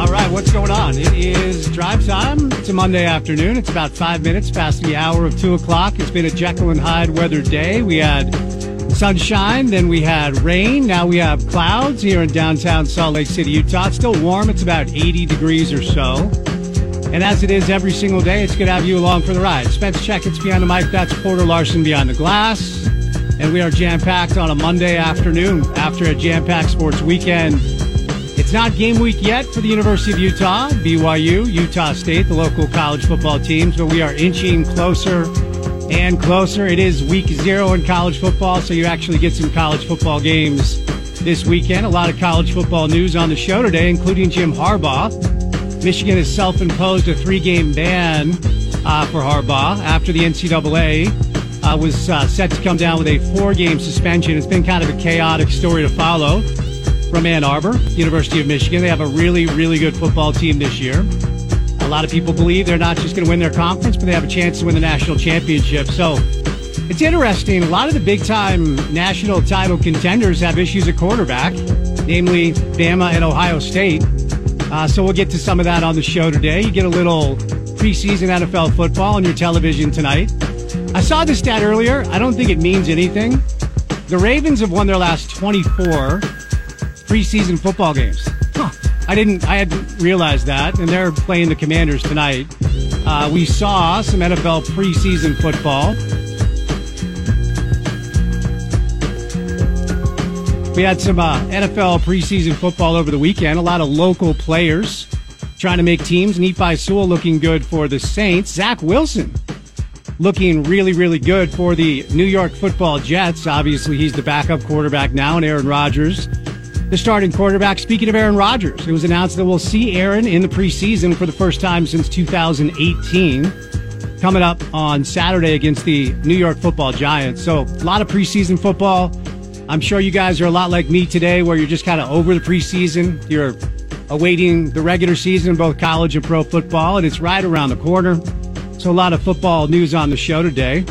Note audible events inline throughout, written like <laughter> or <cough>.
All right, what's going on? It is drive time. It's a Monday afternoon. It's about five minutes past the hour of two o'clock. It's been a Jekyll and Hyde weather day. We had sunshine, then we had rain. Now we have clouds here in downtown Salt Lake City, Utah. It's still warm. It's about 80 degrees or so. And as it is every single day, it's going to have you along for the ride. Spence Checketts behind the mic. That's Porter Larsen behind the glass. And we are jam packed on a Monday afternoon after a jam packed sports weekend. It's not game week yet for the University of Utah, BYU, Utah State, the local college football teams, but we are inching closer and closer. It is week zero in college football, so you actually get some college football games this weekend. A lot of college football news on the show today, including Jim Harbaugh. Michigan has self imposed a three game ban uh, for Harbaugh after the NCAA uh, was uh, set to come down with a four game suspension. It's been kind of a chaotic story to follow from Ann Arbor, University of Michigan. They have a really, really good football team this year. A lot of people believe they're not just going to win their conference, but they have a chance to win the national championship. So it's interesting. A lot of the big time national title contenders have issues at quarterback, namely Bama and Ohio State. Uh, so we'll get to some of that on the show today. You get a little preseason NFL football on your television tonight. I saw this stat earlier. I don't think it means anything. The Ravens have won their last 24 preseason football games. Huh. I didn't. I hadn't realized that, and they're playing the Commanders tonight. Uh, we saw some NFL preseason football. We had some uh, NFL preseason football over the weekend. A lot of local players trying to make teams. Nephi Sewell looking good for the Saints. Zach Wilson looking really, really good for the New York football Jets. Obviously, he's the backup quarterback now, and Aaron Rodgers, the starting quarterback. Speaking of Aaron Rodgers, it was announced that we'll see Aaron in the preseason for the first time since 2018, coming up on Saturday against the New York football Giants. So, a lot of preseason football. I'm sure you guys are a lot like me today, where you're just kind of over the preseason. You're awaiting the regular season, in both college and pro football, and it's right around the corner. So, a lot of football news on the show today.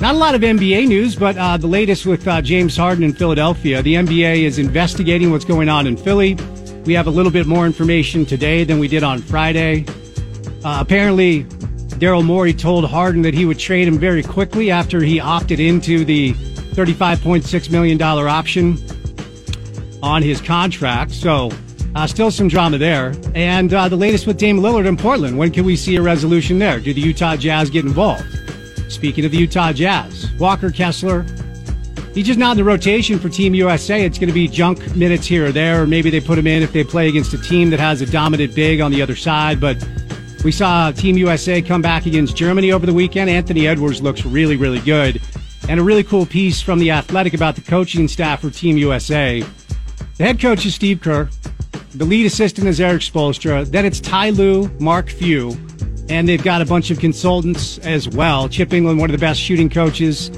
Not a lot of NBA news, but uh, the latest with uh, James Harden in Philadelphia. The NBA is investigating what's going on in Philly. We have a little bit more information today than we did on Friday. Uh, apparently, Daryl Morey told Harden that he would trade him very quickly after he opted into the $35.6 million option on his contract. So, uh, still some drama there. And uh, the latest with Dame Lillard in Portland. When can we see a resolution there? Do the Utah Jazz get involved? Speaking of the Utah Jazz, Walker Kessler, he's just not in the rotation for Team USA. It's going to be junk minutes here or there, or maybe they put him in if they play against a team that has a dominant big on the other side. But we saw Team USA come back against Germany over the weekend. Anthony Edwards looks really, really good. And a really cool piece from The Athletic about the coaching staff for Team USA. The head coach is Steve Kerr. The lead assistant is Erik Spoelstra. Then it's Ty Lue, Mark Few, and they've got a bunch of consultants as well. Chip Engelland, one of the best shooting coaches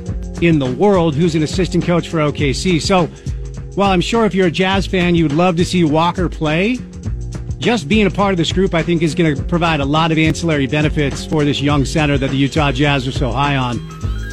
in the world, who's an assistant coach for OKC. So, while I'm sure if you're a Jazz fan, you'd love to see Walker play, just being a part of this group, I think, is going to provide a lot of ancillary benefits for this young center that the Utah Jazz are so high on.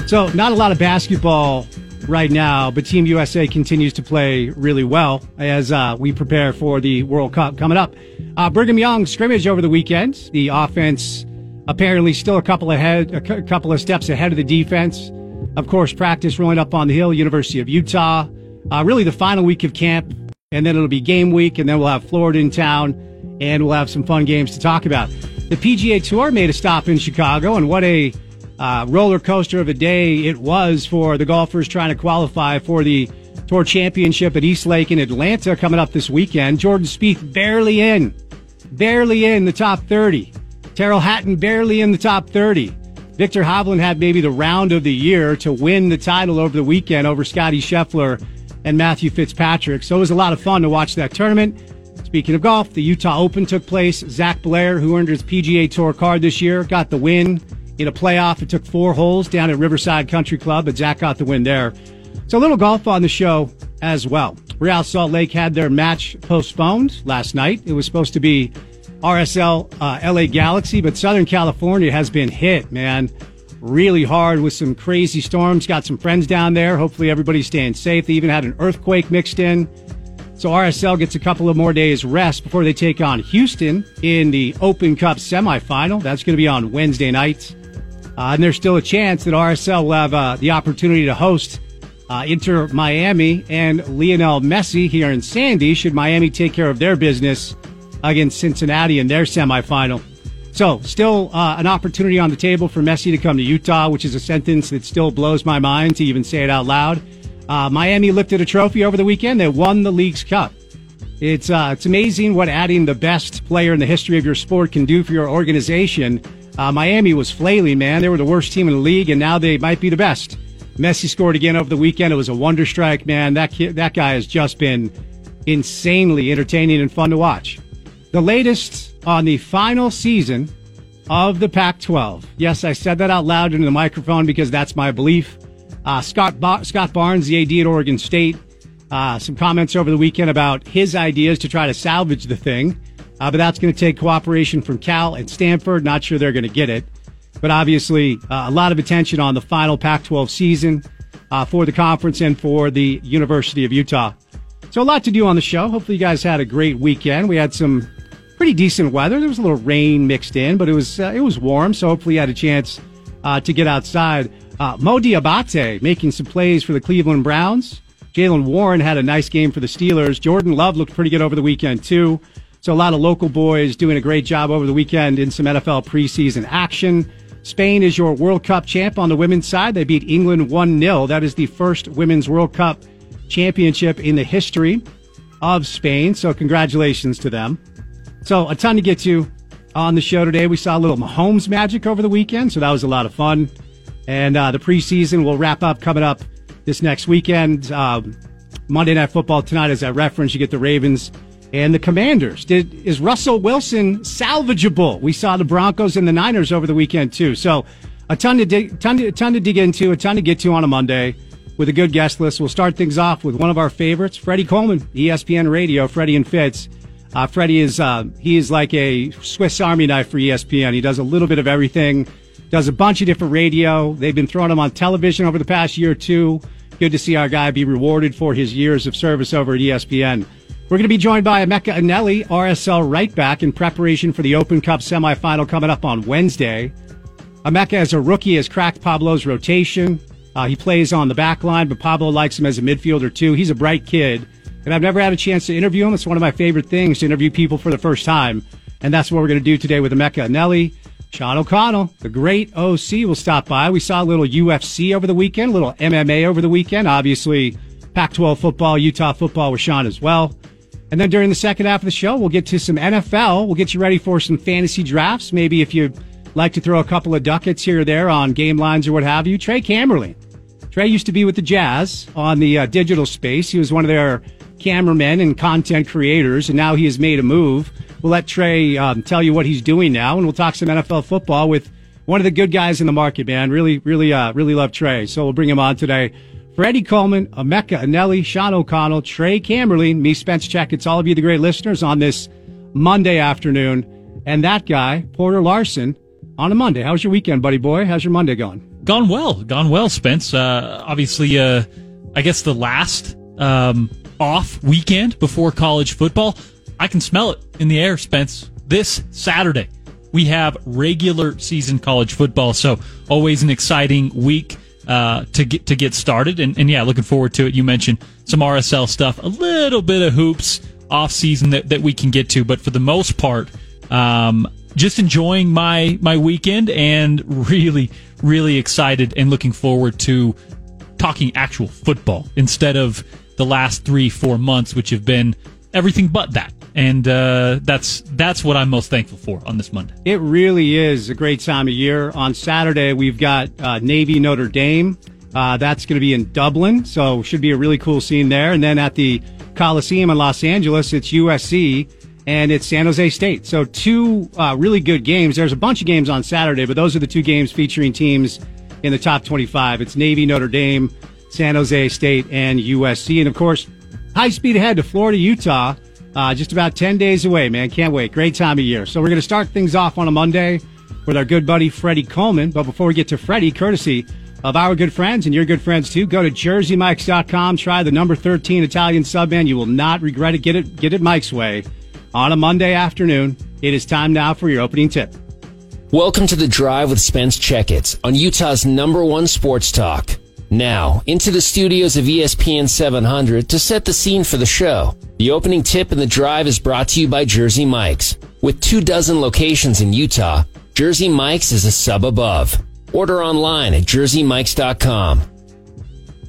So, not a lot of basketball right now, but Team USA continues to play really well as uh, we prepare for the World Cup coming up. Uh, Brigham Young scrimmage over the weekend. The offense apparently still a couple ahead, a couple of steps ahead of the defense. Of course, practice rolling up on the hill, University of Utah. Uh, really, the final week of camp and then it'll be game week, and then we'll have Florida in town, and we'll have some fun games to talk about. The PGA Tour made a stop in Chicago, and what a uh, roller coaster of a day it was for the golfers trying to qualify for the Tour Championship at East Lake in Atlanta coming up this weekend. Jordan Spieth barely in, barely in the top 30. Tyrrell Hatton barely in the top 30. Viktor Hovland had maybe the round of the year to win the title over the weekend over Scotty Scheffler and Matthew Fitzpatrick. So it was a lot of fun to watch that tournament. Speaking of golf, the Utah Open took place. Zach Blair, who earned his PGA Tour card this year, got the win in a playoff. It took four holes down at Riverside Country Club, but Zach got the win there. So a little golf on the show as well. Real Salt Lake had their match postponed last night. It was supposed to be RSL uh, LA Galaxy, but Southern California has been hit, man, really hard with some crazy storms. Got some friends down there. Hopefully everybody's staying safe. They even had an earthquake mixed in. So RSL gets a couple of more days rest before they take on Houston in the Open Cup semifinal. That's going to be on Wednesday night. Uh, and there's still a chance that RSL will have uh, the opportunity to host uh, Inter Miami and Lionel Messi here in Sandy should Miami take care of their business against Cincinnati in their semifinal. So, still uh, an opportunity on the table for Messi to come to Utah, which is a sentence that still blows my mind to even say it out loud. Uh, Miami lifted a trophy over the weekend. They won the Leagues Cup. It's uh, it's amazing what adding the best player in the history of your sport can do for your organization. Uh, Miami was flailing, man. They were the worst team in the league, and now they might be the best. Messi scored again over the weekend. It was a wonder strike, man. That kid, that guy has just been insanely entertaining and fun to watch. The latest on the final season of the Pac-12. Yes, I said that out loud into the microphone because that's my belief. Uh, Scott ba- Scott Barnes, the AD at Oregon State, uh, some comments over the weekend about his ideas to try to salvage the thing, uh, but that's going to take cooperation from Cal and Stanford. Not sure they're going to get it, but obviously uh, a lot of attention on the final Pac-12 season uh, for the conference and for the University of Utah. So a lot to do on the show. Hopefully, you guys had a great weekend. We had some pretty decent weather. There was a little rain mixed in, but it was uh, it was warm. So hopefully, you had a chance uh, to get outside. Uh, Mo Diabate making some plays for the Cleveland Browns. Jaylen Warren had a nice game for the Steelers. Jordan Love looked pretty good over the weekend too. So a lot of local boys doing a great job over the weekend in some NFL preseason action. Spain is your World Cup champ on the women's side. They beat England 1-0. That is the first women's World Cup championship in the history of Spain. So congratulations to them. So a ton to get to on the show today. We saw a little Mahomes magic over the weekend, so that was a lot of fun. And uh, the preseason will wrap up coming up this next weekend. Um, Monday Night Football tonight, as I referenced, you get the Ravens and the Commanders. Did is Russell Wilson salvageable? We saw the Broncos and the Niners over the weekend too. So a ton to dig, ton to, ton to dig into, a ton to get to on a Monday with a good guest list. We'll start things off with one of our favorites, Freddie Coleman, ESPN Radio, Freddie and Fitz. Uh, Freddie is uh, he is like a Swiss Army knife for ESPN. He does a little bit of everything, does a bunch of different radio. They've been throwing him on television over the past year or two. Good to see our guy be rewarded for his years of service over at ESPN. We're going to be joined by Emeka Eneli, RSL right back, in preparation for the Open Cup semifinal coming up on Wednesday. Emeka, as a rookie, has cracked Pablo's rotation. Uh, he plays on the back line, but Pablo likes him as a midfielder too. He's a bright kid and I've never had a chance to interview him. It's one of my favorite things to interview people for the first time. And that's what we're going to do today with Emeka Eneli. Sean O'Connell, the great OC, will stop by. We saw a little UFC over the weekend, a little MMA over the weekend. Obviously, Pac 12 football, Utah football with Sean as well. And then during the second half of the show, we'll get to some NFL. We'll get you ready for some fantasy drafts. Maybe if you like to throw a couple of ducats here or there on game lines or what have you. Trey Camberlin. Trey used to be with the Jazz on the uh, digital space. He was one of their cameramen and content creators, and now he has made a move. We'll let Trey um, tell you what he's doing now, and we'll talk some NFL football with one of the good guys in the market, man. Really, really, uh, really love Trey. So we'll bring him on today. Freddie Coleman, Emeka Eneli, Sean O'Connell, Trey Camberlin, me, Spence Checketts all of you, the great listeners, on this Monday afternoon. And that guy, Porter Larsen, on a Monday. How's your weekend, buddy boy? How's your Monday going? Gone well. Gone well, Spence. Uh, obviously, uh, I guess the last um, off weekend before college football. I can smell it in the air, Spence. This Saturday, we have regular season college football. So always an exciting week uh, to get to get started. And, and yeah, looking forward to it. You mentioned some RSL stuff, a little bit of hoops off season that, that we can get to, but for the most part, um, just enjoying my my weekend and really really excited and looking forward to talking actual football instead of the last three four months, which have been everything but that. And uh, that's that's what I'm most thankful for on this Monday. It really is a great time of year. On Saturday, we've got uh, Navy Notre Dame. Uh, that's going to be in Dublin, so should be a really cool scene there. And then at the Coliseum in Los Angeles, it's USC and it's San Jose State. So two uh, really good games. There's a bunch of games on Saturday, but those are the two games featuring teams in the top 25. It's Navy, Notre Dame, San Jose State, and USC. And of course, high speed ahead to Florida, Utah. Uh, just about 10 days away, man. Can't wait. Great time of year. So we're going to start things off on a Monday with our good buddy Freddie Coleman. But before we get to Freddie, courtesy of our good friends and your good friends too, go to jerseymikes.com. Try the number 13 Italian sub man. You will not regret it. Get it, get it Mike's way on a Monday afternoon. It is time now for your opening tip. Welcome to the Drive with Spence Checketts on Utah's number one sports talk. Now, into the studios of ESPN 700 to set the scene for the show. The opening tip in the drive is brought to you by Jersey Mike's. With two dozen locations in Utah, Jersey Mike's is a sub above. Order online at jerseymikes.com.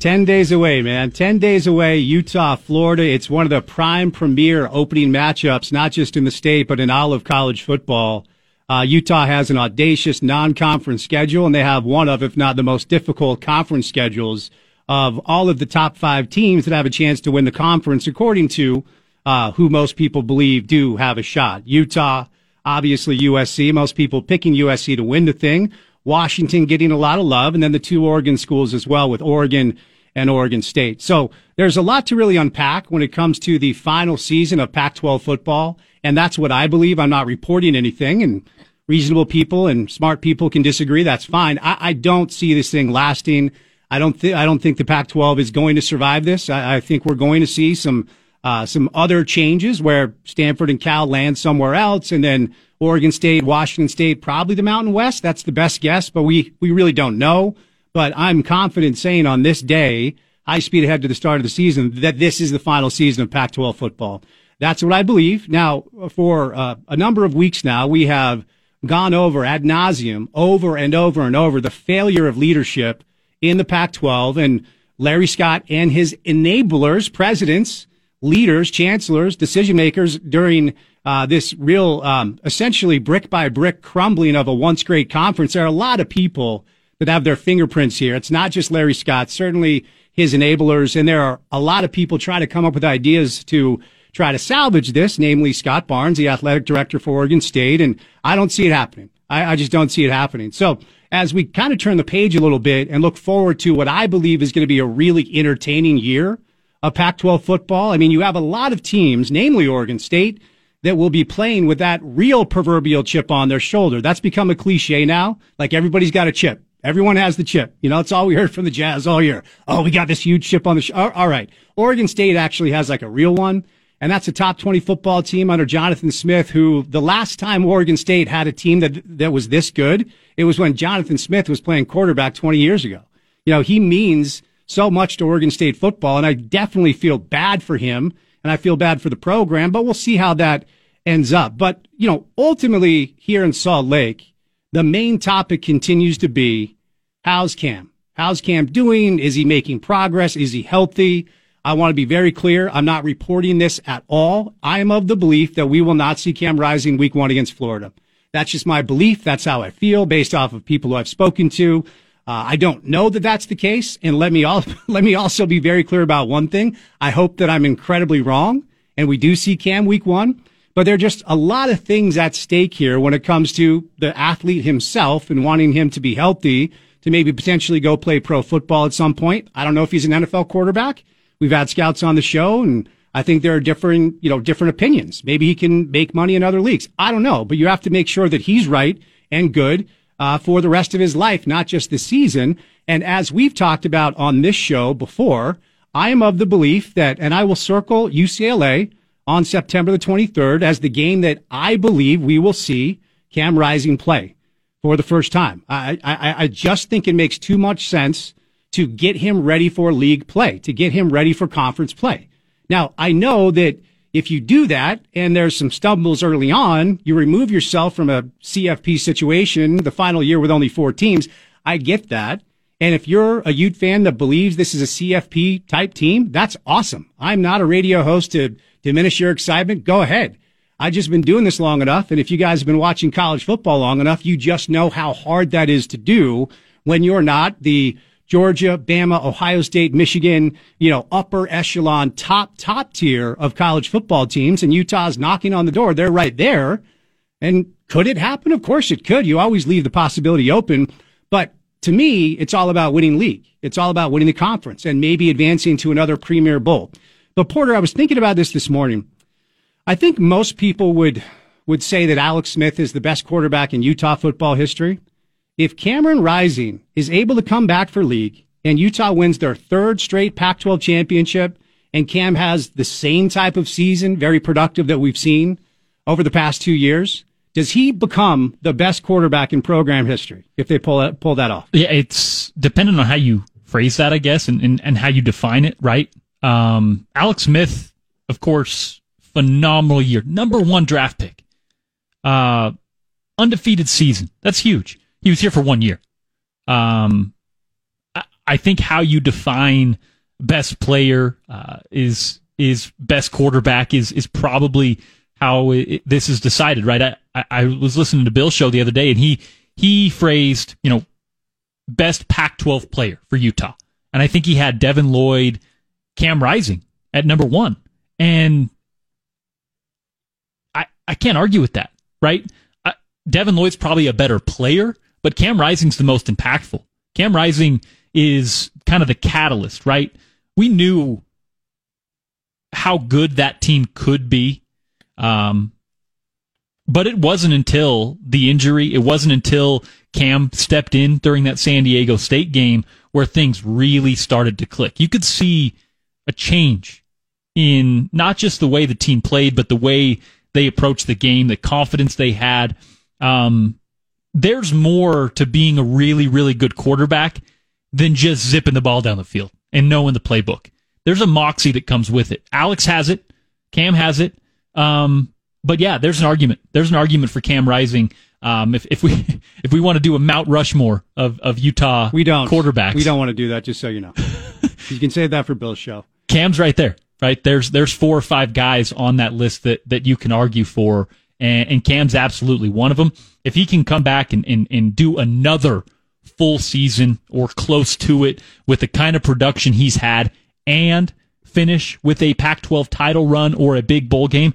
10 days away, man. 10 days away, Utah, Florida. It's one of the prime premier opening matchups, not just in the state, but in all of college football. Uh, Utah has an audacious non-conference schedule, and they have one of, if not the most difficult conference schedules of all of the top five teams that have a chance to win the conference, according to uh, who most people believe do have a shot. Utah, obviously USC. Most people picking USC to win the thing. Washington getting a lot of love, and then the two Oregon schools as well, with Oregon and Oregon State. So there's a lot to really unpack when it comes to the final season of Pac-12 football. And that's what I believe. I'm not reporting anything and reasonable people and smart people can disagree. That's fine. I, I don't see this thing lasting. I don't think, I don't think the Pac-12 is going to survive this. I, I think we're going to see some, uh, some other changes where Stanford and Cal land somewhere else and then Oregon State, Washington State, probably the Mountain West. That's the best guess, but we, we really don't know. But I'm confident saying on this day, high speed ahead to the start of the season, that this is the final season of Pac-12 football. That's what I believe. Now, for uh, a number of weeks now, we have gone over ad nauseum, over and over and over, the failure of leadership in the Pac-12 and Larry Scott and his enablers, presidents, leaders, chancellors, decision makers during uh, this real, um, essentially brick by brick crumbling of a once great conference. There are a lot of people that have their fingerprints here. It's not just Larry Scott, certainly his enablers, and there are a lot of people trying to come up with ideas to try to salvage this, namely Scott Barnes, the athletic director for Oregon State, and I don't see it happening. I, I just don't see it happening. So as we kind of turn the page a little bit and look forward to what I believe is going to be a really entertaining year of Pac-12 football, I mean, you have a lot of teams, namely Oregon State, that will be playing with that real proverbial chip on their shoulder. That's become a cliche now. Like everybody's got a chip. Everyone has the chip. You know, it's all we heard from the Jazz all year. Oh, we got this huge chip on the. Sh- all right. Oregon State actually has like a real one. And that's a top 20 football team under Jonathan Smith, who the last time Oregon State had a team that, that was this good, it was when Jonathan Smith was playing quarterback 20 years ago. You know, he means so much to Oregon State football. And I definitely feel bad for him and I feel bad for the program, but we'll see how that ends up. But, you know, ultimately here in Salt Lake, the main topic continues to be how's Cam? How's Cam doing? Is he making progress? Is he healthy? I want to be very clear. I'm not reporting this at all. I am of the belief that we will not see Cam Rising week one against Florida. That's just my belief. That's how I feel based off of people who I've spoken to. Uh, I don't know that that's the case. And let me all, <laughs> let me also be very clear about one thing. I hope that I'm incredibly wrong and we do see Cam week one. But there are just a lot of things at stake here when it comes to the athlete himself and wanting him to be healthy to maybe potentially go play pro football at some point. I don't know if he's an NFL quarterback. We've had scouts on the show and I think there are different, you know, different opinions. Maybe he can make money in other leagues. I don't know, but you have to make sure that he's right and good uh, for the rest of his life, not just this season. And as we've talked about on this show before, I am of the belief that, and I will circle UCLA on September the 23rd as the game that I believe we will see Cam Rising play for the first time. I, I, I just think it makes too much sense to get him ready for league play, to get him ready for conference play. Now, I know that if you do that and there's some stumbles early on, you remove yourself from a CFP situation, the final year with only four teams. I get that. And if you're a Ute fan that believes this is a CFP type team, that's awesome. I'm not a radio host to diminish your excitement. Go ahead. I've just been doing this long enough. And if you guys have been watching college football long enough, you just know how hard that is to do when you're not the Georgia, Bama, Ohio State, Michigan, you know, upper echelon, top, top tier of college football teams. And Utah's knocking on the door. They're right there. And could it happen? Of course it could. You always leave the possibility open. But to me, it's all about winning league. It's all about winning the conference and maybe advancing to another premier bowl. But Porter, I was thinking about this this morning. I think most people would, would say that Alex Smith is the best quarterback in Utah football history. If Cameron Rising is able to come back for league and Utah wins their third straight Pac-12 championship and Cam has the same type of season, very productive that we've seen over the past two years, does he become the best quarterback in program history if they pull that, pull that off? Yeah, it's dependent on how you phrase that, I guess, and, and, and how you define it, right? Um, Alex Smith, of course, phenomenal year. Number one draft pick. Uh, undefeated season. That's huge. He was here for one year. Um, I, I think how you define best player uh, is is best quarterback is is probably how it, this is decided, right? I, I, I was listening to Bill's show the other day, and he he phrased, you know, best Pac-12 player for Utah, and I think he had Devin Lloyd, Cam Rising at number one, and I I can't argue with that, right? Devin Lloyd's probably a better player, but Cam Rising's the most impactful. Cam Rising is kind of the catalyst, right? We knew how good that team could be um, but it wasn't until the injury, it wasn't until Cam stepped in during that San Diego State game where things really started to click. You could see a change in not just the way the team played, but the way they approached the game, the confidence they had. Um, there's more to being a really, really good quarterback than just zipping the ball down the field and knowing the playbook. There's a moxie that comes with it. Alex has it. Cam has it. Um, but yeah, there's an argument. There's an argument for Cam Rising. Um, if, if we <laughs> if we want to do a Mount Rushmore of, of Utah we don't quarterbacks, we don't want to do that. Just so you know, <laughs> you can save that for Bill's show. Cam's right there, right? There's there's four or five guys on that list that that you can argue for, and, and Cam's absolutely one of them. If he can come back and, and, and do another full season or close to it with the kind of production he's had and finish with a Pac 12 title run or a big bowl game.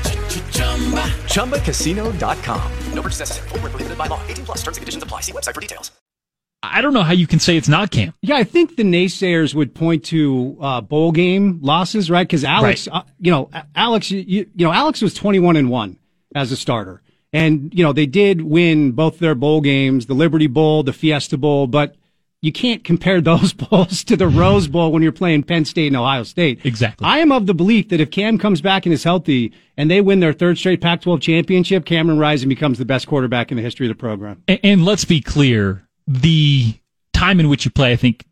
ChumbaCasino.com. No purchase necessary. Void were prohibited by law. 18 plus. Terms and conditions apply. See website for details. I don't know how you can say it's not Cam. Yeah, I think the naysayers would point to uh, bowl game losses, right? Because Alex, Right. uh, you know, Alex, you, you know, Alex was twenty-one and one as a starter, and you know they did win both their bowl games, the Liberty Bowl, the Fiesta Bowl, but you can't compare <laughs> those bowls to the Rose Bowl when you're playing Penn State and Ohio State. Exactly. I am of the belief that if Cam comes back and is healthy and they win their third straight Pac-12 championship, Cameron Rising becomes the best quarterback in the history of the program. And, and let's be clear, the time in which you play, I think,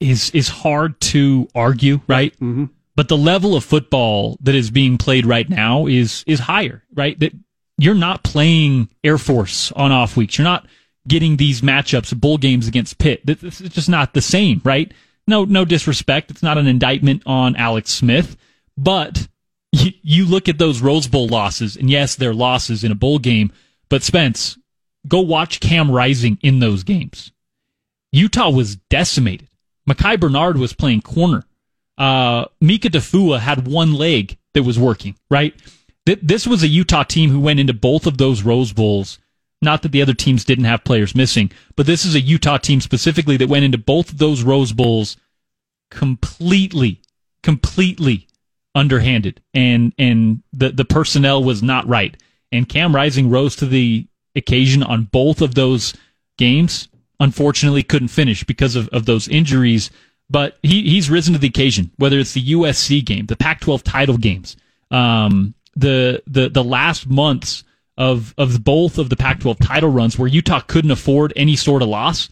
is is hard to argue, right? Mm-hmm. But the level of football that is being played right now is is higher, right? That you're not playing Air Force on off weeks. You're not getting these matchups, bowl games against Pitt. Is just not the same, right? No, no disrespect. It's not an indictment on Alex Smith, but you, you look at those Rose Bowl losses, and yes, they're losses in a bowl game, but Spence, go watch Cam Rising in those games. Utah was decimated. Micah Bernard was playing corner. Uh, Mika Tafua had one leg that was working, right? Th- this was a Utah team who went into both of those Rose Bowls. Not that the other teams didn't have players missing, but this is a Utah team specifically that went into both of those Rose Bowls completely, completely underhanded, and and the the personnel was not right. And Cam Rising rose to the occasion on both of those games. Unfortunately, couldn't finish because of, of those injuries. But he, he's risen to the occasion. Whether it's the USC game, the Pac-12 title games, um, the the the last months of of both of the Pac-12 title runs, where Utah couldn't afford any sort of loss.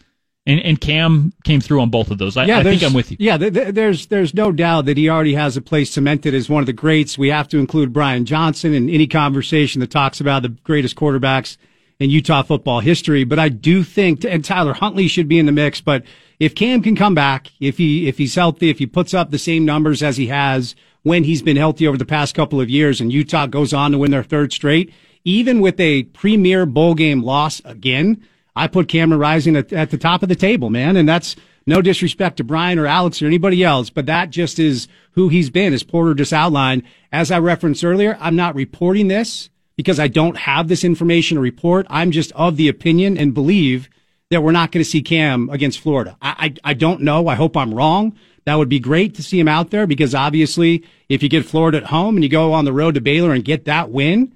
And, and Cam came through on both of those. I, yeah, I think I'm with you. Yeah, th- there's there's no doubt that he already has a place cemented as one of the greats. We have to include Brian Johnson in any conversation that talks about the greatest quarterbacks in Utah football history. But I do think, and Tyler Huntley should be in the mix. But if Cam can come back, if he if he's healthy, if he puts up the same numbers as he has when he's been healthy over the past couple of years, and Utah goes on to win their third straight, even with a premier bowl game loss again I put Cameron Rising at, at the top of the table, man. And that's no disrespect to Brian or Alex or anybody else, but that just is who he's been, as Porter just outlined. As I referenced earlier, I'm not reporting this because I don't have this information to report. I'm just of the opinion and believe that we're not going to see Cam against Florida. I, I, I don't know. I hope I'm wrong. That would be great to see him out there because obviously if you get Florida at home and you go on the road to Baylor and get that win,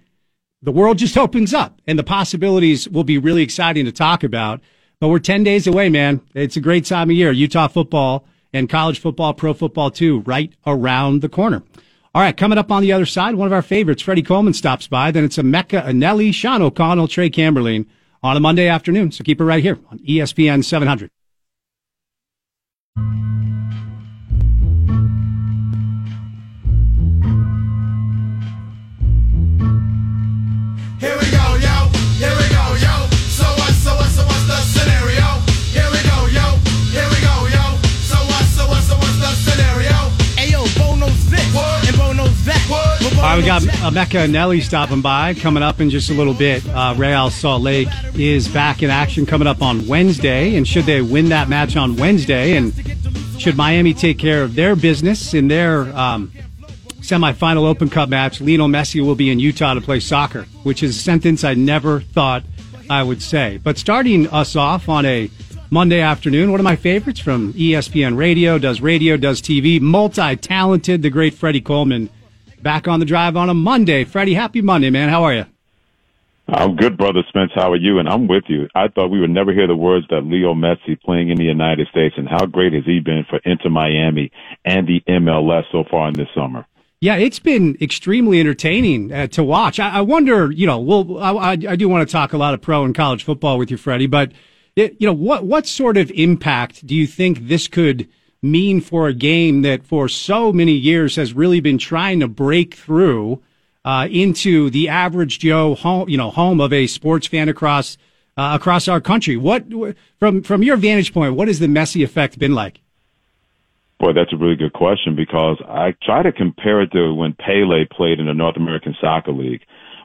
the world just opens up and the possibilities will be really exciting to talk about. But we're 10 days away, man. It's a great time of year. Utah football and college football, pro football too, right around the corner. All right, coming up on the other side, one of our favorites, Freddie Coleman stops by. Then it's Emeka Eneli, Sean O'Connell, Trey Camberline on a Monday afternoon. So keep it right here on ESPN 700. We got that. Emeka Eneli stopping by. Coming up in just a little bit, uh, Real Salt Lake is back in action coming up on Wednesday. And should they win that match on Wednesday, and should Miami take care of their business in their um, semifinal Open Cup match, Lionel Messi will be in Utah to play soccer, which is a sentence I never thought I would say. But starting us off on a Monday afternoon, one of my favorites from ESPN Radio, does radio, does TV, multi talented, the great Freddie Coleman, back on the drive on a Monday. Freddie, happy Monday, man. How are you? I'm good, brother Spence. How are you? And I'm with you. I thought we would never hear the words that Leo Messi playing in the United States, and how great has he been for Inter Miami and the MLS so far in this summer. Yeah, it's been extremely entertaining uh, to watch. I, I wonder, you know, well, I, I, I do want to talk a lot of pro and college football with you, Freddie, but it, you know, what what sort of impact do you think this could mean for a game that for so many years has really been trying to break through uh, into the average Joe home, you know, home of a sports fan across uh, across our country? What from from your vantage point, what has the Messi effect been like? Boy, that's a really good question because I try to compare it to when Pele played in the North American Soccer League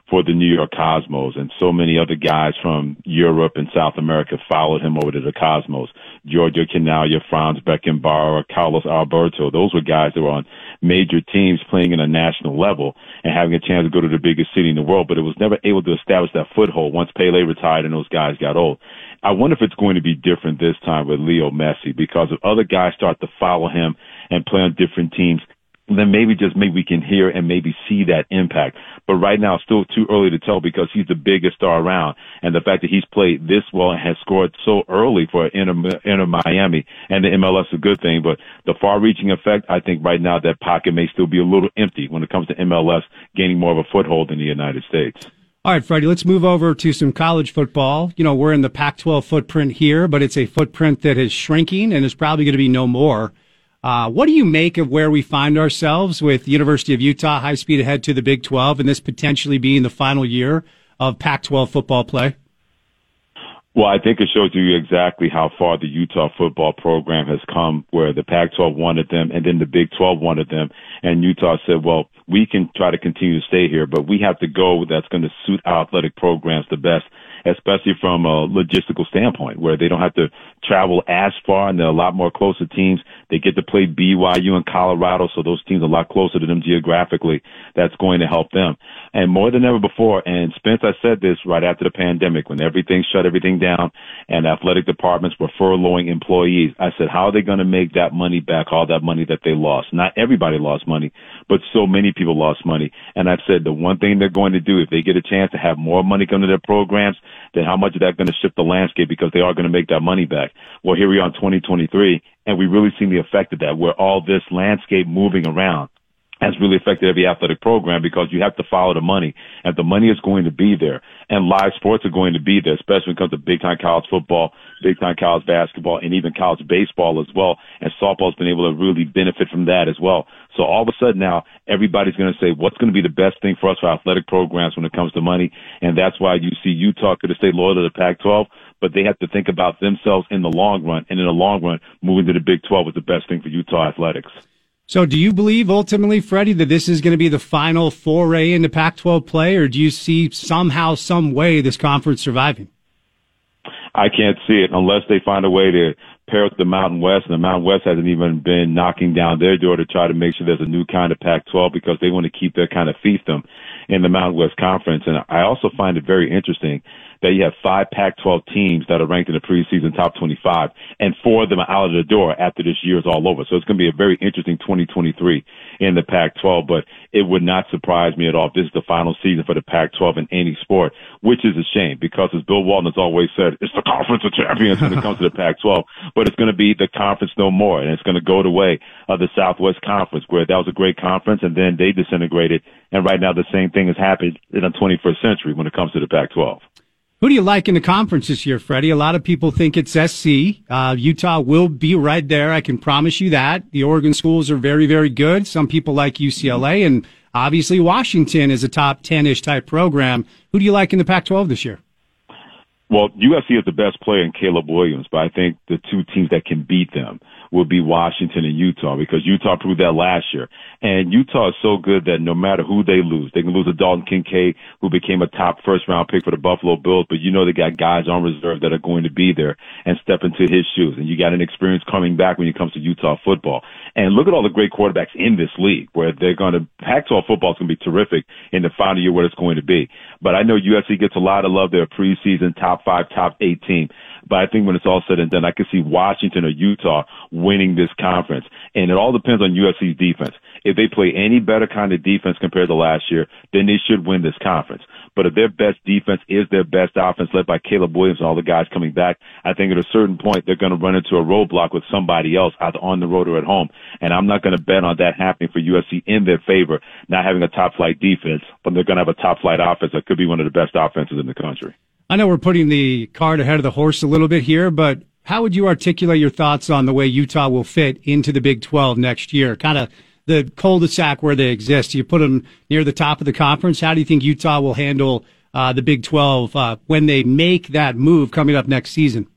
for the New York Cosmos and so many other guys from Europe and South America followed him over to the Cosmos. Giorgio Chinaglia, Franz Beckenbauer, Carlos Alberto. Those were guys that were on major teams playing in a national level and having a chance to go to the biggest city in the world, but it was never able to establish that foothold once Pele retired and those guys got old. I wonder if it's going to be different this time with Leo Messi because if other guys start to follow him and play on different teams, then maybe just maybe we can hear and maybe see that impact. But right now, still too early to tell because he's the biggest star around, and the fact that he's played this well and has scored so early for Inter, Inter Miami and the MLS is a good thing. But the far-reaching effect, I think right now that pocket may still be a little empty when it comes to MLS gaining more of a foothold in the United States. All right, Freddie, let's move over to some college football. You know, we're in the Pac 12 footprint here, but it's a footprint that is shrinking and is probably going to be no more. Uh, what do you make of where we find ourselves with University of Utah high speed ahead to the Big 12 and this potentially being the final year of Pac 12 football play? Well, I think it shows you exactly how far the Utah football program has come, where the Pac 12 wanted them and then the Big 12 wanted them. And Utah said, well, we can try to continue to stay here, but we have to go that's going to suit our athletic programs the best especially from a logistical standpoint, where they don't have to travel as far and they're a lot more closer teams. They get to play BYU and Colorado, so those teams are a lot closer to them geographically. That's going to help them. And more than ever before, and Spence, I said this right after the pandemic when everything shut everything down and athletic departments were furloughing employees. I said, how are they going to make that money back, all that money that they lost? Not everybody lost money, but so many people lost money. And I've said the one thing they're going to do if they get a chance to have more money come to their programs, then how much is that going to shift the landscape because they are going to make that money back? Well, here we are in 2023, and we really seen the effect of that, where all this landscape moving around has really affected every athletic program because you have to follow the money and the money is going to be there and live sports are going to be there, especially when it comes to big time college football, big time college basketball, and even college baseball as well. And softball's been able to really benefit from that as well. So all of a sudden now everybody's going to say what's going to be the best thing for us for athletic programs when it comes to money. And that's why you see Utah could have stayed loyal to the Pac-12, but they have to think about themselves in the long run. And in the long run, moving to the Big 12 was the best thing for Utah athletics. So do you believe ultimately, Freddie, that this is going to be the final foray into Pac-12 play, or do you see somehow, some way this conference surviving? I can't see it unless they find a way to pair with the Mountain West, and the Mountain West hasn't even been knocking down their door to try to make sure there's a new kind of Pac-12 because they want to keep their kind of fiefdom in the Mountain West Conference. And I also find it very interesting that you have five Pac-12 teams that are ranked in the preseason top 25, and four of them are out of the door after this year is all over. So it's going to be a very interesting 2023 in the Pac-12, but it would not surprise me at all if this is the final season for the Pac-12 in any sport, which is a shame because as Bill Walton has always said, it's the conference of champions when it comes to the Pac-12, but it's going to be the conference no more, and it's going to go the way of the Southwest Conference, where that was a great conference, and then they disintegrated, and right now the same thing has happened in the 21st century when it comes to the Pac-12. Who do you like in the conference this year, Freddie? A lot of people think it's SC. Uh, Utah will be right there. I can promise you that. The Oregon schools are very, very good. Some people like UCLA and obviously Washington is a top 10-ish type program. Who do you like in the Pac-12 this year? Well, USC is the best player in Caleb Williams, but I think the two teams that can beat them will be Washington and Utah because Utah proved that last year. And Utah is so good that no matter who they lose, they can lose a Dalton Kincaid who became a top first round pick for the Buffalo Bills, but you know they got guys on reserve that are going to be there and step into his shoes. And you got an experience coming back when it comes to Utah football. And look at all the great quarterbacks in this league where they're going to, Pac-12 football is going to be terrific in the final year where it's going to be. But I know USC gets a lot of love. They're a preseason top five, top eight team. But I think when it's all said and done, I can see Washington or Utah winning this conference. And it all depends on USC's defense. If they play any better kind of defense compared to last year, then they should win this conference. But if their best defense is their best offense led by Caleb Williams and all the guys coming back, I think at a certain point they're going to run into a roadblock with somebody else either on the road or at home. And I'm not going to bet on that happening for USC in their favor, not having a top flight defense, but they're going to have a top flight offense that could be one of the best offenses in the country. I know we're putting the cart ahead of the horse a little bit here, but how would you articulate your thoughts on the way Utah will fit into the Big 12 next year? Kind of the cul-de-sac where they exist. You put them near the top of the conference. How do you think Utah will handle uh, the Big 12 uh, when they make that move coming up next season?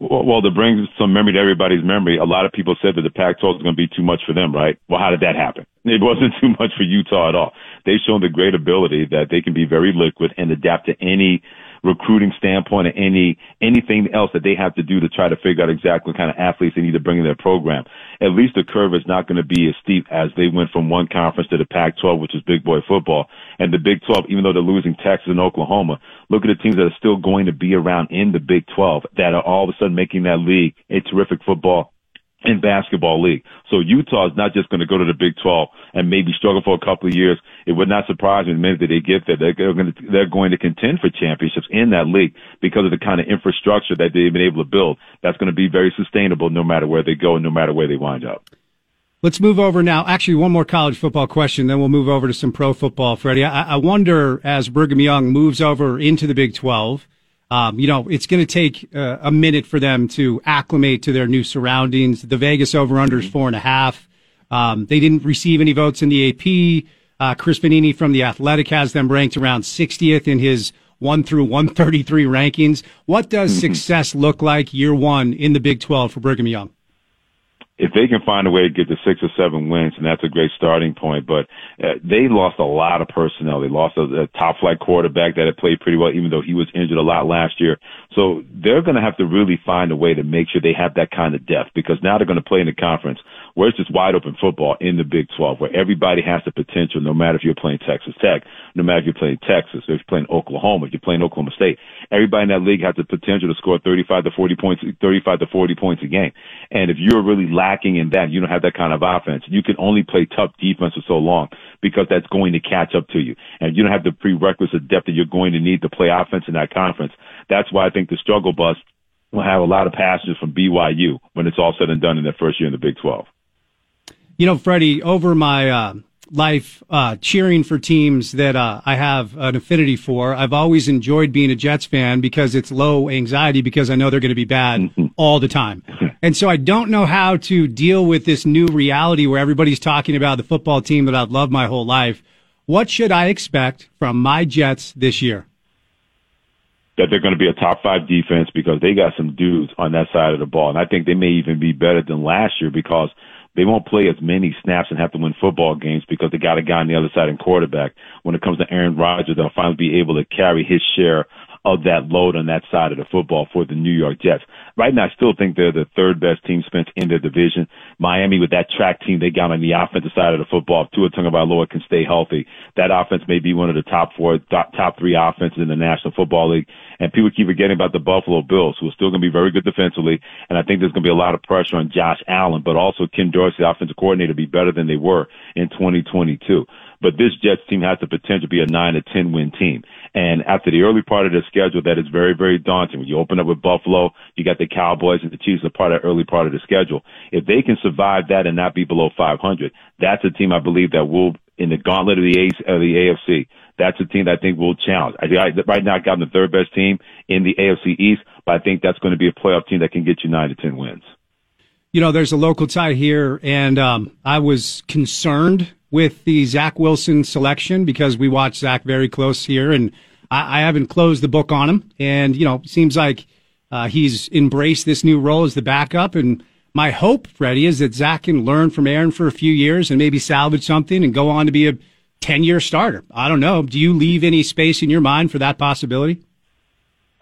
Well, to bring some memory to everybody's memory, a lot of people said that the Pac-12 is going to be too much for them, right? Well, how did that happen? <laughs> It wasn't too much for Utah at all. They've shown the great ability that they can be very liquid and adapt to any recruiting standpoint or any anything else that they have to do to try to figure out exactly what kind of athletes they need to bring in their program. At least the curve is not going to be as steep as they went from one conference to the Pac-12, which is big boy football, and the Big 12. Even though they're losing Texas and Oklahoma, look at the teams that are still going to be around in the Big 12 that are all of a sudden making that league a terrific football in basketball league. So Utah is not just going to go to the Big 12 and maybe struggle for a couple of years. It would not surprise me the minute that they get there. They're going to, they're going to contend for championships in that league because of the kind of infrastructure that they've been able to build. That's going to be very sustainable no matter where they go and no matter where they wind up. Let's move over now. Actually, one more college football question, then we'll move over to some pro football, Freddie. I, I wonder as Brigham Young moves over into the Big 12, um, you know, it's going to take uh, a minute for them to acclimate to their new surroundings. The Vegas over under is four and a half. Um, they didn't receive any votes in the AP. Uh, Chris Vannini from the Athletic has them ranked around 60th in his one through 133 rankings. What does mm-hmm. success look like year one in the Big 12 for Brigham Young? If they can find a way to get to six or seven wins, and that's a great starting point. But uh, they lost a lot of personnel. They lost a, a top flight quarterback that had played pretty well, even though he was injured a lot last year. So they're going to have to really find a way to make sure they have that kind of depth because now they're going to play in the conference where it's just wide open football in the Big 12, where everybody has the potential, no matter if you're playing Texas Tech, no matter if you're playing Texas, or if you're playing Oklahoma, if you're playing Oklahoma State. Everybody in that league has the potential to score 35 to 40 points, 35 to 40 points a game. And if you're really lacking in that, you don't have that kind of offense. You can only play tough defense for so long because that's going to catch up to you. And you don't have the prerequisite depth that you're going to need to play offense in that conference. That's why I think the struggle bus will have a lot of passengers from BYU when it's all said and done in their first year in the Big 12. You know, Freddie, over my uh, life uh, cheering for teams that uh, I have an affinity for, I've always enjoyed being a Jets fan because it's low anxiety because I know they're going to be bad Mm-hmm. all the time. And so I don't know how to deal with this new reality where everybody's talking about the football team that I've loved my whole life. What should I expect from my Jets this year? that they're going to be a top five defense because they got some dudes on that side of the ball. And I think they may even be better than last year because they won't play as many snaps and have to win football games because they got a guy on the other side in quarterback. When it comes to Aaron Rodgers, they'll finally be able to carry his share of that load on that side of the football for the New York Jets. Right now, I still think they're the third best team spent in their division. Miami, with that track team they got on the offensive side of the football, if Tua Tagovailoa can stay healthy, that offense may be one of the top four, top, top three offenses in the National Football League. And people keep forgetting about the Buffalo Bills, who are still going to be very good defensively. And I think there's going to be a lot of pressure on Josh Allen, but also Ken Dorsey, the offensive coordinator, be better than they were in 2022. But this Jets team has the potential to be a nine to ten win team. And after the early part of the schedule, that is very, very daunting. When you open up with Buffalo, you got the Cowboys and the Chiefs are part of the early part of the schedule. If they can survive that and not be below 500, that's a team I believe that will, in the gauntlet of the, A- of the AFC, that's a team that I think will challenge. I, I, right now, I got them the third best team in the AFC East, but I think that's going to be a playoff team that can get you nine to ten wins. You know, there's a local tie here, and um, I was concerned with the Zach Wilson selection because we watch Zach very close here, and I, I haven't closed the book on him. And you know, seems like uh, he's embraced this new role as the backup. And my hope, Freddie, is that Zach can learn from Aaron for a few years and maybe salvage something and go on to be a ten year starter. I don't know. Do you leave any space in your mind for that possibility?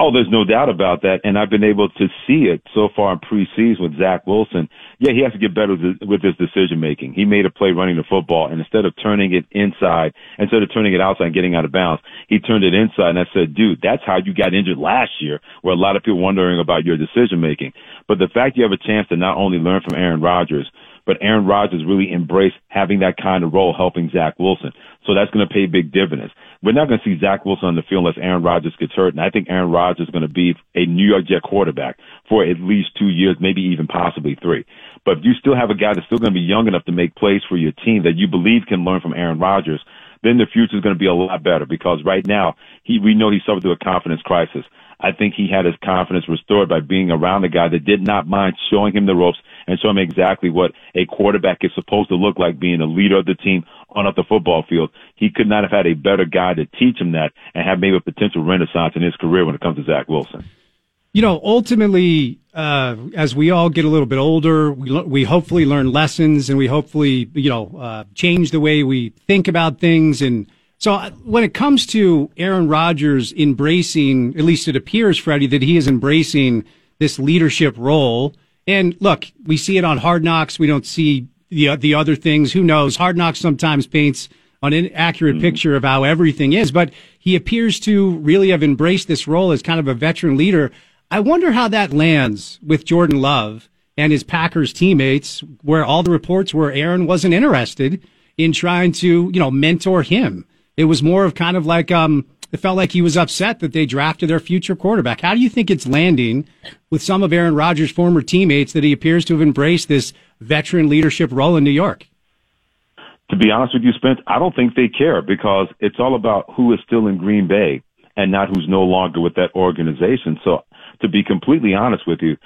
Oh, there's no doubt about that. And I've been able to see it so far in preseason with Zach Wilson. Yeah, he has to get better with his decision making. He made a play running the football and instead of turning it inside, instead of turning it outside and getting out of bounds, he turned it inside. And I said, dude, that's how you got injured last year where a lot of people wondering about your decision making. But the fact you have a chance to not only learn from Aaron Rodgers, but Aaron Rodgers really embraced having that kind of role helping Zach Wilson. So that's going to pay big dividends. We're not going to see Zach Wilson on the field unless Aaron Rodgers gets hurt. And I think Aaron Rodgers is going to be a New York Jet quarterback for at least two years, maybe even possibly three. But if you still have a guy that's still going to be young enough to make plays for your team that you believe can learn from Aaron Rodgers, then the future is going to be a lot better because right now he, we know he suffered through a confidence crisis. I think he had his confidence restored by being around a guy that did not mind showing him the ropes and showing him exactly what a quarterback is supposed to look like being a leader of the team on up the football field. He could not have had a better guy to teach him that and have maybe a potential renaissance in his career when it comes to Zach Wilson. You know, ultimately, uh, as we all get a little bit older, we, we hopefully learn lessons and we hopefully, you know, uh, change the way we think about things. And so uh, when it comes to Aaron Rodgers embracing, at least it appears, Freddie, that he is embracing this leadership role. And look, we see it on Hard Knocks. We don't see the, the other things. Who knows? Hard Knocks sometimes paints an inaccurate picture of how everything is, but he appears to really have embraced this role as kind of a veteran leader. I wonder how that lands with Jordan Love and his Packers teammates, where all the reports were Aaron wasn't interested in trying to, you know, mentor him. It was more of kind of like, um, it felt like he was upset that they drafted their future quarterback. How do you think it's landing with some of Aaron Rodgers' former teammates that he appears to have embraced this veteran leadership role in New York? To be honest with you, Spence, I don't think they care because it's all about who is still in Green Bay and not who's no longer with that organization. So to be completely honest with you,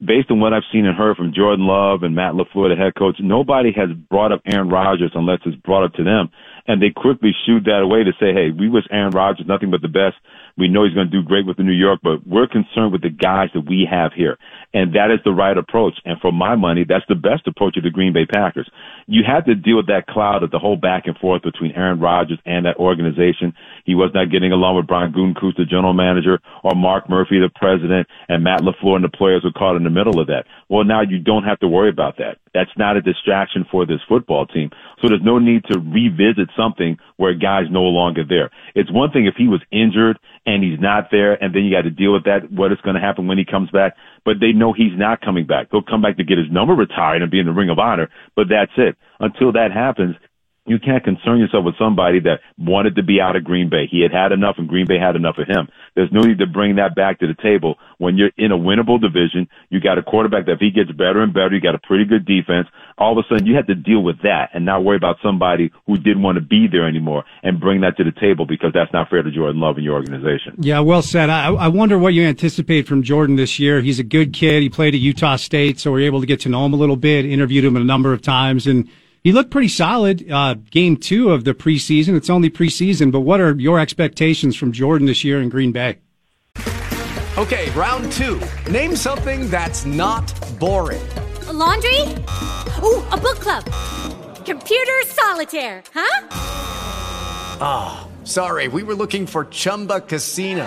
based on what I've seen and heard from Jordan Love and Matt LaFleur, the head coach, nobody has brought up Aaron Rodgers unless it's brought up to them And they quickly shoot that away to say, hey, we wish Aaron Rodgers nothing but the best. We know he's going to do great with the New York, but we're concerned with the guys that we have here. And that is the right approach. And for my money, that's the best approach of the Green Bay Packers. You had to deal with that cloud of the whole back and forth between Aaron Rodgers and that organization. He was not getting along with Brian Gutekunst, the general manager, or Mark Murphy, the president, and Matt LaFleur and the players were caught in the middle of that. Well, now you don't have to worry about that. That's not a distraction for this football team. So there's no need to revisit something where a guy's no longer there. It's one thing if he was injured and he's not there, and then you got to deal with that, what is going to happen when he comes back. But they know he's not coming back. He'll come back to get his number retired and be in the Ring of Honor, but that's it. Until that happens, you can't concern yourself with somebody that wanted to be out of Green Bay. He had had enough and Green Bay had enough of him. There's no need to bring that back to the table when you're in a winnable division. You got a quarterback that if he gets better and better, you got a pretty good defense. All of a sudden you have to deal with that and not worry about somebody who didn't want to be there anymore and bring that to the table because that's not fair to Jordan Love and your organization. Yeah, well said. I, I wonder what you anticipate from Jordan this year. He's a good kid. He played at Utah State, so we're able to get to know him a little bit, interviewed him a number of times and he looked pretty solid. Uh, game two of the preseason. It's only preseason, but what are your expectations from Jordan this year in Green Bay? Okay, round two. Name something that's not boring. A laundry? Ooh, a book club. Computer solitaire, huh? Ah, oh, sorry, we were looking for Chumba Casino.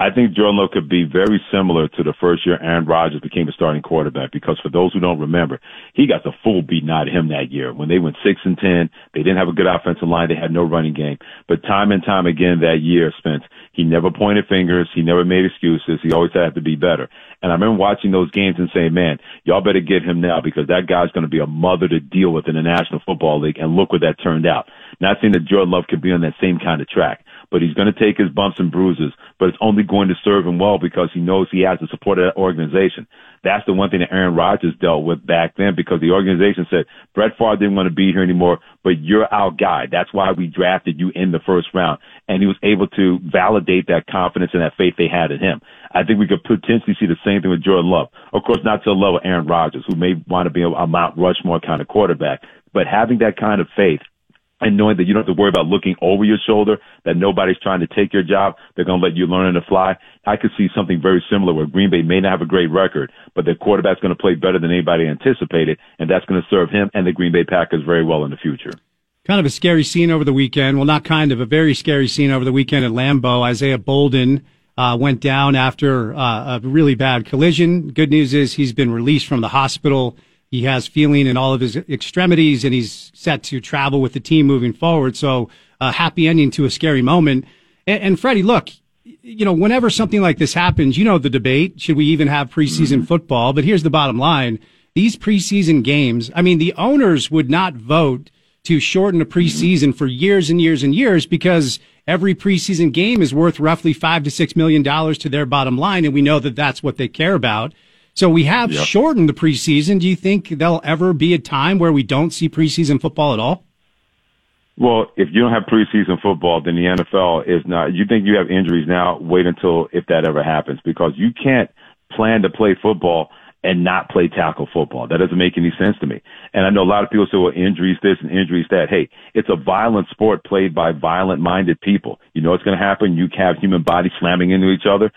I think Jordan Love could be very similar to the first year Aaron Rodgers became a starting quarterback because for those who don't remember, he got the full beaten out of him that year. When they went six and ten, they didn't have a good offensive line, they had no running game. But time and time again that year, Spence, he never pointed fingers, he never made excuses, he always had to be better. And I remember watching those games and saying, Man, y'all better get him now because that guy's gonna be a mother to deal with in the National Football League and look what that turned out. Not saying that Jordan Love could be on that same kind of track but he's going to take his bumps and bruises, but it's only going to serve him well because he knows he has the support of that organization. That's the one thing that Aaron Rodgers dealt with back then because the organization said, Brett Favre didn't want to be here anymore, but you're our guy. That's why we drafted you in the first round. And he was able to validate that confidence and that faith they had in him. I think we could potentially see the same thing with Jordan Love. Of course, not to the level of Aaron Rodgers, who may want to be a Mount Rushmore kind of quarterback, but having that kind of faith and knowing that you don't have to worry about looking over your shoulder, that nobody's trying to take your job, they're going to let you learn the fly. I could see something very similar where Green Bay may not have a great record, but their quarterback's going to play better than anybody anticipated, and that's going to serve him and the Green Bay Packers very well in the future. Kind of a scary scene over the weekend. Well, not kind of, a very scary scene over the weekend at Lambeau. Isaiah Bolden uh, went down after uh, a really bad collision. Good news is he's been released from the hospital. He has feeling in all of his extremities and he's set to travel with the team moving forward. So a happy ending to a scary moment. And, and Freddie, look, you know, whenever something like this happens, you know, the debate, should we even have preseason mm-hmm. football? But here's the bottom line. These preseason games, I mean, the owners would not vote to shorten a preseason for years and years and years because every preseason game is worth roughly five to six million dollars to their bottom line. And we know that that's what they care about. So we have yep. shortened the preseason. Do you think there'll ever be a time where we don't see preseason football at all? Well, if you don't have preseason football, then the NFL is not. You think you have injuries now? Wait until if that ever happens, because you can't plan to play football and not play tackle football. That doesn't make any sense to me. And I know a lot of people say, well, injuries this and injuries that. Hey, it's a violent sport played by violent minded people. You know what's going to happen? You have human bodies slamming into each other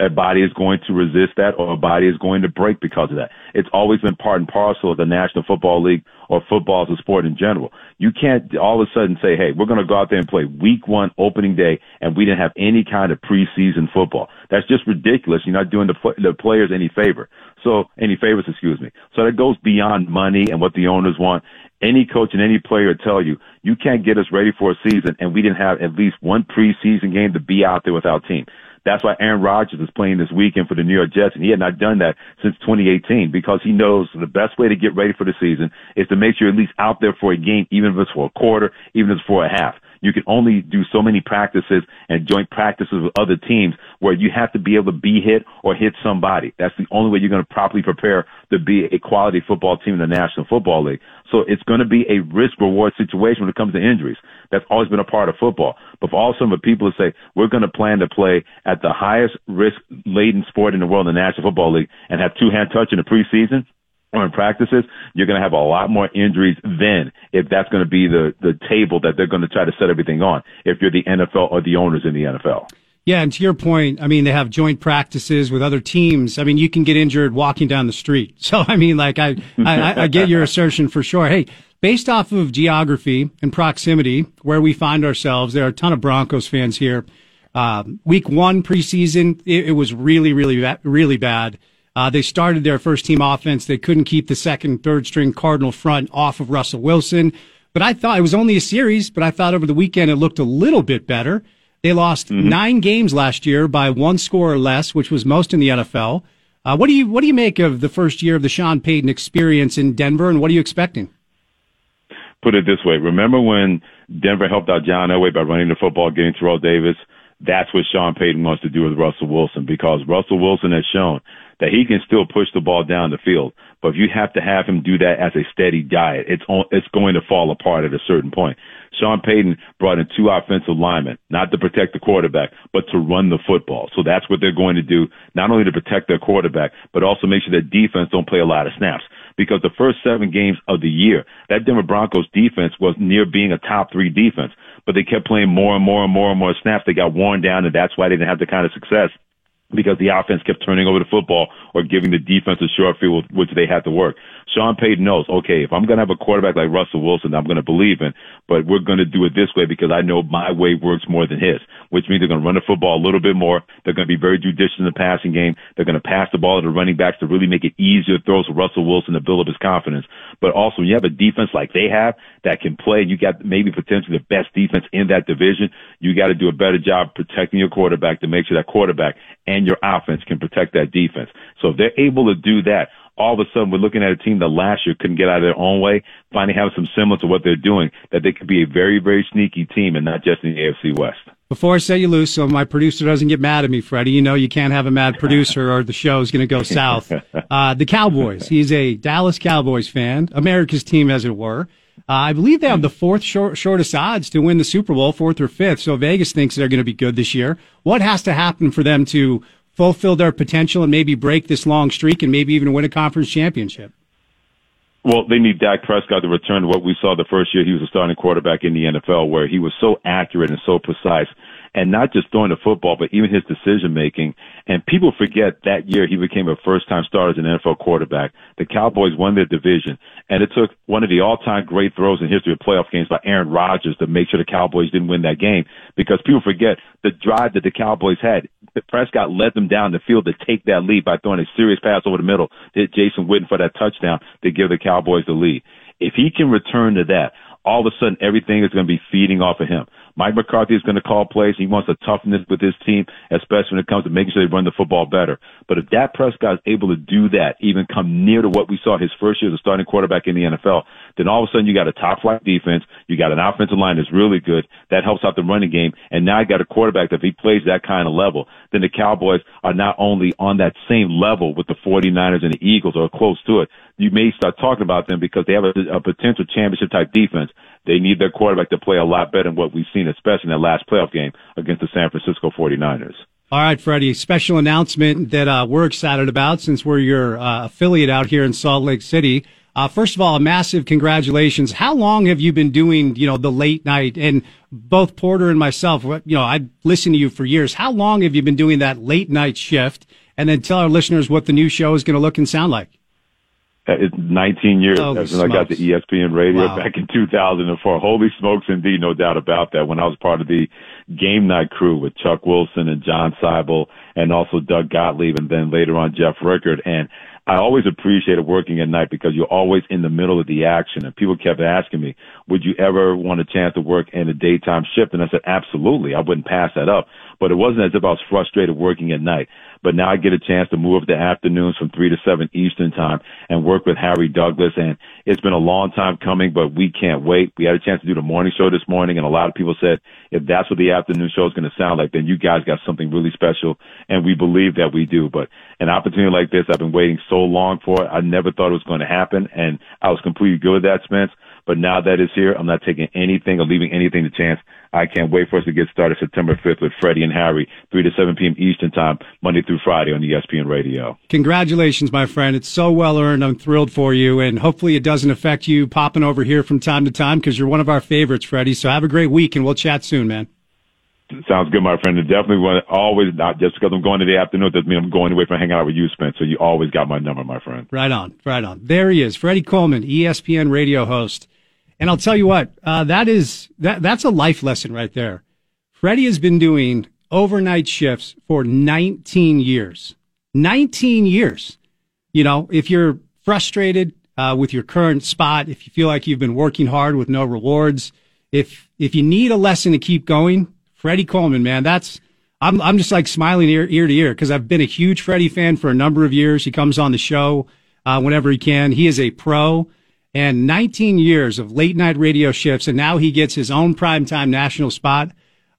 a body is going to resist that or a body is going to break because of that. It's always been part and parcel of the National Football League or football as a sport in general. You can't all of a sudden say, hey, we're going to go out there and play week one opening day and we didn't have any kind of preseason football. That's just ridiculous. You're not doing the, the players any favor. So any favors, excuse me. So that goes beyond money and what the owners want. Any coach and any player tell you you can't get us ready for a season, and we didn't have at least one preseason game to be out there with our team. That's why Aaron Rodgers is playing this weekend for the New York Jets, and he had not done that since 2018 because he knows the best way to get ready for the season is to make sure you're at least out there for a game, even if it's for a quarter, even if it's for a half. You can only do so many practices and joint practices with other teams where you have to be able to be hit or hit somebody. That's the only way you're going to properly prepare to be a quality football team in the National Football League. So it's going to be a risk reward situation when it comes to injuries. That's always been a part of football. But for all some of the people to say, we're going to plan to play at the highest risk laden sport in the world in the National Football League and have two hand touch in the preseason, or in practices, you're going to have a lot more injuries then if that's going to be the, the table that they're going to try to set everything on if you're the NFL or the owners in the NFL. Yeah, and to your point, I mean, they have joint practices with other teams. I mean, you can get injured walking down the street. <laughs> So, I mean, like, I, I, I get your assertion for sure. Hey, based off of geography and proximity, where we find ourselves, there are a ton of Broncos fans here. Uh, week one preseason, it, it was really, really, really bad. Uh, they started their first team offense. They couldn't keep the second, third string Cardinal front off of Russell Wilson. But I thought it was only a series, but I thought over the weekend it looked a little bit better. They lost mm-hmm. nine games last year by one score or less, which was most in the NFL. Uh, what do you what do you make of the first year of the Sean Payton experience in Denver, and what are you expecting? Put it this way: Remember when Denver helped out John Elway by running the football, getting Terrell Davis? That's what Sean Payton wants to do with Russell Wilson because Russell Wilson has shown that he can still push the ball down the field. But if you have to have him do that as a steady diet, it's on, it's going to fall apart at a certain point. Sean Payton brought in two offensive linemen, not to protect the quarterback, but to run the football. So that's what they're going to do, not only to protect their quarterback, but also make sure that defense don't play a lot of snaps. Because the first seven games of the year, that Denver Broncos defense was near being a top three defense, but they kept playing more and more and more and more snaps. They got worn down, and that's why they didn't have the kind of success because the offense kept turning over the football or giving the defense a short field, which they had to work. Sean Payton knows, okay, if I'm going to have a quarterback like Russell Wilson, I'm going to believe in, but we're going to do it this way because I know my way works more than his, which means they're going to run the football a little bit more. They're going to be very judicious in the passing game. They're going to pass the ball to the running backs to really make it easier throws for Russell Wilson to build up his confidence. But also, when you have a defense like they have that can play, you got maybe potentially the best defense in that division, you got to do a better job protecting your quarterback to make sure that quarterback and your offense can protect that defense. So if they're able to do that, all of a sudden we're looking at a team that last year couldn't get out of their own way, finally having some semblance of what they're doing, that they could be a very, very sneaky team and not just in the AFC West. Before I set you loose, so my producer doesn't get mad at me, Freddie, you know you can't have a mad producer or the show is going to go <laughs> south. Uh, the Cowboys. He's a Dallas Cowboys fan, America's team, as it were. Uh, I believe they have the fourth short, shortest odds to win the Super Bowl, fourth or fifth. So Vegas thinks they're going to be good this year. What has to happen for them to fulfill their potential and maybe break this long streak and maybe even win a conference championship? Well, they need Dak Prescott to return to what we saw the first year he was a starting quarterback in the NFL, where he was so accurate and so precise and not just throwing the football, but even his decision making. And people forget that year he became a first time starter as an NFL quarterback. The Cowboys won their division, and it took one of the all time great throws in history of playoff games by Aaron Rodgers to make sure the Cowboys didn't win that game because people forget the drive that the Cowboys had. Prescott led them down the field to take that lead by throwing a serious pass over the middle to Jason Witten for that touchdown to give the Cowboys the lead. If he can return to that, all of a sudden everything is going to be feeding off of him. Mike McCarthy is going to call plays. He wants a toughness with his team, especially when it comes to making sure they run the football better. But if Dak Prescott is able to do that, even come near to what we saw his first year as a starting quarterback in the NFL, then all of a sudden you got a top flight defense, you got an offensive line that's really good, that helps out the running game, and now you got a quarterback that if he plays that kind of level, then the Cowboys are not only on that same level with the 49ers and the Eagles or close to it, you may start talking about them because they have a, a potential championship type defense. They need their quarterback to play a lot better than what we've seen, especially in that last playoff game against the San Francisco 49ers. All right, Freddie, special announcement that uh, we're excited about since we're your uh, affiliate out here in Salt Lake City. Uh, first of all, a massive congratulations. How long have you been doing, you know, the late night? And both Porter and myself, you know, I've listened to you for years. How long have you been doing that late night shift? And then tell our listeners what the new show is going to look and sound like. Uh, it's 19 years Holy since I got the ESPN radio Wow. back in 2004. Holy smokes, indeed, no doubt about that. When I was part of the game night crew with Chuck Wilson and John Seibel and also Doug Gottlieb and then later on Jeff Rickard. And I always appreciated working at night because you're always in the middle of the action. And people kept asking me, would you ever want a chance to work in a daytime shift? And I said, absolutely. I wouldn't pass that up. But it wasn't as if I was frustrated working at night. But now I get a chance to move the afternoons from three to seven Eastern time and work with Harry Douglas. And it's been a long time coming, but we can't wait. We had a chance to do the morning show this morning and a lot of people said, if that's what the afternoon show is going to sound like, then you guys got something really special. And we believe that we do. But an opportunity like this, I've been waiting so long for it. I never thought it was going to happen. And I was completely good with that, Spence. But now that it's here, I'm not taking anything or leaving anything to chance. I can't wait for us to get started September 5th with Freddie and Harry, 3 to 7 p.m. Eastern Time, Monday through Friday on ESPN Radio. Congratulations, my friend. It's so well earned. I'm thrilled for you. And hopefully it doesn't affect you popping over here from time to time because you're one of our favorites, Freddie. So have a great week and we'll chat soon, man. Sounds good, my friend. And definitely want always not just because I'm going to the afternoon doesn't mean I'm going away from hanging out with you, Spence. So you always got my number, my friend. Right on, right on. There he is, Freddie Coleman, ESPN radio host. And I'll tell you what, uh, that is that that's a life lesson right there. Freddie has been doing overnight shifts for 19 years. 19 years. You know, if you're frustrated uh, with your current spot, if you feel like you've been working hard with no rewards, if if you need a lesson to keep going, Freddie Coleman, man, that's I'm I'm just like smiling ear, ear to ear because I've been a huge Freddie fan for a number of years. He comes on the show uh, whenever he can. He is a pro and 19 years of late night radio shifts, and now he gets his own primetime national spot.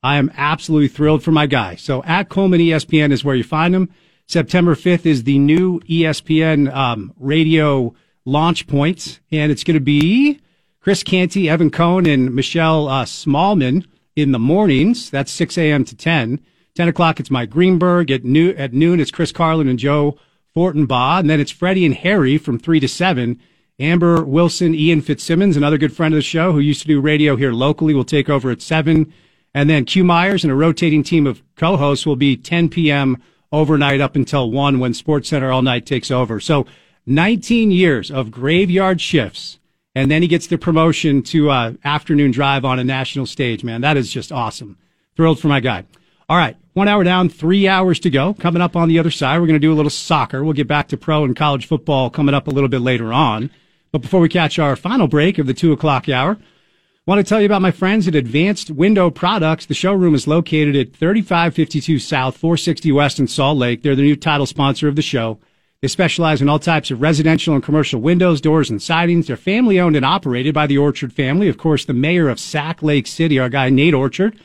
I am absolutely thrilled for my guy. So at Coleman ESPN is where you find him. September 5th is the new ESPN um, radio launch point, and it's going to be Chris Canty, Evan Cohen, and Michelle uh, Smallmon in the mornings. That's 6 a.m. to 10. 10 o'clock, it's Mike Greenberg. At, new, at noon, it's Chris Carlin and Joe Fortenbaugh. And then it's Freddie and Harry from 3 to 7. Amber Wilson, Ian Fitzsimmons, another good friend of the show who used to do radio here locally, will take over at 7. And then Q Myers and a rotating team of co-hosts will be 10 p.m. overnight up until 1 when Sports Center All Night takes over. So 19 years of graveyard shifts. And then he gets the promotion to uh, afternoon drive on a national stage, man. That is just awesome. Thrilled for my guy. All right. One hour down, three hours to go. Coming up on the other side, we're going to do a little soccer. We'll get back to pro and college football coming up a little bit later on. But before we catch our final break of the two o'clock hour, I want to tell you about my friends at Advanced Window Products. The showroom is located at 3552 South, 460 West in Salt Lake. They're the new title sponsor of the show. They specialize in all types of residential and commercial windows, doors, and sidings. They're family owned and operated by the Orchard family. Of course, the mayor of Sac Lake City, our guy Nate Orchard,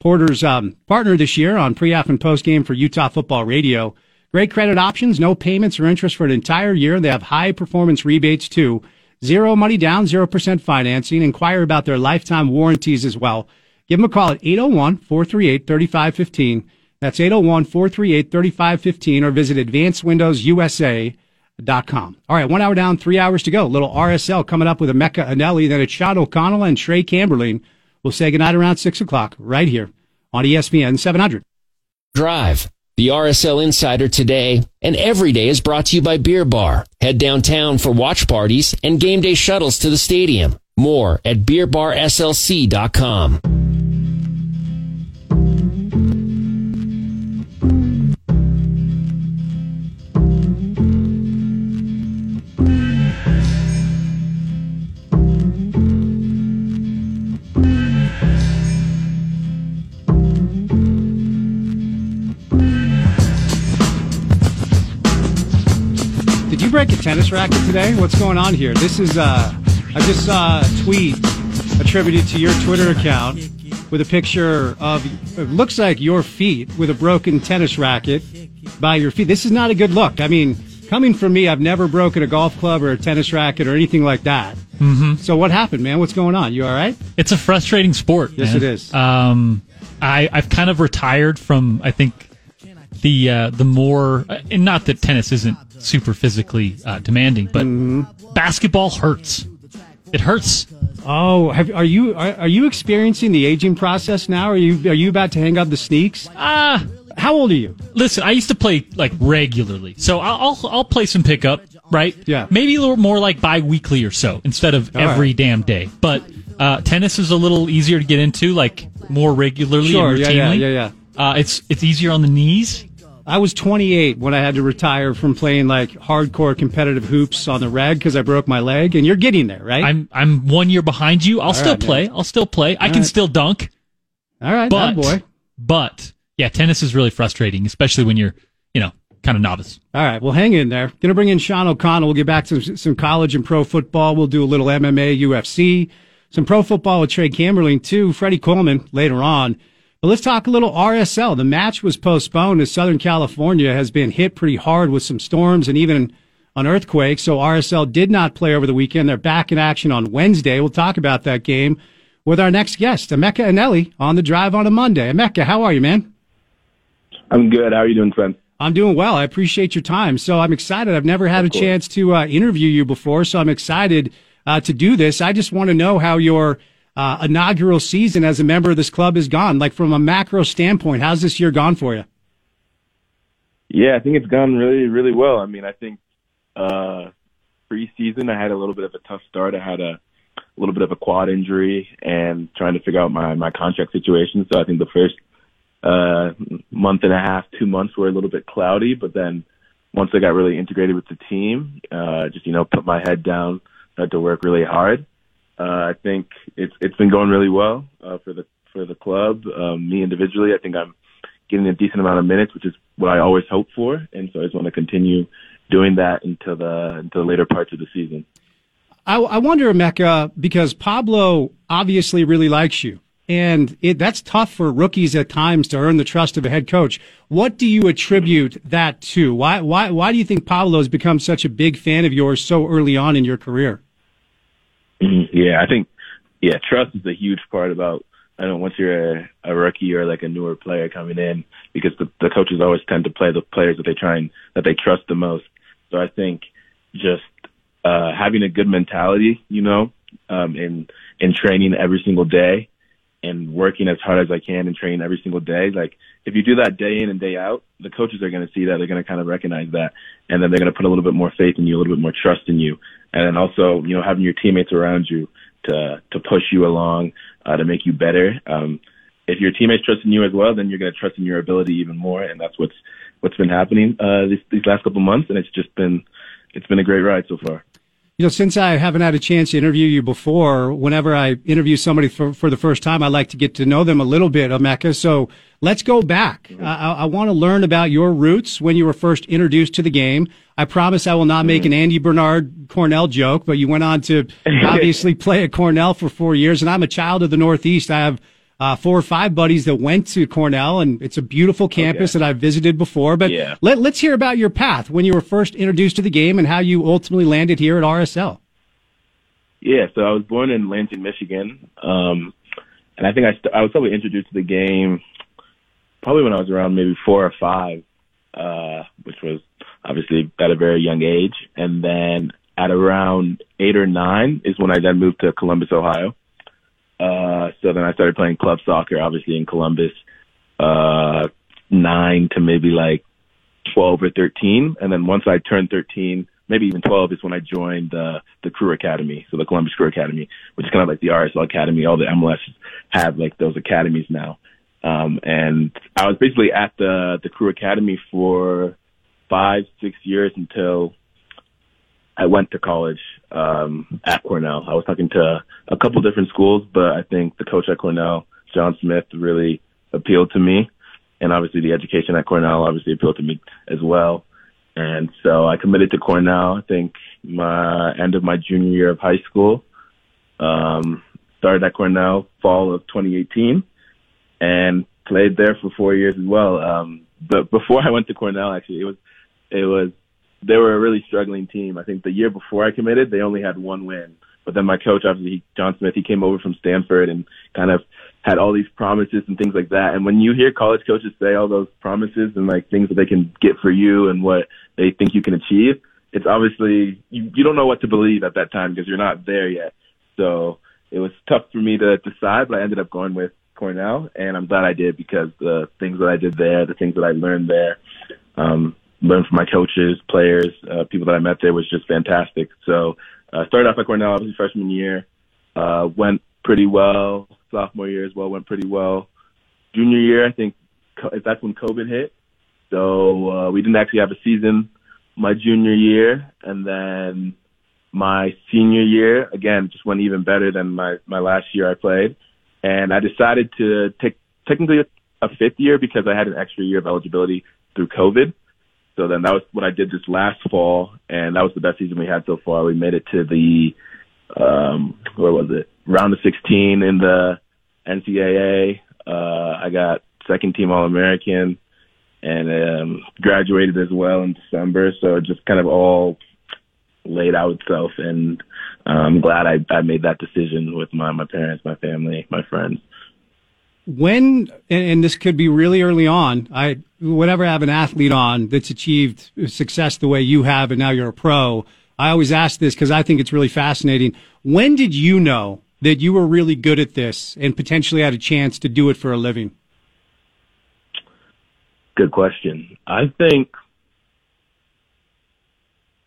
Porter's um, partner this year on pre-app and post-game for Utah Football Radio. Great credit options, no payments or interest for an entire year. They have high performance rebates too. Zero money down, 0% financing. Inquire about their lifetime warranties as well. Give them a call at 801-438-3515. That's 801-438-3515 or visit advancedwindowsusa.com. All right, one hour down, three hours to go. Little RSL coming up with Emeka Eneli, then it's Sean O'Connell and Trey Camberling. We'll say goodnight around 6 o'clock right here on ESPN 700. Drive. The RSL Insider today and every day is brought to you by Beer Bar. Head downtown for watch parties and game day shuttles to the stadium. More at beerbarslc.com. you break a tennis racket today? What's going on here? This is, uh, I just saw a tweet attributed to your Twitter account with a picture of, it looks like your feet with a broken tennis racket by your feet. This is not a good look. I mean, coming from me, I've never broken a golf club or a tennis racket or anything like that. Mm-hmm. So what happened, man? What's going on? You all right? It's a frustrating sport. Yes, man. it is. Um, I I've kind of retired from I think the uh, the more uh, and not that tennis isn't super physically uh, demanding, but Mm-hmm. basketball hurts. It hurts. Oh, have, are you are, are you experiencing the aging process now? Are you are you about to hang up the sneaks? Ah, how old are you? Listen, I used to play like regularly, so I'll I'll, I'll play some pickup, right? Yeah. maybe a little more like bi-weekly or so instead of All every right. damn day. But uh, tennis is a little easier to get into, like more regularly Sure, and yeah, routinely. yeah, yeah, Uh, it's it's easier on the knees. I was 28 when I had to retire from playing like hardcore competitive hoops on the rag because I broke my leg, and you're getting there, right? I'm I'm one year behind you. I'll All still right, man. play. I'll still play. I can right. still dunk. All right, but boy. but yeah, tennis is really frustrating, especially when you're you know kind of novice. All right, well, hang in there. Going to bring in Sean O'Connell. We'll get back to some, some college and pro football. We'll do a little MMA, UFC, some pro football with Trey Camberling too. Freddie Coleman later on. But let's talk a little RSL. The match was postponed as Southern California has been hit pretty hard with some storms and even an earthquake. So RSL did not play over the weekend. They're back in action on Wednesday. We'll talk about that game with our next guest, Emeka Eneli, on the drive on a Monday. Emeka, how are you, man? I'm good. How are you doing, friend? I'm doing well. I appreciate your time. So I'm excited. I've never had a chance to uh, interview you before, so I'm excited uh, to do this. I just want to know how your uh, inaugural season as a member of this club is gone. Like from a macro standpoint, how's this year gone for you? Yeah, I think it's gone really, really well. I mean, I think uh preseason I had a little bit of a tough start. I had a, little bit of a quad injury and trying to figure out my my contract situation. So I think the first uh month and a half, two months were a little bit cloudy, but then once I got really integrated with the team, uh just you know put my head down, had to work really hard. Uh I think it's it's been going really well uh for the for the club. Um me individually, I think I'm getting a decent amount of minutes, which is what I always hope for, and so I just want to continue doing that until the until the later parts of the season. I, I wonder, Emeka, because Pablo obviously really likes you. And it, that's tough for rookies at times to earn the trust of a head coach. What do you attribute that to? Why, why, why do you think Pablo has become such a big fan of yours so early on in your career? Mhm. Yeah, I think yeah, trust is a huge part about. I don't know once you're a, a rookie or like a newer player coming in, because the, the coaches always tend to play the players that they try and that they trust the most. So I think just uh, having a good mentality, you know, um, in in training every single day and working as hard as I can and training every single day. Like if you do that day in and day out, the coaches are going to see that. They're going to kind of recognize that, and then they're going to put a little bit more faith in you, a little bit more trust in you, and then also you know having your teammates around you to to push you along, uh, to make you better. Um, if your teammates trust in you as well, then you're going to trust in your ability even more, and that's what's what's been happening uh, these these last couple months, and it's just been it's been a great ride so far. You know, since I haven't had a chance to interview you before, whenever I interview somebody for, for the first time, I like to get to know them a little bit, Emeka. So let's go back. Mm-hmm. I, I, I want to learn about your roots when you were first introduced to the game. I promise I will not make mm-hmm. an Andy Bernard Cornell joke, but you went on to <laughs> obviously play at Cornell for four years, and I'm a child of the Northeast. I have uh, four or five buddies that went to Cornell, and it's a beautiful campus that I've visited before. But Yeah. let, let's hear about your path when you were first introduced to the game and how you ultimately landed here at RSL. Yeah, so I was born in Lansing, Michigan, um, and I think I st- I was probably introduced to the game probably when I was around maybe four or five, uh, which was obviously at a very young age, and then at around eight or nine is when I then moved to Columbus, Ohio. Uh, so then I started playing club soccer, obviously in Columbus, uh, nine to maybe like 12 or 13. And then once I turned 13, maybe even 12 is when I joined uh, the Crew Academy. So the Columbus Crew Academy, which is kind of like the RSL Academy. All the MLS have like those academies now. Um, and I was basically at the, the Crew Academy for five, six years until I went to college um, at Cornell. I was talking to a couple different schools, but I think the coach at Cornell, John Smith, really appealed to me, and obviously the education at Cornell obviously appealed to me as well. And so I committed to Cornell. I think my end of my junior year of high school. Um, started at Cornell fall of 2018, and played there for four years as well. Um, but before I went to Cornell, actually, it was it was they were a really struggling team. I think the year before I committed, they only had one win. But then my coach, obviously, he, John Smith, he came over from Stanford and kind of had all these promises and things like that. And when you hear college coaches say all those promises and like things that they can get for you and what they think you can achieve, it's obviously you, you don't know what to believe at that time because you're not there yet. So it was tough for me to decide, but I ended up going with Cornell, and I'm glad I did because the things that I did there, the things that I learned there, um, learned from my coaches, players, uh, people that I met there was just fantastic. So uh, started off at Cornell, obviously freshman year, uh, went pretty well. Sophomore year as well went pretty well. Junior year, I think that's when COVID hit, So uh, we didn't actually have a season my junior year, and then my senior year again just went even better than my my last year I played, and I decided to take technically a fifth year because I had an extra year of eligibility through COVID. So then that was what I did this last fall, and that was the best season we had so far. We made it to the um, where was it? Round of 16 in the NCAA. Uh, I got second team All American and um, graduated as well in December. So it just kind of all laid out itself, and uh, I'm glad I, I made that decision with my my parents, my family, my friends. When and, and this could be really early on. I whenever I have an athlete on that's achieved success the way you have, and now you're a pro. I always ask this because I think it's really fascinating. When did you know that you were really good at this and potentially had a chance to do it for a living? Good question. I think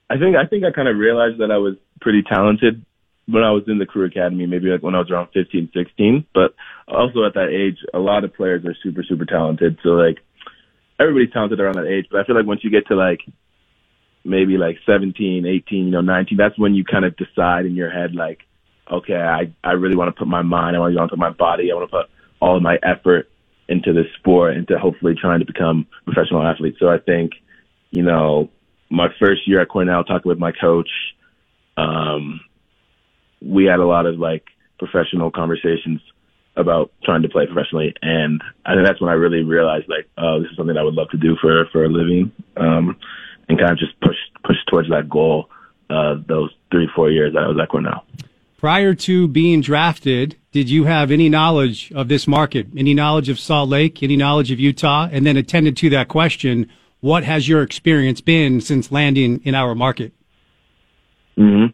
I think I think I kind of realized that I was pretty talented when I was in the Crew Academy, maybe like when I was around 15, 16. But also at that age, a lot of players are super, super talented. So like everybody's talented around that age. But I feel like once you get to like maybe like 17, 18, you know, 19, that's when you kind of decide in your head like, okay, I I really want to put my mind, I want to put my body, I want to put all of my effort into this sport, into hopefully trying to become a professional athlete. So I think, you know, my first year at Cornell, talking with my coach, um, we had a lot of like professional conversations about trying to play professionally, and I think that's when I really realized like, oh, this is something I would love to do for for a living, um, and kind of just push push towards that goal. Uh, those three four years that I was at Cornell. Prior to being drafted, did you have any knowledge of this market? Any knowledge of Salt Lake? Any knowledge of Utah? And then attended to that question, what has your experience been since landing in our market? hmm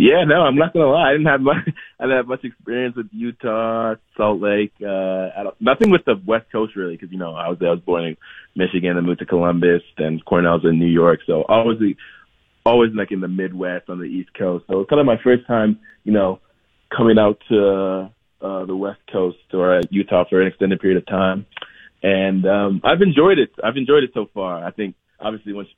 Yeah, no, I'm not gonna lie. I didn't have much. <laughs> I didn't have much experience with Utah, Salt Lake. Uh, I don't, nothing with the West Coast really, because you know I was I was born in Michigan and moved to Columbus, then Cornell's in New York, so I was always always like in the Midwest on the East Coast. So it's kind of my first time, you know, coming out to uh, the West Coast or uh, Utah for an extended period of time, and um, I've enjoyed it. I've enjoyed it so far. I think obviously once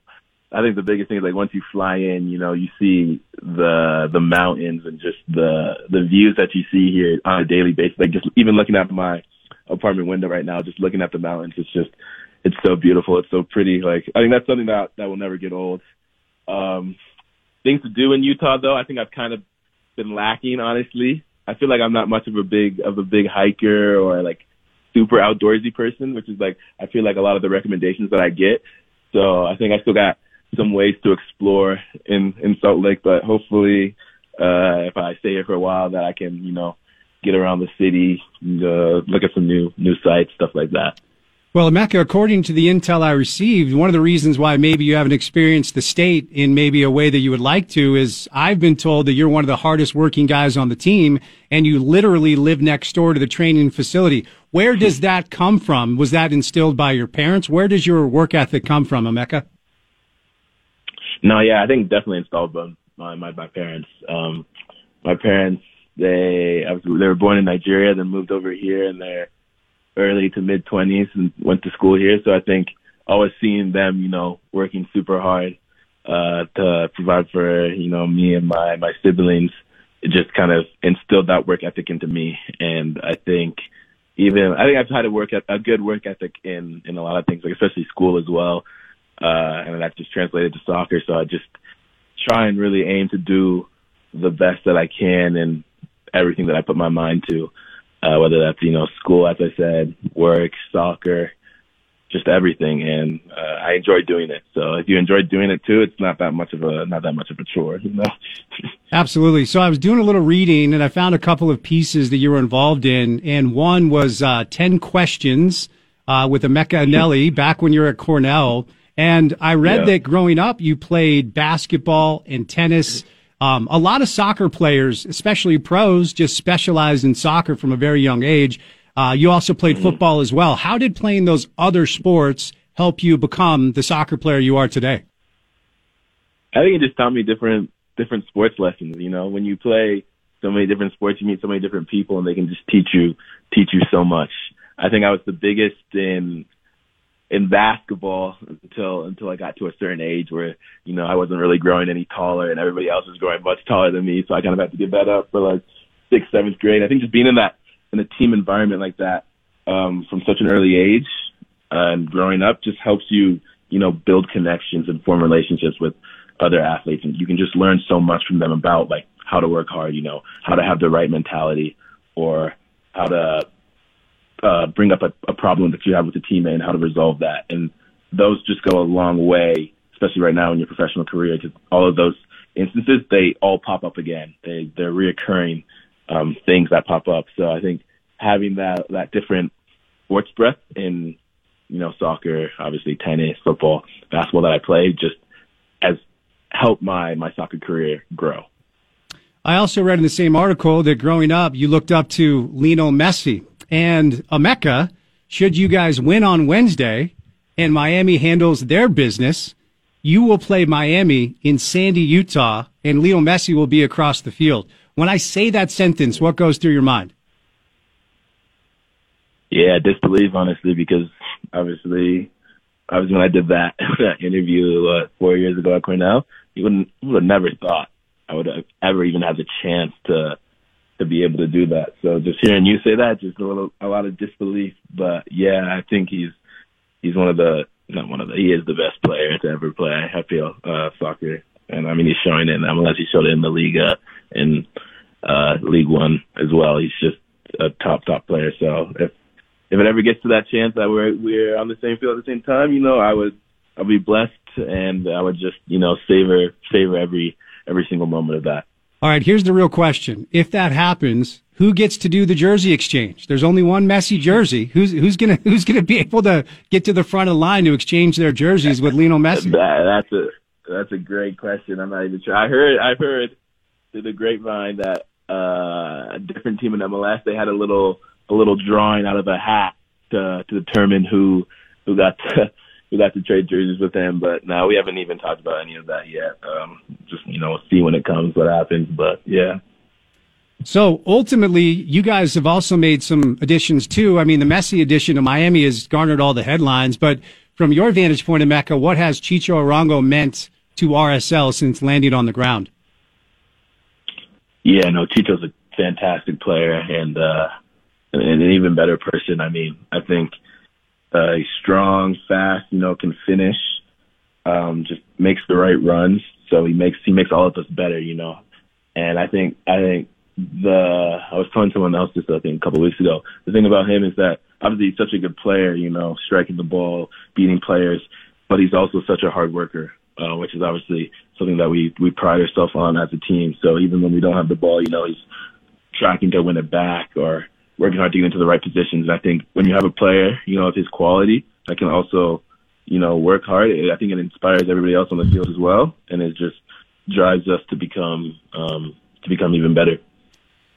I think the biggest thing is like once you fly in, you know, you see the the mountains and just the the views that you see here on a daily basis. Like just even looking out my apartment window right now, just looking at the mountains, it's just it's so beautiful. It's so pretty. Like I think that's something that that will never get old. Um, things to do in Utah though, I think I've kind of been lacking honestly. I feel like I'm not much of a big of a big hiker or like super outdoorsy person, which is like I feel like a lot of the recommendations that I get. So I think I still got some ways to explore in in Salt Lake, but hopefully, uh, if I stay here for a while, that I can you know get around the city, uh, look at some new new sites, stuff like that. Well, Emeka, according to the intel I received, one of the reasons why maybe you haven't experienced the state in maybe a way that you would like to is I've been told that you're one of the hardest working guys on the team and you literally live next door to the training facility. Where does that come from? Was that instilled by your parents? Where does your work ethic come from, Emeka? No, yeah, I think definitely installed by my my, my parents. Um, my parents, they they were born in Nigeria, then moved over here in their early to mid twenties and went to school here. So I think always seeing them, you know, working super hard uh, to provide for you know me and my my siblings, it just kind of instilled that work ethic into me. And I think even I think I've had a work a good work ethic in in a lot of things, like especially school as well uh, and that just translated to soccer. So I just try and really aim to do the best that I can in everything that I put my mind to, uh, whether that's, you know, school, as I said, work, soccer, just everything. And, uh, I enjoy doing it. So if you enjoy doing it too, it's not that much of a, not that much of a chore, you know? <laughs> Absolutely. So I was doing a little reading and I found a couple of pieces that you were involved in. And one was, uh, 10 questions, uh, with Emeka Eneli back when you were at Cornell. And I read Yeah. that growing up, you played basketball and tennis. Um, a lot of soccer players, especially pros, just specialized in soccer from a very young age. Uh, you also played football as well. How did playing those other sports help you become the soccer player you are today? I think it just taught me different different sports lessons. You know, when you play so many different sports, you meet so many different people, and they can just teach you teach you so much. I think I was the biggest in in basketball until until I got to a certain age where you know I wasn't really growing any taller and everybody else was growing much taller than me. So I kind of had to give that up for like sixth, seventh grade. I think just being in that in a team environment like that um, from such an early age uh, and growing up just helps you you know build connections and form relationships with other athletes, and you can just learn so much from them about like how to work hard, you know, how to have the right mentality, or how to uh, bring up a, a problem that you have with a teammate and how to resolve that. And those just go a long way, especially right now in your professional career, because all of those instances, they all pop up again. They, they're reoccurring um, things that pop up. So I think having that, that different sports breadth in, you know, soccer, obviously tennis, football, basketball that I play just has helped my, my soccer career grow. I also read in the same article that growing up, you looked up to Lionel Messi and Emeka, should you guys win on Wednesday and Miami handles their business, you will play Miami in Sandy, Utah, and Leo Messi will be across the field. When I say that sentence, what goes through your mind? Yeah, disbelief, honestly, because obviously, obviously when I did that, <laughs> that interview uh, four years ago at Cornell, you wouldn't would have never thought I would have ever even had the chance to to be able to do that. So just hearing you say that, just a little, a lot of disbelief. But yeah, I think he's he's one of the not one of the he is the best player to ever play. I feel uh, soccer, and I mean he's showing it. Unless he showed it in the Liga in uh, League One as well, he's just a top top player. So if if it ever gets to that chance that we're we're on the same field at the same time, you know, I would I'll be blessed, and I would just you know savor savor every every single moment of that. All right, here's the real question. If that happens, who gets to do the jersey exchange? There's only one Messi jersey. Who's who's gonna <laughs> who's gonna be able to get to the front of the line to exchange their jerseys with Lionel Messi? <laughs> That, that's a that's a great question. I'm not even sure. I heard I heard through the grapevine that uh, a different team in MLS they had a little a little drawing out of a hat to to determine who who got to we got to trade jerseys with him, but now we haven't even talked about any of that yet. Um, just you know, see when it comes what happens. But yeah. So ultimately, you guys have also made some additions too. I mean, the Messi addition to Miami has garnered all the headlines, but from your vantage point, Emeka, what has Chicho Arango meant to RSL since landing on the ground? Yeah, no, Chicho's a fantastic player and uh, and an even better person. I mean, I think uh, he's strong, fast, you know, can finish, um, just makes the right runs. So he makes he makes all of us better, you know. And I think I think the I was telling someone else this I think a couple of weeks ago. The thing about him is that obviously he's such a good player, you know, striking the ball, beating players, but he's also such a hard worker, uh, which is obviously something that we we pride ourselves on as a team. So even when we don't have the ball, you know, he's tracking to win it back or working hard to get into the right positions. And I think when you have a player, you know, of his quality that can also, you know, work hard, I think it inspires everybody else on the field as well, and it just drives us to become um, to become even better.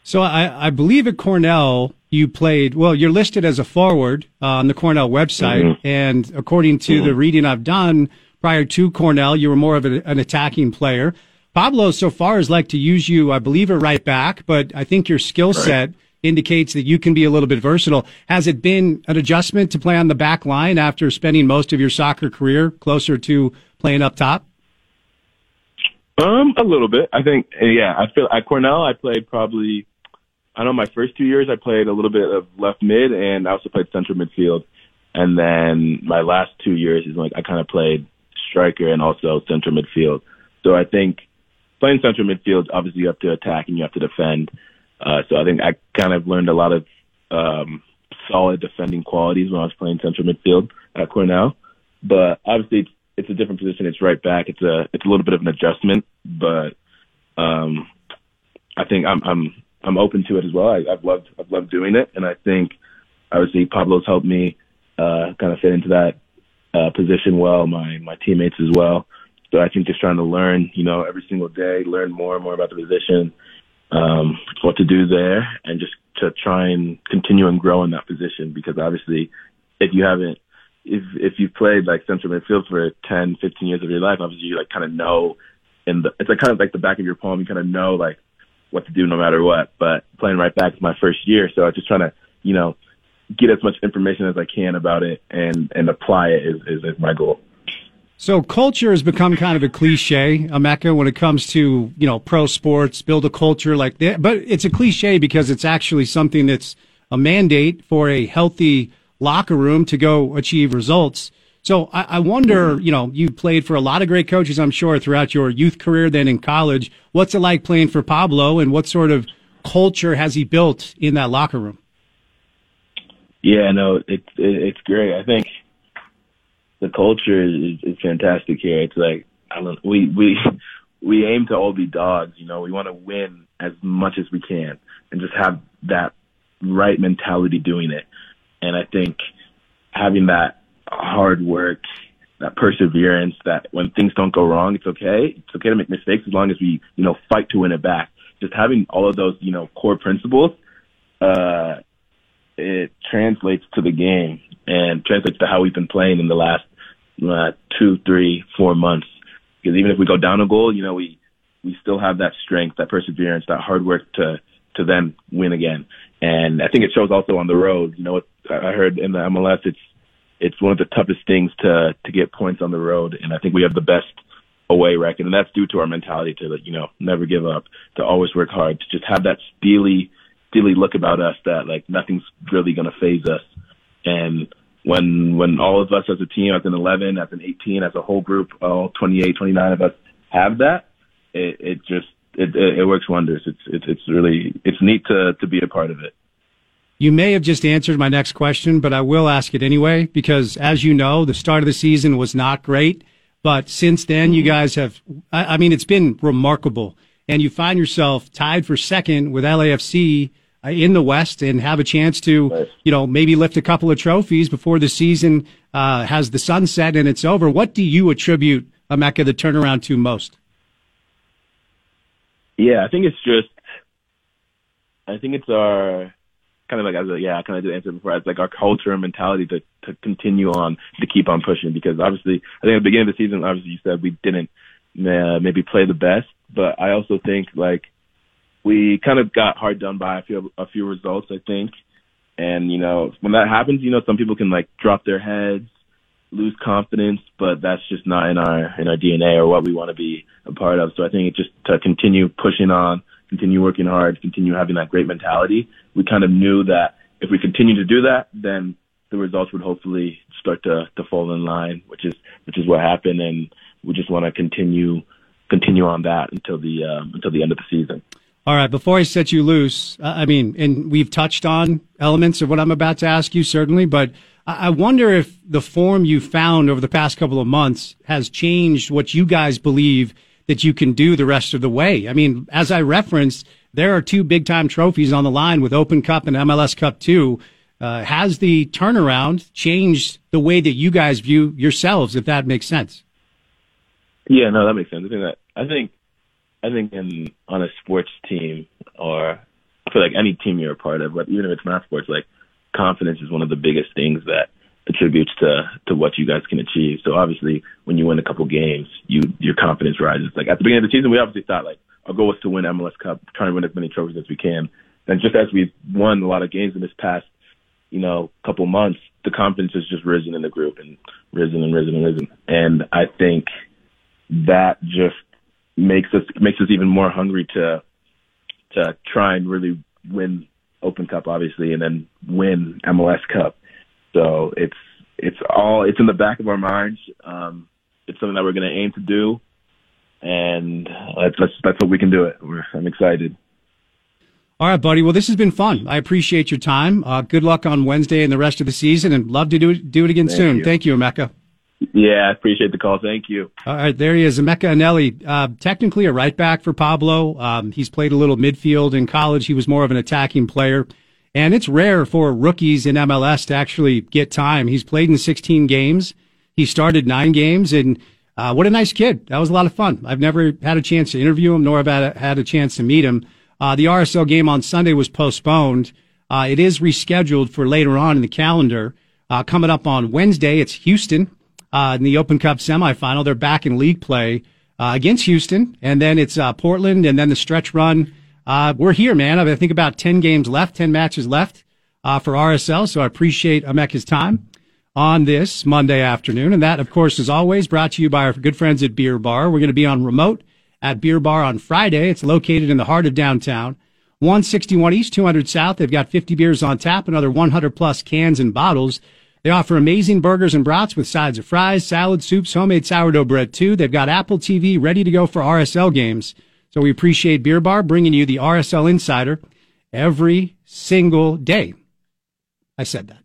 So I, I believe at Cornell you played well. You're listed as a forward uh, on the Cornell website, mm-hmm. and according to mm-hmm. the reading I've done prior to Cornell, you were more of a, an attacking player. Pablo so far has liked to use you, I believe, a right back, but I think your skill set right indicates that you can be a little bit versatile. Has it been an adjustment to play on the back line after spending most of your soccer career closer to playing up top? Um, a little bit. I think, yeah, I feel at Cornell, I played probably, I know my first two years, I played a little bit of left mid and I also played central midfield. And then my last two years is like, I kind of played striker and also central midfield. So I think playing central midfield, obviously you have to attack and you have to defend. Uh, so I think I kind of learned a lot of um, solid defending qualities when I was playing central midfield at Cornell. But obviously, it's, it's a different position. It's right back. It's a it's a little bit of an adjustment, but um, I think I'm I'm I'm open to it as well. I, I've loved I've loved doing it, and I think obviously Pablo's helped me uh, kind of fit into that uh, position well. My my teammates as well. So I think just trying to learn, you know, every single day, learn more and more about the position, um, what to do there and just to try and continue and grow in that position because obviously if you haven't if if you've played like central midfield for 10, 15 years of your life, obviously you like kind of know in the it's like kind of like the back of your palm, you kind of know like what to do no matter what. But playing right back is my first year, so I was just trying to, you know, get as much information as I can about it and and apply it is is, is my goal. So culture has become kind of a cliche, Emeka, when it comes to, you know, pro sports, build a culture like that. But it's a cliche because it's actually something that's a mandate for a healthy locker room to go achieve results. So I, I wonder, you know, you played for a lot of great coaches, I'm sure, throughout your youth career, then in college. What's it like playing for Pablo and what sort of culture has he built in that locker room? Yeah, no, it's it, it's great. I think the culture is, is fantastic here. It's like I don't we we <laughs> we aim to all be dogs. You know, we want to win as much as we can and just have that right mentality doing it. And I think having that hard work, that perseverance, that when things don't go wrong, it's okay. It's okay to make mistakes as long as we, you know, fight to win it back. Just having all of those, you know, core principles, uh, it translates to the game and translates to how we've been playing in the last uh, two, three, four months. Because even if we go down a goal, you know, we we still have that strength, that perseverance, that hard work to to then win again. And I think it shows also on the road. You know, it, I heard in the MLS, it's it's one of the toughest things to to get points on the road, and I think we have the best away record, and that's due to our mentality to you know never give up, to always work hard, to just have that steely steely look about us that like nothing's really gonna faze us. And when when all of us as a team, as an 11, as an 18, as a whole group, all 28, 29 of us have that, it, it just it, it, it works wonders. It's it's it's really it's neat to to be a part of it. You may have just answered my next question, but I will ask it anyway because, as you know, the start of the season was not great. But since then, you guys have, I, I mean, it's been remarkable. And you find yourself tied for second with LAFC in the West and have a chance to, you know, maybe lift a couple of trophies before the season uh, has the sunset and it's over. What do you attribute, Emeka, the turnaround to most? Yeah, I think it's just, I think it's our, kind of like as a yeah, I kind of did answer before. It's like our culture and mentality to to continue on to keep on pushing because obviously I think at the beginning of the season, obviously you said we didn't uh, maybe play the best, but I also think like we kind of got hard done by a few a few results. I think, and you know when that happens, you know some people can like drop their heads, lose confidence, but that's just not in our in our DNA or what we want to be a part of. So I think it's just to continue pushing on continue working hard, continue having that great mentality. We kind of knew that if we continue to do that, then the results would hopefully start to, to fall in line, which is which is what happened, and we just want to continue continue on that until the um, until the end of the season. All right, before I set you loose, I mean, and we've touched on elements of what I'm about to ask you, certainly, but I wonder if the form you found over the past couple of months has changed what you guys believe that you can do the rest of the way. I mean, as I referenced, there are two big time trophies on the line with Open Cup and MLS Cup 2. Uh, has the turnaround changed the way that you guys view yourselves, if that makes sense? Yeah, no, that makes sense. I think that I think I think in on a sports team or feel like any team you're a part of, but even if it's not sports, like confidence is one of the biggest things that attributes to to what you guys can achieve. So obviously, when you win a couple games, you your confidence rises. Like at the beginning of the season, we obviously thought like our goal was to win MLS Cup, try and win as many trophies as we can. And just as we've won a lot of games in this past, you know, couple months, the confidence has just risen in the group and risen and risen and risen. And I think that just makes us makes us even more hungry to to try and really win Open Cup, obviously, and then win MLS Cup so it's it's all it's in the back of our minds. Um, it's something that we're going to aim to do, and that's, that's that's what we can do. It. We're, I'm excited. All right, buddy. Well, this has been fun. I appreciate your time. Uh, good luck on Wednesday and the rest of the season, and love to do it do it again Thank soon. you. Thank you, Emeka. Yeah, I appreciate the call. Thank you. All right, there he is, Emeka Eneli. Uh, technically a right back for Pablo. Um, he's played a little midfield in college. He was more of an attacking player. And it's rare for rookies in MLS to actually get time. He's played in 16 games. He started nine games and uh, what a nice kid. That was a lot of fun. I've never had a chance to interview him, nor have I had a chance to meet him. Uh, the RSL game on Sunday was postponed. Uh, it is rescheduled for later on in the calendar. Uh, coming up on Wednesday, it's Houston in the Open Cup semifinal. They're back in league play uh, against Houston, and then it's Portland, and then the stretch run uh, we're here, man. I think about 10 games left, 10 matches left. uh, for RSL. So I appreciate Emeka's time on this Monday afternoon. And that, of course, is always brought to you by our good friends at Beer Bar. We're going to be on remote at Beer Bar on Friday. It's located in the heart of downtown. 161 East, 200 South. They've got 50 beers on tap, another 100 plus cans and bottles. They offer amazing burgers and brats with sides of fries, salad, soups, homemade sourdough bread too. They've got Apple TV ready to go for RSL games. So we appreciate Beer Bar bringing you the RSL Insider every single day. I said that.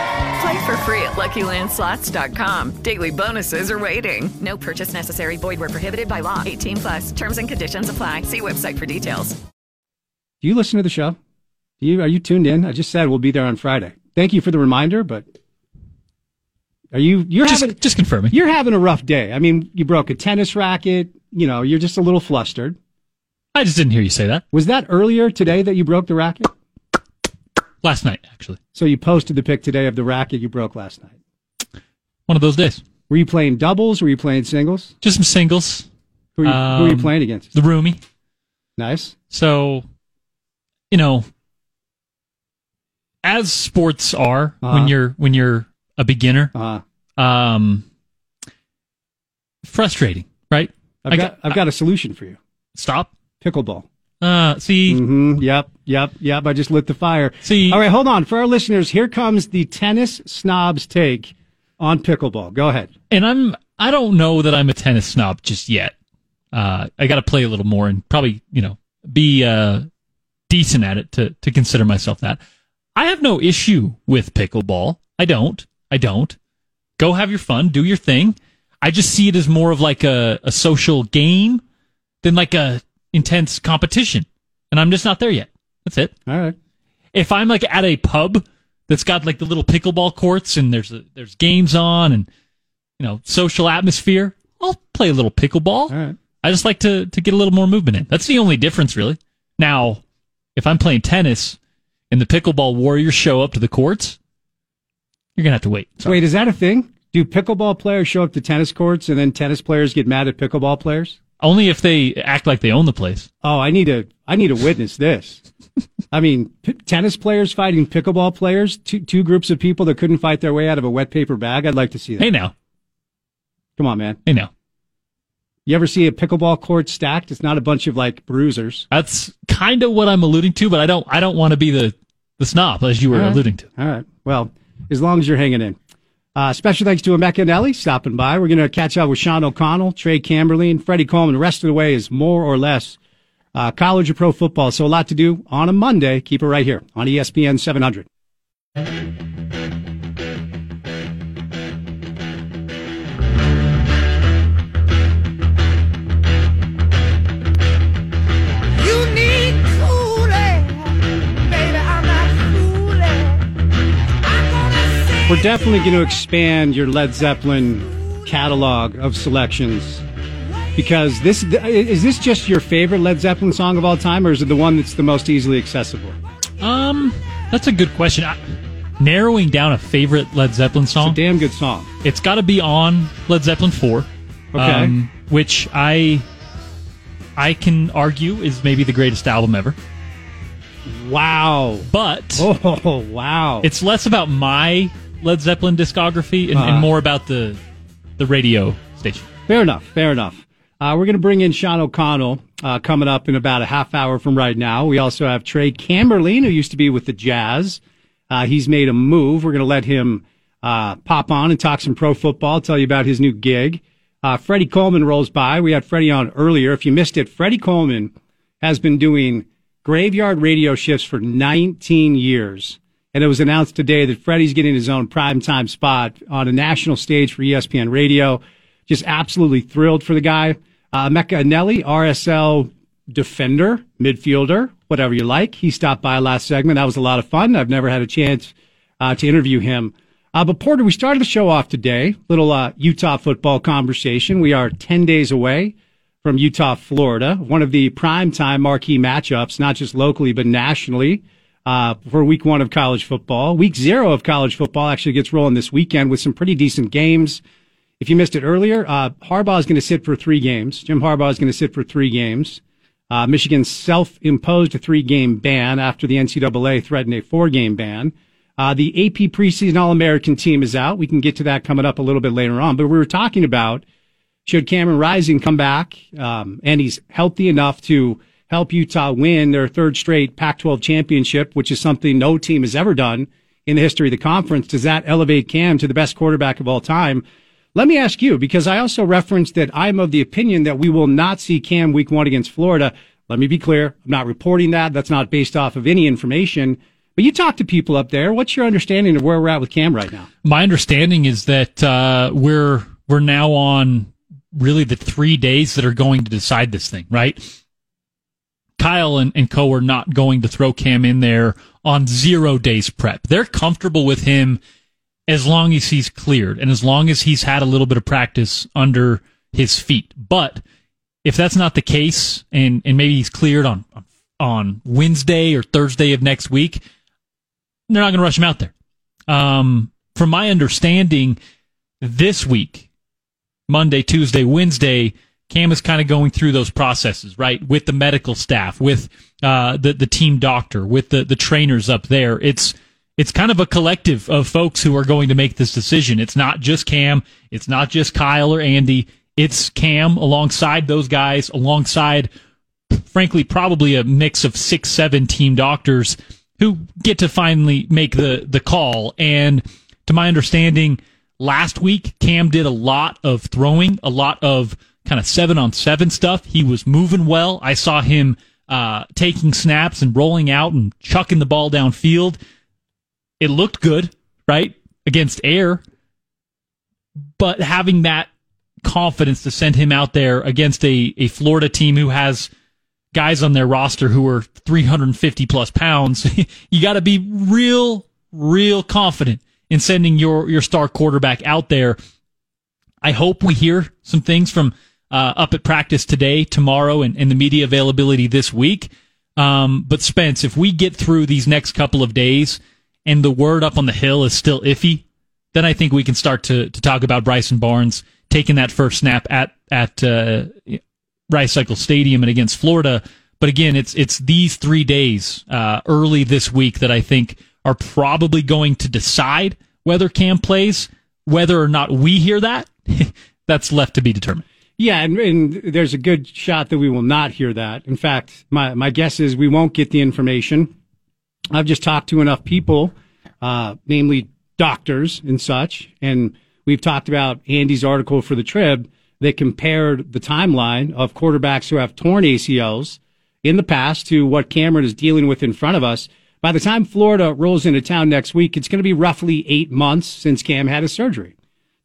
Play for free at LuckyLandSlots.com. Daily bonuses are waiting. No purchase necessary. Void where prohibited by law. 18 plus. Terms and conditions apply. See website for details. Do you listen to the show? Do you are you tuned in? I just said we'll be there on Friday. Thank you for the reminder, but are you you're Just- having just confirming. You're having a rough day. I mean, you broke a tennis racket, you know, you're just a little flustered. I just didn't hear you say that. Was that earlier today that you broke the racket? Last night, actually. So you posted the pic today of the racket you broke last night. One of those days. Were you playing doubles? Were you playing singles? Just some singles. Who are you, who are you Um, playing against? The roomie. Nice. So, you know, as sports are Uh-huh. when you're when you're a beginner, uh um, frustrating, right? I've I got, I've got a solution for you. Stop. Pickleball. Uh, see. hmm Yep. Yep. Yep. I just lit the fire. See. All right. Hold on. For our listeners, here comes the tennis snob's take on pickleball. Go ahead. and I'm I don't know that I'm a tennis snob just yet. Uh, I got to play a little more and probably you know be uh, decent at it to to consider myself that. I have no issue with pickleball. I don't. I don't. Go have your fun, do your thing. I just see it as more of like a, a social game than like a intense competition, and I'm just not there yet. That's it. All right. If I'm like at a pub that's got like the little pickleball courts and there's a, there's games on and you know social atmosphere, I'll play a little pickleball. All right. I just like to to get a little more movement in. That's the only difference, really. Now, if I'm playing tennis and the pickleball warriors show up to the courts, you're gonna have to wait. Wait, is that a thing? Do pickleball players show up to tennis courts and then tennis players get mad at pickleball players? Only if they act like they own the place. Oh, I need to. I need to witness this. I mean, p- tennis players fighting pickleball players, two, two groups of people that couldn't fight their way out of a wet paper bag. I'd like to see that. Hey now, Come on, man. hey now. You ever see a pickleball court stacked? It's not a bunch of like bruisers. That's kind of what I'm alluding to, but I don't I don't want to be the the snob as you were All right. alluding to. All right. Well, as long as you're hanging in. Uh, special thanks to Emeka Eneli stopping by. We're going to catch up with Sean O'Connell, Trey Camberlin, Freddie Coleman. The rest of the way is more or less uh, college or pro football. So a lot to do on a Monday. Keep it right here on ESPN 700. We're definitely going to expand your Led Zeppelin catalog of selections because this is this just your favorite Led Zeppelin song of all time, or is it the one that's the most easily accessible? Um, that's a good question. I, narrowing down a favorite Led Zeppelin song, Damn good song. it's got to be on Led Zeppelin four. Okay. which I I can argue is maybe the greatest album ever. Wow. But Oh <laughs> wow. it's less about my Led Zeppelin discography and, Uh-huh. and more about the the radio station. Fair enough. Fair enough. Uh, we're going to bring in Sean O'Connell uh, coming up in about a half hour from right now. We also have Trey Camberlin, who used to be with the Jazz. Uh, he's made a move. We're going to let him uh, pop on and talk some pro football, tell you about his new gig. Uh, Freddie Coleman rolls by. We had Freddie on earlier. If you missed it, Freddie Coleman has been doing graveyard radio shifts for 19 years. And it was announced today that Freddie's getting his own primetime spot on a national stage for ESPN radio. Just absolutely thrilled for the guy. Uh, Mecca Eneli, RSL defender, midfielder, whatever you like. He stopped by last segment. That was a lot of fun. I've never had a chance uh, to interview him. Uh, but Porter, we started the show off today. Little uh, Utah football conversation. We are 10 days away from Utah, Florida, one of the primetime marquee matchups, not just locally, but nationally, uh, for week one of college football. Week zero of college football actually gets rolling this weekend with some pretty decent games. If you missed it earlier, uh, Harbaugh is going to sit for three games. Jim Harbaugh is going to sit for three games. Uh, Michigan self-imposed a three-game ban after the NCAA threatened a four-game ban. Uh, the AP preseason All-American team is out. We can get to that coming up a little bit later on. But we were talking about should Cameron Rising come back, um, and he's healthy enough to help Utah win their third straight Pac-12 championship, which is something no team has ever done in the history of the conference. Does that elevate Cam to the best quarterback of all time? Let me ask you, because I also referenced that I'm of the opinion that we will not see Cam week one against Florida. Let me be clear. I'm not reporting that. That's not based off of any information. But you talk to people up there. What's your understanding of where we're at with Cam right now? My understanding is that uh, we're we're now on really the three days that are going to decide this thing, right? Kyle and, and Co are not going to throw Cam in there on zero days prep. They're comfortable with him as long as he's cleared and as long as he's had a little bit of practice under his feet. But if that's not the case and, and maybe he's cleared on, on Wednesday or Thursday of next week, they're not going to rush him out there. Um, from my understanding, this week, Monday, Tuesday, Wednesday, Cam is kind of going through those processes, right? With the medical staff, with uh, the the team doctor, with the the trainers up there. It's it's kind of a collective of folks who are going to make this decision. It's not just Cam. It's not just Kyle or Andy. It's Cam alongside those guys, alongside, frankly, probably a mix of six, seven team doctors who get to finally make the the call. And to my understanding, last week Cam did a lot of throwing, a lot of kind of seven on seven stuff. He was moving well. I saw him uh, taking snaps and rolling out and chucking the ball downfield. It looked good, right? Against air. But having that confidence to send him out there against a, a Florida team who has guys on their roster who are 350 plus pounds, <laughs> you got to be real, real confident in sending your, your star quarterback out there. I hope we hear some things from uh, up at practice today, tomorrow, and, and the media availability this week. Um, but Spence, if we get through these next couple of days and the word up on the hill is still iffy, then I think we can start to to talk about Bryson Barnes taking that first snap at at uh, Rice-Eccles Stadium and against Florida. But again, it's it's these three days uh, early this week that I think are probably going to decide whether Cam plays. Whether or not we hear that, <laughs> that's left to be determined. Yeah, and, and there's a good shot that we will not hear that. In fact, my, my guess is we won't get the information. I've just talked to enough people, uh, namely doctors and such, and we've talked about Andy's article for the Trib that compared the timeline of quarterbacks who have torn ACLs in the past to what Cameron is dealing with in front of us. By the time Florida rolls into town next week, it's going to be roughly eight months since Cam had his surgery.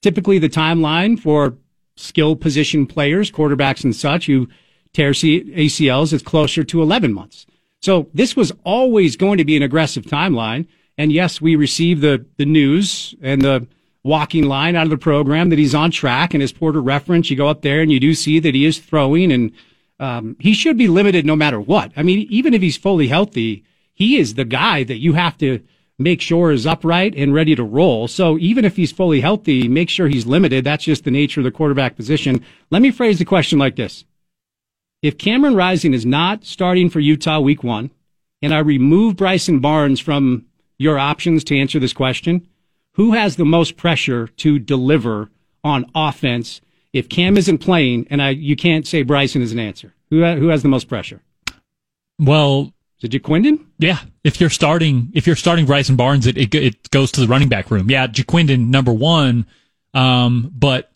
Typically, the timeline for skill position players, quarterbacks and such, who tear ACLs is closer to 11 months. So this was always going to be an aggressive timeline. And yes, we received the, the news and the walking line out of the program that he's on track. And as Porter referenced, you go up there and you do see that he is throwing and um, he should be limited no matter what. I mean, even if he's fully healthy, he is the guy that you have to make sure is upright and ready to roll. So even if he's fully healthy, make sure he's limited. That's just the nature of the quarterback position. Let me phrase the question like this. If Cameron Rising is not starting for Utah week one, and I remove Bryson Barnes from your options to answer this question, who has the most pressure to deliver on offense if Cam isn't playing? And I, you can't say Bryson is an answer. Who, who has the most pressure? Well, it Ja'Quinden? Yeah, if you're starting if you're starting Bryson Barnes, it, it it goes to the running back room. Yeah, Ja'Quinden number one, um, but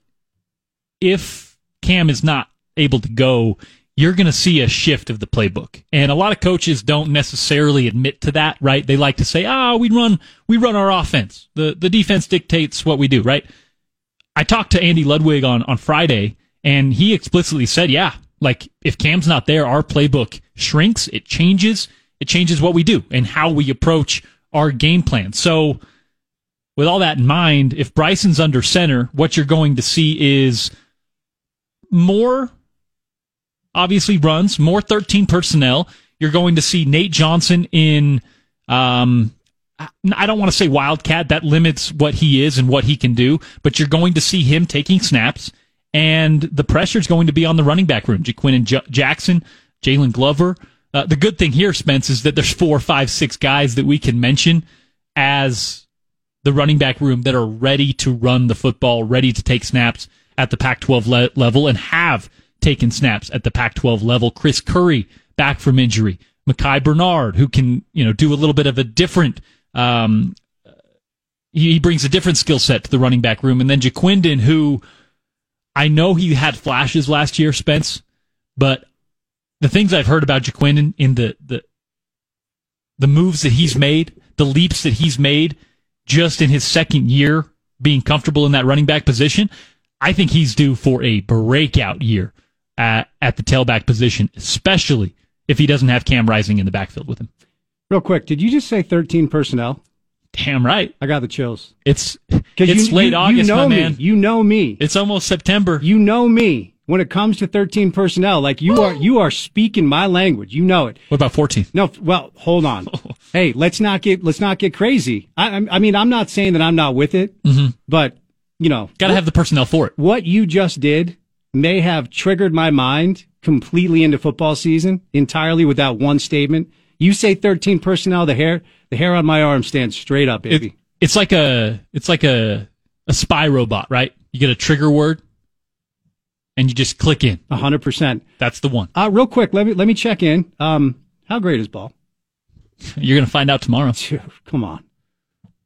if Cam is not able to go, you're going to see a shift of the playbook. And a lot of coaches don't necessarily admit to that, right? They like to say, "Ah, oh, we run we run our offense. The the defense dictates what we do," right? I talked to Andy Ludwig on on Friday and he explicitly said, "Yeah, like if Cam's not there, our playbook shrinks, it changes, it changes what we do and how we approach our game plan." So, with all that in mind, if Bryson's under center, what you're going to see is more obviously runs, more 13 personnel. You're going to see Nate Johnson in, um, I don't want to say Wildcat. That limits what he is and what he can do, but you're going to see him taking snaps, and the pressure is going to be on the running back room. Ja'Quinden and J- Jackson, Jaylon Glover. Uh, the good thing here, Spence, is that there's four, five, six guys that we can mention as the running back room that are ready to run the football, ready to take snaps at the Pac 12 le- level, and have taken snaps at the Pac 12 level. Chris Curry back from injury. Micah Bernard, who can, you know, do a little bit of a different, um, he, brings a different skill set to the running back room. And then Ja'Quinden, who I know he had flashes last year, Spence, but the things I've heard about Ja'Quinden in the, the, the moves that he's made, the leaps that he's made just in his second year being comfortable in that running back position, I think he's due for a breakout year at, at the tailback position, especially if he doesn't have Cam Rising in the backfield with him. Real quick, did you just say 13 personnel? Damn right. I got the chills. It's it's you, late you, August, you know my me. man. You know me. It's almost September. You know me. When it comes to 13 personnel, like you are, you are speaking my language. You know it. What about 14? No, well, hold on. <laughs> hey, let's not get let's not get crazy. I, I mean, I'm not saying that I'm not with it, mm-hmm. but you know, got to have the personnel for it. What you just did may have triggered my mind completely into football season entirely with that one statement. You say 13 personnel, the hair, the hair on my arm stands straight up, baby. It, it's like a, it's like a, a spy robot, right? You get a trigger word and you just click in. A hundred percent. That's the one. Uh, real quick, let me, let me check in. Um, how great is ball? <laughs> You're going to find out tomorrow. Come on.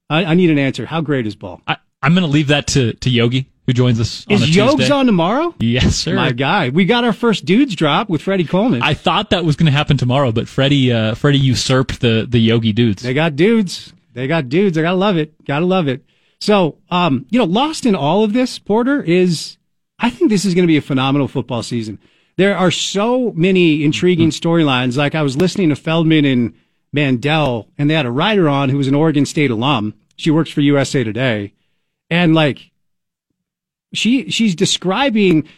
I, I need an answer. How great is ball? I, I'm going to leave that to, to Yogi who joins us on Is a Yogs on tomorrow? Yes, sir. My guy. We got our first dudes drop with Freddie Coleman. I thought that was going to happen tomorrow, but Freddie uh, Freddie usurped the the Yogi dudes. They got dudes. They got dudes. I gotta love it. Gotta love it. So, um, you know, lost in all of this, Porter, is I think this is going to be a phenomenal football season. There are so many intriguing storylines. Like I was listening to Feldman and Mandel, and they had a writer on who was an Oregon State alum. She works for USA Today, and like she she's describing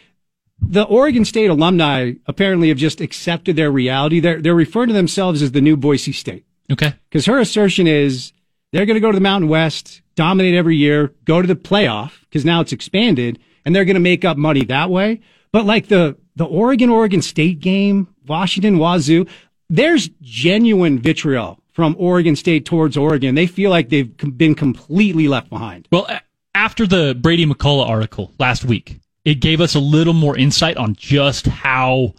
the Oregon State alumni apparently have just accepted their reality. They're they're referring to themselves as the new Boise State. Okay. Because her assertion is they're going to go to the Mountain West, dominate every year, go to the playoff because now it's expanded, and they're going to make up money that way. But like the the Oregon Oregon State game, Washington Wazzu, there's genuine vitriol from Oregon State towards Oregon. They feel like they've been completely left behind. Well, after the Brady McCollough article last week, it gave us a little more insight on just how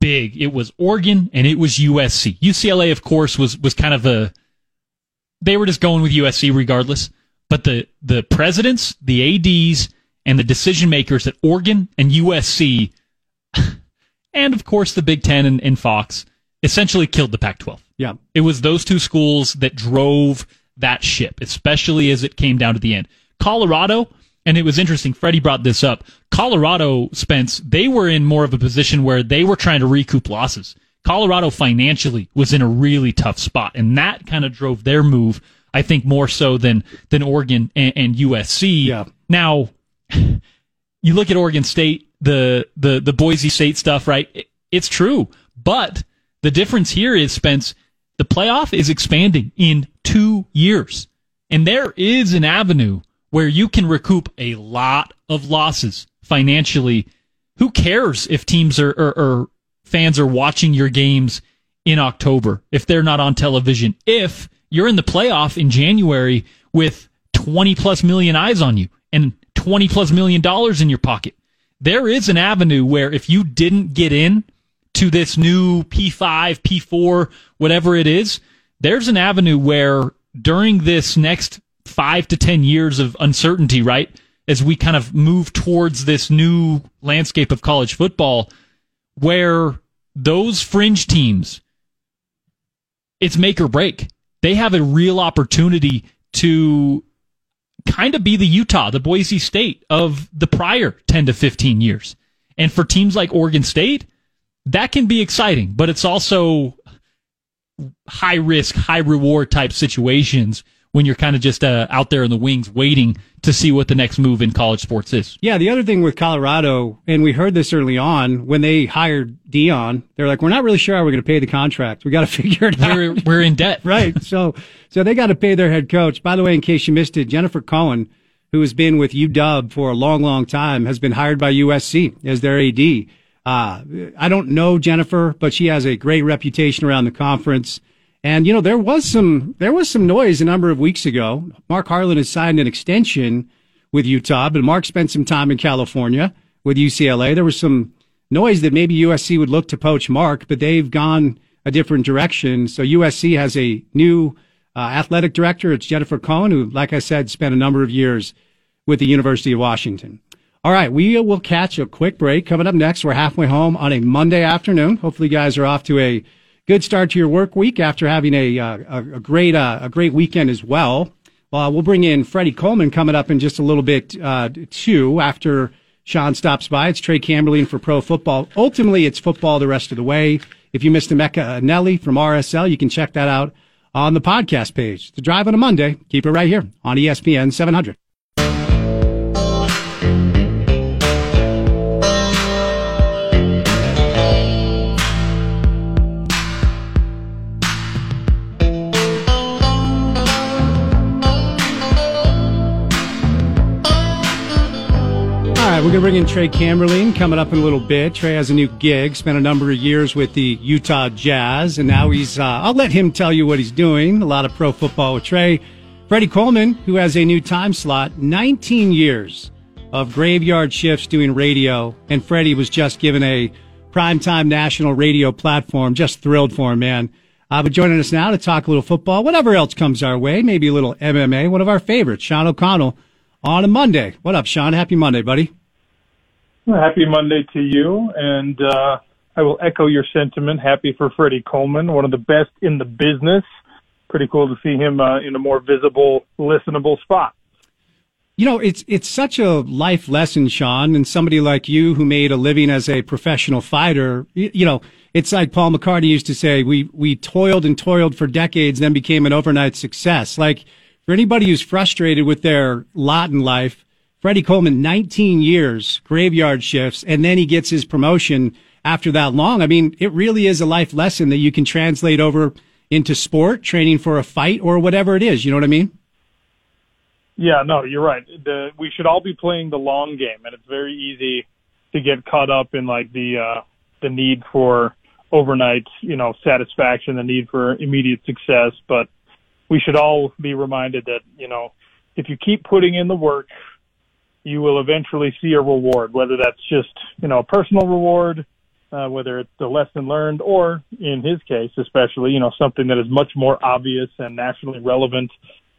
big it was Oregon and it was USC. UCLA, of course, was was kind of a they were just going with USC regardless. But the the presidents, the ads, and the decision makers at Oregon and USC, <laughs> and of course the Big Ten and, and Fox, essentially killed the Pac-12. Yeah, it was those two schools that drove that ship, especially as it came down to the end. Colorado, and it was interesting. Freddie brought this up. Colorado, Spence, they were in more of a position where they were trying to recoup losses. Colorado financially was in a really tough spot, and that kind of drove their move. I think more so than than Oregon and, and USC. Yeah. Now, you look at Oregon State, the the the Boise State stuff, right? It, it's true, but the difference here is Spence. The playoff is expanding in two years, and there is an avenue where you can recoup a lot of losses financially. Who cares if teams are or, or fans are watching your games in October if they're not on television? If you're in the playoff in January with 20 plus million eyes on you and 20 plus million dollars in your pocket, there is an avenue where if you didn't get in to this new P5, P4, whatever it is, there's an avenue where during this next five to 10 years of uncertainty, right? as we kind of move towards this new landscape of college football where those fringe teams, it's make or break. They have a real opportunity to kind of be the Utah, the Boise State of the prior 10 to 15 years. And for teams like Oregon State, that can be exciting, but it's also high risk, high reward type situations when you're kind of just uh, out there in the wings waiting to see what the next move in college sports is. Yeah, the other thing with Colorado, and we heard this early on when they hired Deion, they're like, we're not really sure how we're going to pay the contract. We got to <laughs> figure it we're, out. We're in debt, <laughs> right? So, so they got to pay their head coach. By the way, in case you missed it, Jennifer Cohen, who has been with UW for a long, long time, has been hired by USC as their AD. Uh, I don't know Jennifer, but she has a great reputation around the conference. And, you know, there was some, there was some noise a number of weeks ago. Mark Harlan has signed an extension with Utah, but Mark spent some time in California with UCLA. There was some noise that maybe USC would look to poach Mark, but they've gone a different direction. So USC has a new uh, athletic director. It's Jennifer Cohen, who, like I said, spent a number of years with the University of Washington. All right, we will catch a quick break. Coming up next, we're halfway home on a Monday afternoon. Hopefully, you guys are off to a good start to your work week after having a uh, a, great uh, a great weekend as well. Uh, we'll bring in Freddie Coleman coming up in just a little bit uh, too after Sean stops by. It's Trey Camberlin for Pro Football. Ultimately, it's football the rest of the way. If you missed the Emeka Eneli from RSL, you can check that out on the podcast page. The drive on a Monday. Keep it right here on ESPN 700. We're going to bring in Trey Camberlin coming up in a little bit. Trey has a new gig, spent a number of years with the Utah Jazz, and now he's, uh, I'll let him tell you what he's doing. A lot of pro football with Trey. Freddie Coleman, who has a new time slot, 19 years of graveyard shifts doing radio, and Freddie was just given a primetime national radio platform. Just thrilled for him, man. Uh, but joining us now to talk a little football, whatever else comes our way, maybe a little MMA, one of our favorites, Sean O'Connell, on a Monday. What up, Sean? Happy Monday, buddy. Happy Monday to you, and uh, I will echo your sentiment. Happy for Freddie Coleman, one of the best in the business. Pretty cool to see him uh, in a more visible, listenable spot. You know, it's it's such a life lesson, Sean, and somebody like you who made a living as a professional fighter. You, you know, it's like Paul McCartney used to say, "We we toiled and toiled for decades, then became an overnight success." Like for anybody who's frustrated with their lot in life, Freddie Coleman, 19 years, graveyard shifts, and then he gets his promotion after that long. I mean, it really is a life lesson that you can translate over into sport, training for a fight, or whatever it is. You know what I mean? Yeah, no, you're right. The, we should all be playing the long game, and it's very easy to get caught up in like the uh, the need for overnight, you know, satisfaction, the need for immediate success. But we should all be reminded that you know, if you keep putting in the work, you will eventually see a reward, whether that's just, you know, a personal reward, uh, whether it's a lesson learned, or in his case, especially, you know, something that is much more obvious and nationally relevant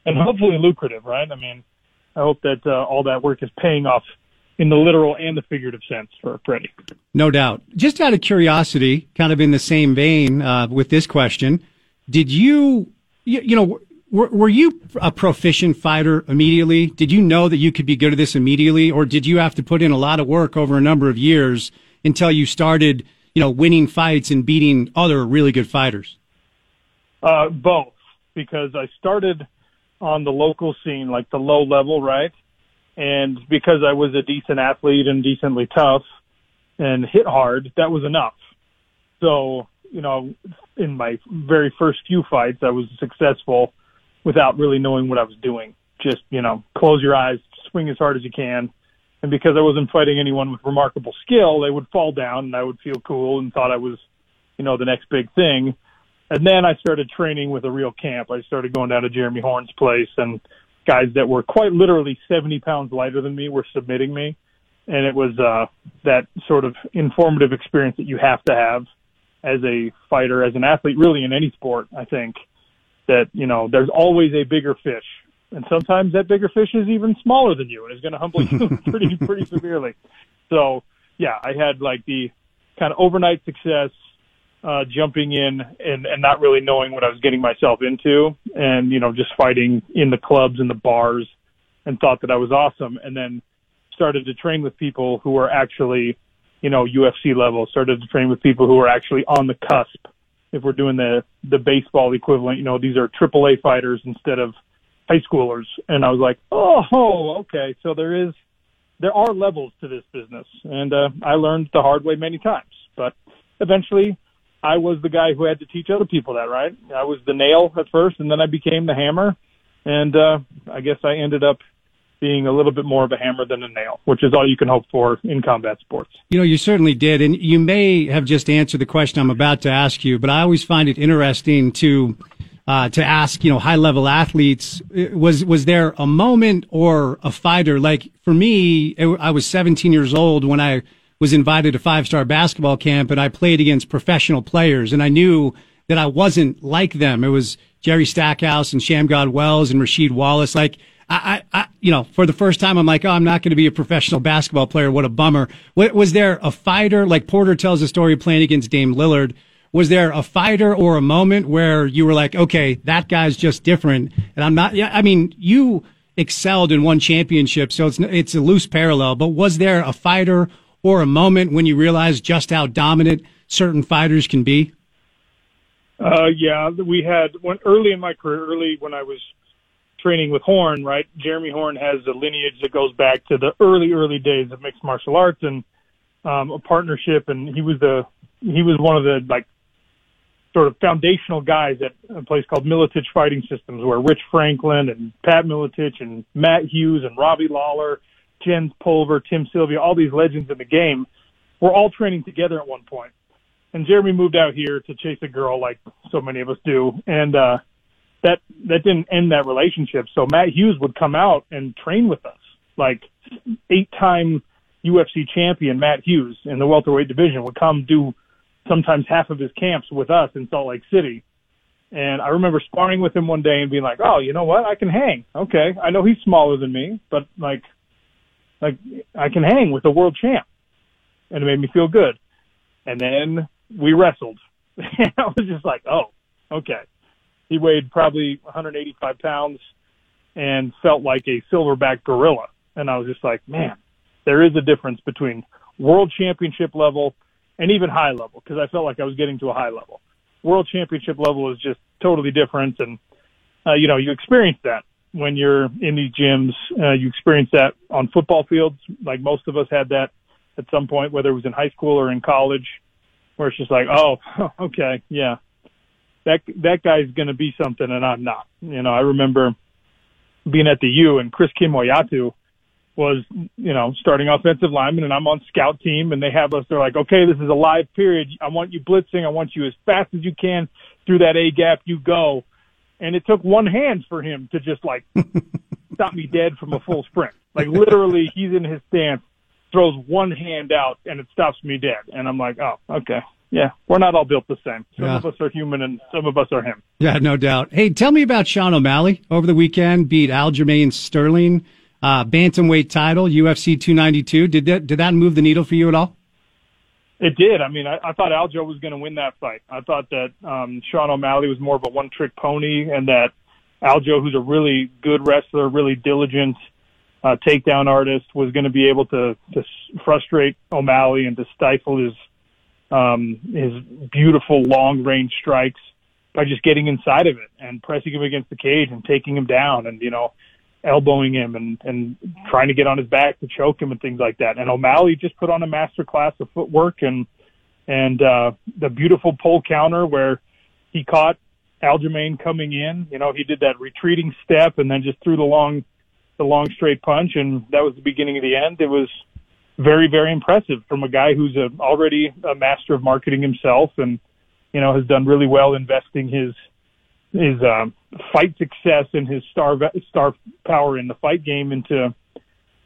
and hopefully lucrative, right? I mean, I hope that uh, all that work is paying off in the literal and the figurative sense for Freddie. No doubt. Just out of curiosity, kind of in the same vein uh, with this question, did you, you, you know, were, were you a proficient fighter immediately? Did you know that you could be good at this immediately, or did you have to put in a lot of work over a number of years until you started, you know, winning fights and beating other really good fighters? Uh, both, because I started on the local scene, like the low level, right? And because I was a decent athlete and decently tough and hit hard, that was enough. So, you know, in my very first few fights, I was successful without really knowing what I was doing. Just, you know, close your eyes, swing as hard as you can. And because I wasn't fighting anyone with remarkable skill, they would fall down and I would feel cool and thought I was, you know, the next big thing. And then I started training with a real camp. I started going down to Jeremy Horn's place and guys that were quite literally 70 pounds lighter than me were submitting me. And it was, uh, that sort of informative experience that you have to have as a fighter, as an athlete, really in any sport, I think that you know there's always a bigger fish and sometimes that bigger fish is even smaller than you and is going to humble you <laughs> pretty pretty severely. So yeah, I had like the kind of overnight success, uh, jumping in and, and not really knowing what I was getting myself into, and you know just fighting in the clubs and the bars, and thought that I was awesome, and then started to train with people who were actually, you know, UFC level. Started to train with people who were actually on the cusp. If we're doing the the baseball equivalent, you know, these are AAA fighters instead of high schoolers, and I was like, oh, okay, so there is there are levels to this business, and uh, I learned the hard way many times. But eventually, I was the guy who had to teach other people that. Right? I was the nail at first, and then I became the hammer, and uh, I guess I ended up being a little bit more of a hammer than a nail, which is all you can hope for in combat sports. You know, you certainly did. And you may have just answered the question I'm about to ask you, but I always find it interesting to, uh, to ask, you know, high level athletes, was, was there a moment or a fighter? Like for me, I was 17 years old when I was invited to five star basketball camp and I played against professional players and I knew that I wasn't like them. It was Jerry Stackhouse and Shammgod Wells and Rasheed Wallace. Like, I, I, you know, for the first time, I'm like, oh, I'm not going to be a professional basketball player. What a bummer. Was there a fighter, like Porter tells a story playing against Dame Lillard? Was there a fighter or a moment where you were like, okay, that guy's just different? And I'm not, yeah, I mean, you excelled in one championship, so it's, it's a loose parallel, but was there a fighter or a moment when you realized just how dominant certain fighters can be? Uh, yeah, we had when early in my career, early when I was training with Horn, right? Jeremy Horn has a lineage that goes back to the early, early days of mixed martial arts and um, a partnership. And he was the he was one of the like sort of foundational guys at a place called Miletich Fighting Systems, where Rich Franklin and Pat Miletich and Matt Hughes and Robbie Lawler, Jens Pulver, Tim Sylvia, all these legends in the game, were all training together at one point. And Jeremy moved out here to chase a girl, like so many of us do, and uh, that that didn't end that relationship. So Matt Hughes would come out and train with us, like eight-time UFC champion Matt Hughes in the welterweight division would come do sometimes half of his camps with us in Salt Lake City. And I remember sparring with him one day and being like, "Oh, you know what? I can hang. Okay, I know he's smaller than me, but like, like I can hang with a world champ." And it made me feel good. And then we wrestled. <laughs> and I was just like, "Oh, okay." He weighed probably 185 pounds and felt like a silverback gorilla. And I was just like, man, there is a difference between world championship level and even high level because I felt like I was getting to a high level. World championship level is just totally different. And, uh, you know, you experience that when you're in these gyms. Uh, you experience that on football fields. Like most of us had that at some point, whether it was in high school or in college, where it's just like, oh, <laughs> okay, yeah, that that guy's going to be something, and I'm not. You know, I remember being at the U, and Chris Kemoeatu was, you know, starting offensive lineman, and I'm on scout team, and they have us. They're like, okay, this is a live period. I want you blitzing. I want you as fast as you can through that A gap. You go, and it took one hand for him to just like <laughs> stop me dead from a full sprint. Like literally, he's in his stance, throws one hand out, and it stops me dead. And I'm like, oh, okay, yeah, we're not all built the same. Some Yeah. of us are human, and some of us are him. Yeah, no doubt. Hey, tell me about Sean O'Malley over the weekend. Beat Aljamain Sterling, uh, bantamweight title, UFC 292. Did that did that move the needle for you at all? It did. I mean, I, I thought Aljo was going to win that fight. I thought that um, Sean O'Malley was more of a one-trick pony, and that Aljo, who's a really good wrestler, really diligent uh, takedown artist, was going to be able to to frustrate O'Malley and to stifle his um, his beautiful long-range strikes by just getting inside of it and pressing him against the cage and taking him down and you know elbowing him and and trying to get on his back to choke him and things like that. And O'Malley just put on a master class of footwork and and uh, the beautiful pull counter where he caught Aljamain coming in. You know, he did that retreating step and then just threw the long the long straight punch, and that was the beginning of the end. It was very very impressive from a guy who's a, already a master of marketing himself and you know has done really well investing his his um, fight success and his star star power in the fight game into.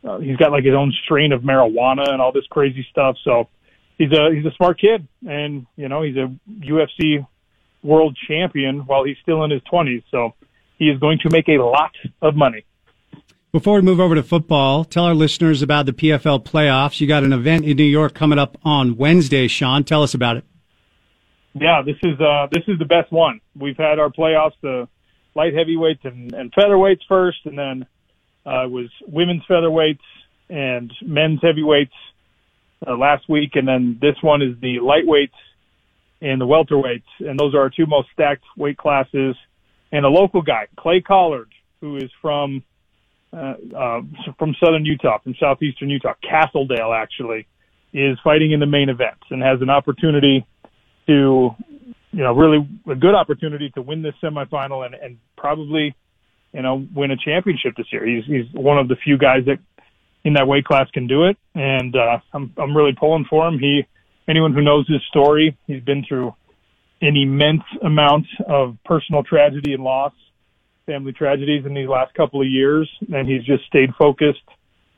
Uh, he's got like his own strain of marijuana and all this crazy stuff. So he's a he's a smart kid, and you know he's a UFC world champion while he's still in his twenties. So he is going to make a lot of money. Before we move over to football, tell our listeners about the PFL playoffs. You got an event in New York coming up on Wednesday, Sean. Tell us about it. Yeah, this is uh, this is the best one. We've had our playoffs, the light heavyweights and, and featherweights first, and then uh, it was women's featherweights and men's heavyweights uh, last week, and then this one is the lightweights and the welterweights, and those are our two most stacked weight classes. And a local guy, Clay Collard, who is from uh, uh, from southern Utah, from southeastern Utah, Castle Dale actually, is fighting in the main event and has an opportunity to, you know, really a good opportunity to win this semifinal and, and probably, you know, win a championship this year. He's he's one of the few guys that in that weight class can do it, and uh, I'm I'm really pulling for him. He anyone who knows his story, he's been through an immense amount of personal tragedy and loss, family tragedies in these last couple of years, and he's just stayed focused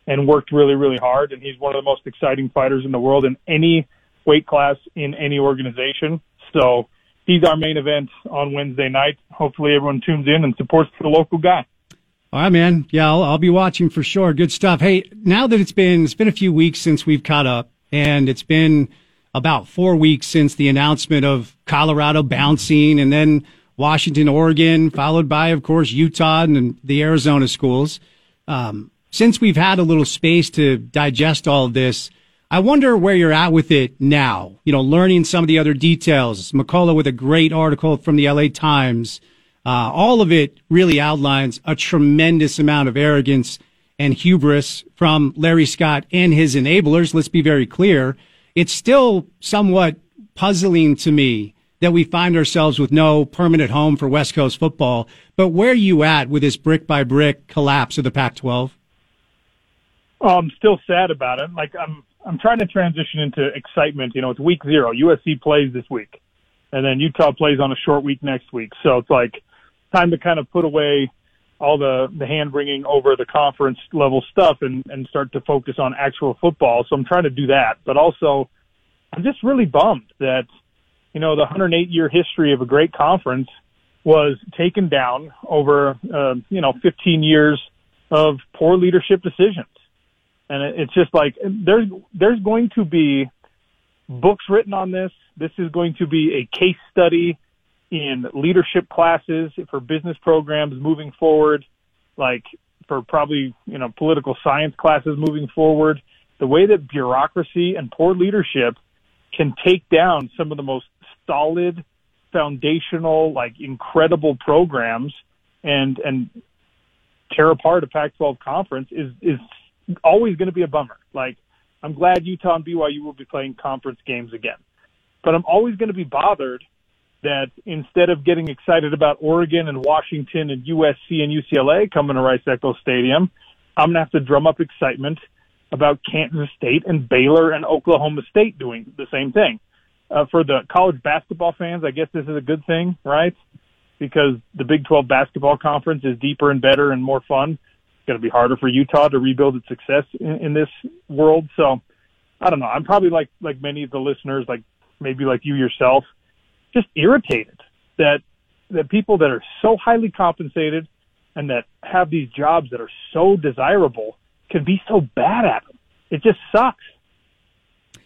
and worked really, really hard. And he's one of the most exciting fighters in the world in any weight class in any organization. So he's our main event on Wednesday night. Hopefully everyone tunes in and supports the local guy. All right, man. Yeah, I'll, I'll be watching for sure. Good stuff. Hey, now that it's been it's been a few weeks since we've caught up, and it's been about four weeks since the announcement of Colorado bouncing, and then Washington, Oregon, followed by, of course, Utah and the Arizona schools. Um, since we've had a little space to digest all of this, I wonder where you're at with it now. You know, learning some of the other details. McCollough with a great article from the LA Times. Uh, all of it really outlines a tremendous amount of arrogance and hubris from Larry Scott and his enablers. Let's be very clear. It's still somewhat puzzling to me that we find ourselves with no permanent home for West Coast football. But where are you at with this brick by brick collapse of the Pac 12? Oh, I'm still sad about it. Like I'm, I'm trying to transition into excitement. You know, it's week zero. USC plays this week, and then Utah plays on a short week next week. So it's like time to kind of put away all the the hand wringing over the conference level stuff and and start to focus on actual football. So I'm trying to do that, but also I'm just really bummed that you know the 108 year history of a great conference was taken down over uh, you know 15 years of poor leadership decisions, and it's just like there's there's going to be books written on this. This is going to be a case study in leadership classes for business programs moving forward, like for probably, you know, political science classes moving forward. The way that bureaucracy and poor leadership can take down some of the most solid, foundational, like incredible programs and, and tear apart a Pac-12 conference is, is always going to be a bummer. Like, I'm glad Utah and BYU will be playing conference games again, but I'm always going to be bothered that instead of getting excited about Oregon and Washington and USC and UCLA coming to Rice Eccles Stadium, I'm going to have to drum up excitement about Kansas State and Baylor and Oklahoma State doing the same thing. Uh, for the college basketball fans, I guess this is a good thing, right? Because the Big 12 basketball conference is deeper and better and more fun. It's going to be harder for Utah to rebuild its success in, in this world. So I don't know. I'm probably like, like many of the listeners, like maybe like you yourself, just irritated that that people that are so highly compensated and that have these jobs that are so desirable can be so bad at them. It just sucks.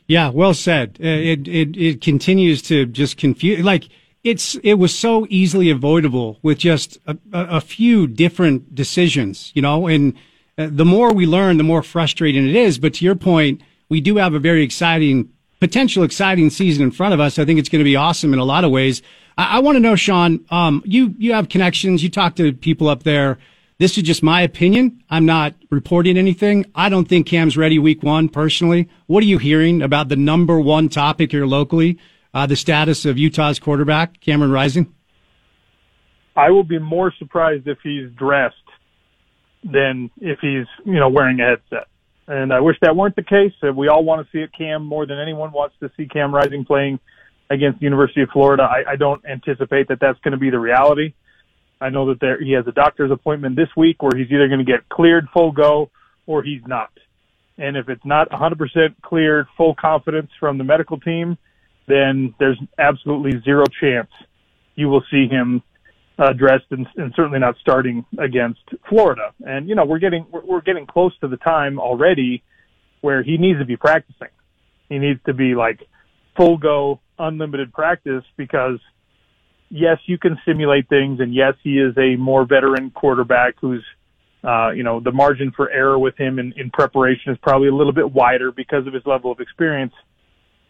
Yeah, well said. Uh, it it it continues to just confuse. Like it's it was so easily avoidable with just a, a few different decisions, you know. And uh, the more we learn, the more frustrating it is. But to your point, we do have a very exciting potential exciting season in front of us. I think it's going to be awesome in a lot of ways. I, I want to know, Sean, um, you, you have connections. You talk to people up there. This is just my opinion. I'm not reporting anything. I don't think Cam's ready week one personally. What are you hearing about the number one topic here locally? Uh, the status of Utah's quarterback, Cameron Rising? I will be more surprised if he's dressed than if he's, you know, wearing a headset. And I wish that weren't the case. We all want to see it Cam more than anyone wants to see Cam Rising playing against the University of Florida. I, I don't anticipate that that's going to be the reality. I know that there he has a doctor's appointment this week where he's either going to get cleared full go or he's not. And if it's not 100% cleared, full confidence from the medical team, then there's absolutely zero chance you will see him uh, dressed and, and certainly not starting against Florida. And you know we're getting we're, we're getting close to the time already where he needs to be practicing. He needs to be like full go, unlimited practice because yes, you can simulate things, and yes, he is a more veteran quarterback who's uh, you know, the margin for error with him in, in preparation is probably a little bit wider because of his level of experience.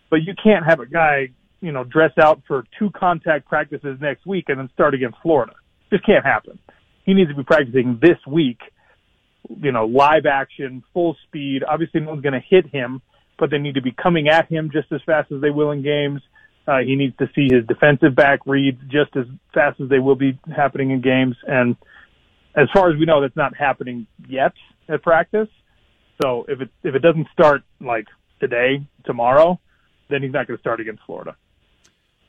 But you can't have a guy, you know, dress out for two contact practices next week and then start against Florida. Just can't happen. He needs to be practicing this week, you know, live action, full speed. Obviously, no one's going to hit him, but they need to be coming at him just as fast as they will in games. Uh, he needs to see his defensive back reads just as fast as they will be happening in games. And as far as we know, that's not happening yet at practice. So if it if it doesn't start like today, tomorrow, then he's not going to start against Florida.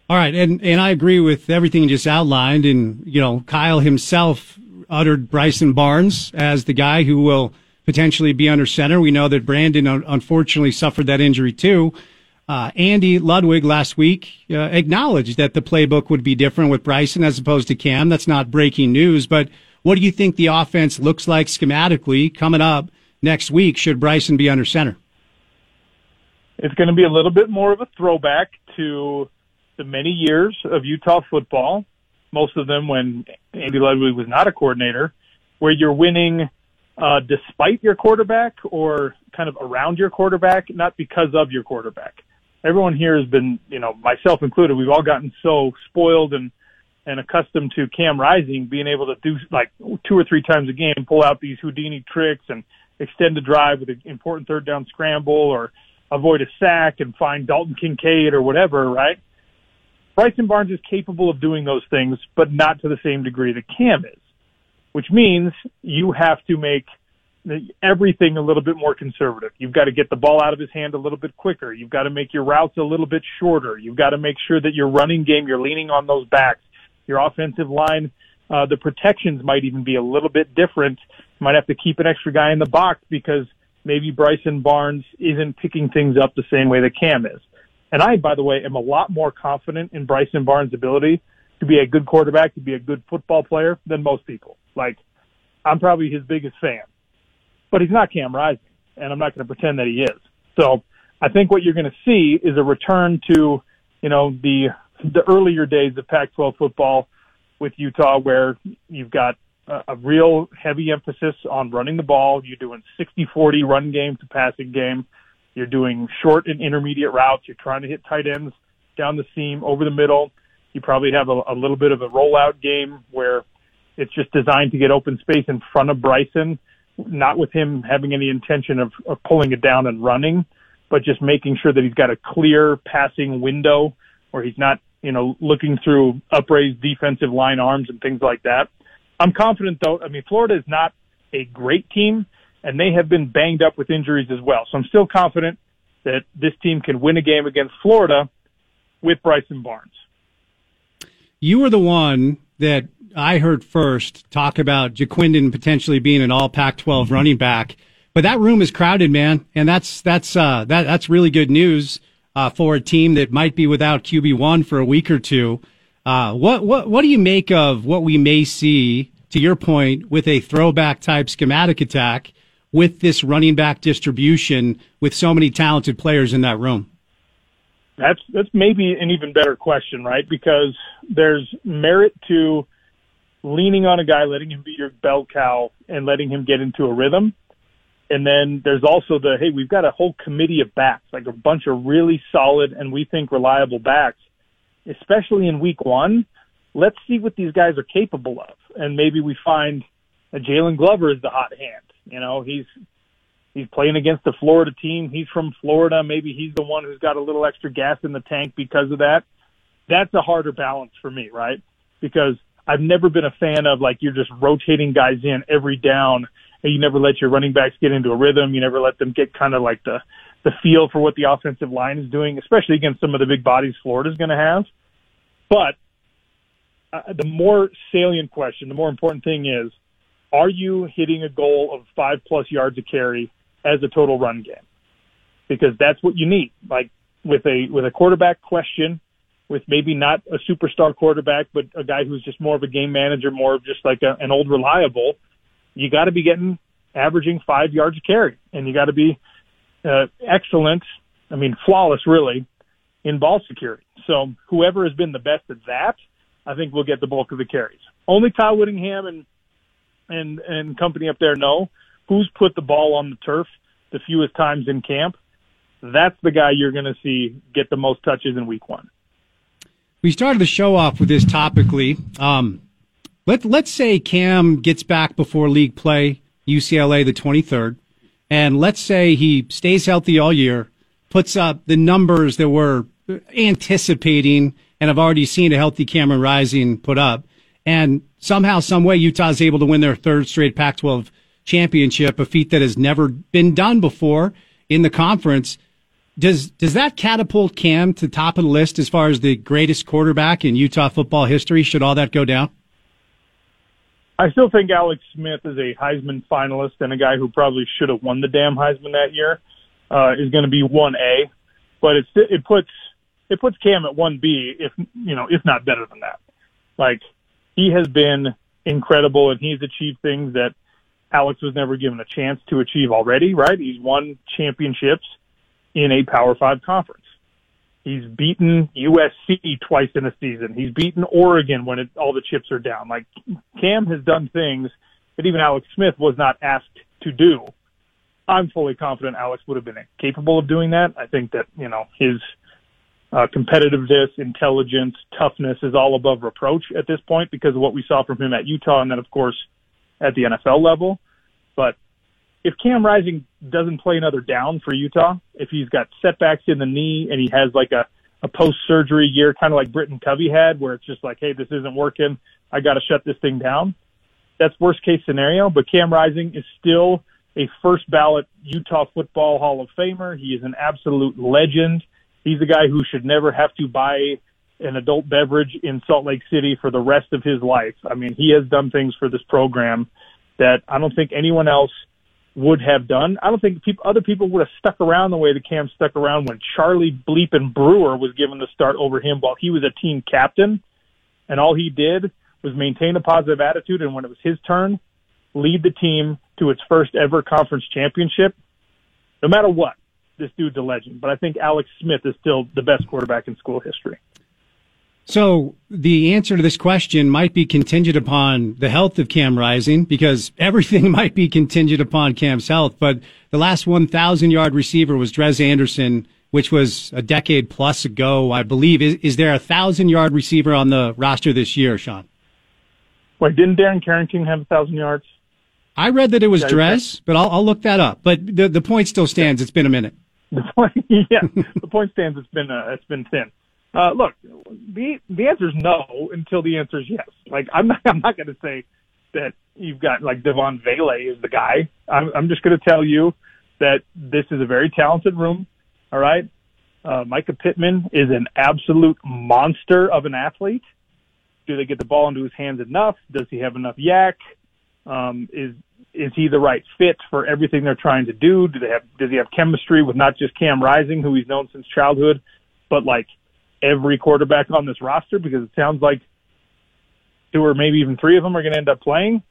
All right, and and I agree with everything you just outlined. And you know, Kyle himself uttered Bryson Barnes as the guy who will potentially be under center. We know that Brandon unfortunately suffered that injury too. Uh, Andy Ludwig last week uh, acknowledged that the playbook would be different with Bryson as opposed to Cam. That's not breaking news, but what do you think the offense looks like schematically coming up next week? Should Bryson be under center? It's going to be a little bit more of a throwback to the many years of Utah football, most of them when Andy Ludwig was not a coordinator, where you're winning uh, despite your quarterback or kind of around your quarterback, not because of your quarterback. Everyone here has been, you know, myself included, we've all gotten so spoiled and and accustomed to Cam Rising being able to do like two or three times a game, pull out these Houdini tricks and extend the drive with an important third down scramble or avoid a sack and find Dalton Kincaid or whatever, right? Bryson Barnes is capable of doing those things, but not to the same degree that Cam is, which means you have to make everything a little bit more conservative. You've got to get the ball out of his hand a little bit quicker. You've got to make your routes a little bit shorter. You've got to make sure that your running game, you're leaning on those backs your offensive line, uh, the protections might even be a little bit different. You might have to keep an extra guy in the box because maybe Bryson Barnes isn't picking things up the same way that Cam is. And I, by the way, am a lot more confident in Bryson Barnes' ability to be a good quarterback, to be a good football player than most people. Like, I'm probably his biggest fan, but he's not Cam Rising, and I'm not going to pretend that he is. So I think what you're going to see is a return to, you know, the the earlier days of Pac-12 football with Utah, where you've got a, a real heavy emphasis on running the ball. You're doing 60-40 run game to passing game. You're doing short and intermediate routes. You're trying to hit tight ends down the seam, over the middle. You probably have a, a little bit of a rollout game where it's just designed to get open space in front of Bryson, not with him having any intention of, of pulling it down and running, but just making sure that he's got a clear passing window where he's not you know, looking through upraised defensive line arms and things like that. I'm confident though. I mean, Florida is not a great team and they have been banged up with injuries as well. So I'm still confident that this team can win a game against Florida with Bryson Barnes. You were the one that I heard first talk about Ja'Quinden potentially being an all Pac-12 running back, but that room is crowded, man, and that's that's uh, that that's really good news uh, for a team that might be without QB one for a week or two. Uh, what what what do you make of what we may see? To your point, with a throwback type schematic attack, with this running back distribution, with so many talented players in that room. That's that's maybe an even better question, right? Because there's merit to leaning on a guy, letting him be your bell cow, and letting him get into a rhythm. And then there's also the, hey, we've got a whole committee of backs, like a bunch of really solid and we think reliable backs, especially in week one. Let's see what these guys are capable of. And maybe we find that Jaylon Glover is the hot hand. You know, he's, he's playing against the Florida team. He's from Florida. Maybe he's the one who's got a little extra gas in the tank because of that. That's a harder balance for me, right? Because I've never been a fan of like you're just rotating guys in every down and you never let your running backs get into a rhythm. You never let them get kind of like the the feel for what the offensive line is doing, especially against some of the big bodies Florida's going to have. But uh, the more salient question, the more important thing is, are you hitting a goal of five plus yards a carry as a total run game? Because that's what you need. Like with a with a quarterback question, with maybe not a superstar quarterback, but a guy who's just more of a game manager, more of just like a, an old reliable, you got to be getting averaging five yards a carry, and you got to be uh, excellent. I mean, flawless, really, in ball security. So whoever has been the best at that, I think will get the bulk of the carries. Only Kyle Whittingham and and and company up there know who's put the ball on the turf the fewest times in camp. That's the guy you're going to see get the most touches in week one. We started the show off with this topically. Um, let let's say Cam gets back before league play, UCLA the 23rd, and let's say he stays healthy all year, puts up the numbers that we're anticipating and have already seen a healthy Cameron Rising put up, and somehow, some way, Utah's able to win their third straight Pac-12 championship, a feat that has never been done before in the conference. Does does that catapult Cam to top of the list as far as the greatest quarterback in Utah football history? Should all that go down? I still think Alex Smith is a Heisman finalist and a guy who probably should have won the damn Heisman that year. Uh, is going to be one A, but it's it puts it puts Cam at one B if you know if not better than that. Like he has been incredible and he's achieved things that Alex was never given a chance to achieve already. Right? He's won championships in a Power Five conference. He's beaten USC twice in a season. He's beaten Oregon when it, all the chips are down. Like Cam has done things that even Alex Smith was not asked to do. I'm fully confident Alex would have been capable of doing that. I think that you know his uh, competitiveness, intelligence, toughness is all above reproach at this point because of what we saw from him at Utah, and then of course at the NFL level. But if Cam Rising doesn't play another down for Utah, if he's got setbacks in the knee and he has like a, a post surgery year, kind of like Britton Covey had, where it's just like, hey, this isn't working, I got to shut this thing down. That's worst case scenario. But Cam Rising is still a first ballot Utah Football Hall of Famer. He is an absolute legend. He's a guy who should never have to buy an adult beverage in Salt Lake City for the rest of his life. I mean, he has done things for this program that I don't think anyone else would have done. I don't think people, other people would have stuck around the way the Cam stuck around when Charlie Bleep and Brewer was given the start over him while he was a team captain, and all he did was maintain a positive attitude. And when it was his turn, lead the team to its first ever conference championship. No matter what, this dude's a legend. But I think Alex Smith is still the best quarterback in school history. So the answer to this question might be contingent upon the health of Cam Rising because everything <laughs> might be contingent upon Cam's health. But the last 1,000 yard receiver was Dres Anderson, which was a decade plus ago, I believe. Is, is there a thousand yard receiver on the roster this year, Sean? Wait, didn't Darren Carrington have a thousand yards? I read that it was Yeah, Dres, but I'll, I'll look that up. But the, the point still stands. It's been a minute. <laughs> The point, yeah, the point stands. It's been uh, it's been thin. Uh, look, the the answer is no until the answer is yes. Like I'm not <laughs> I'm not going to say that you've got like Devaughn Vele is the guy. I'm, I'm just going to tell you that this is a very talented room. All right, uh, Mycah Pittman is an absolute monster of an athlete. Do they get the ball into his hands enough? Does he have enough YAC? Um, is is he the right fit for everything they're trying to do? Do they have does he have chemistry with not just Cam Rising, who he's known since childhood, but like every quarterback on this roster? Because it sounds like two or maybe even three of them are going to end up playing.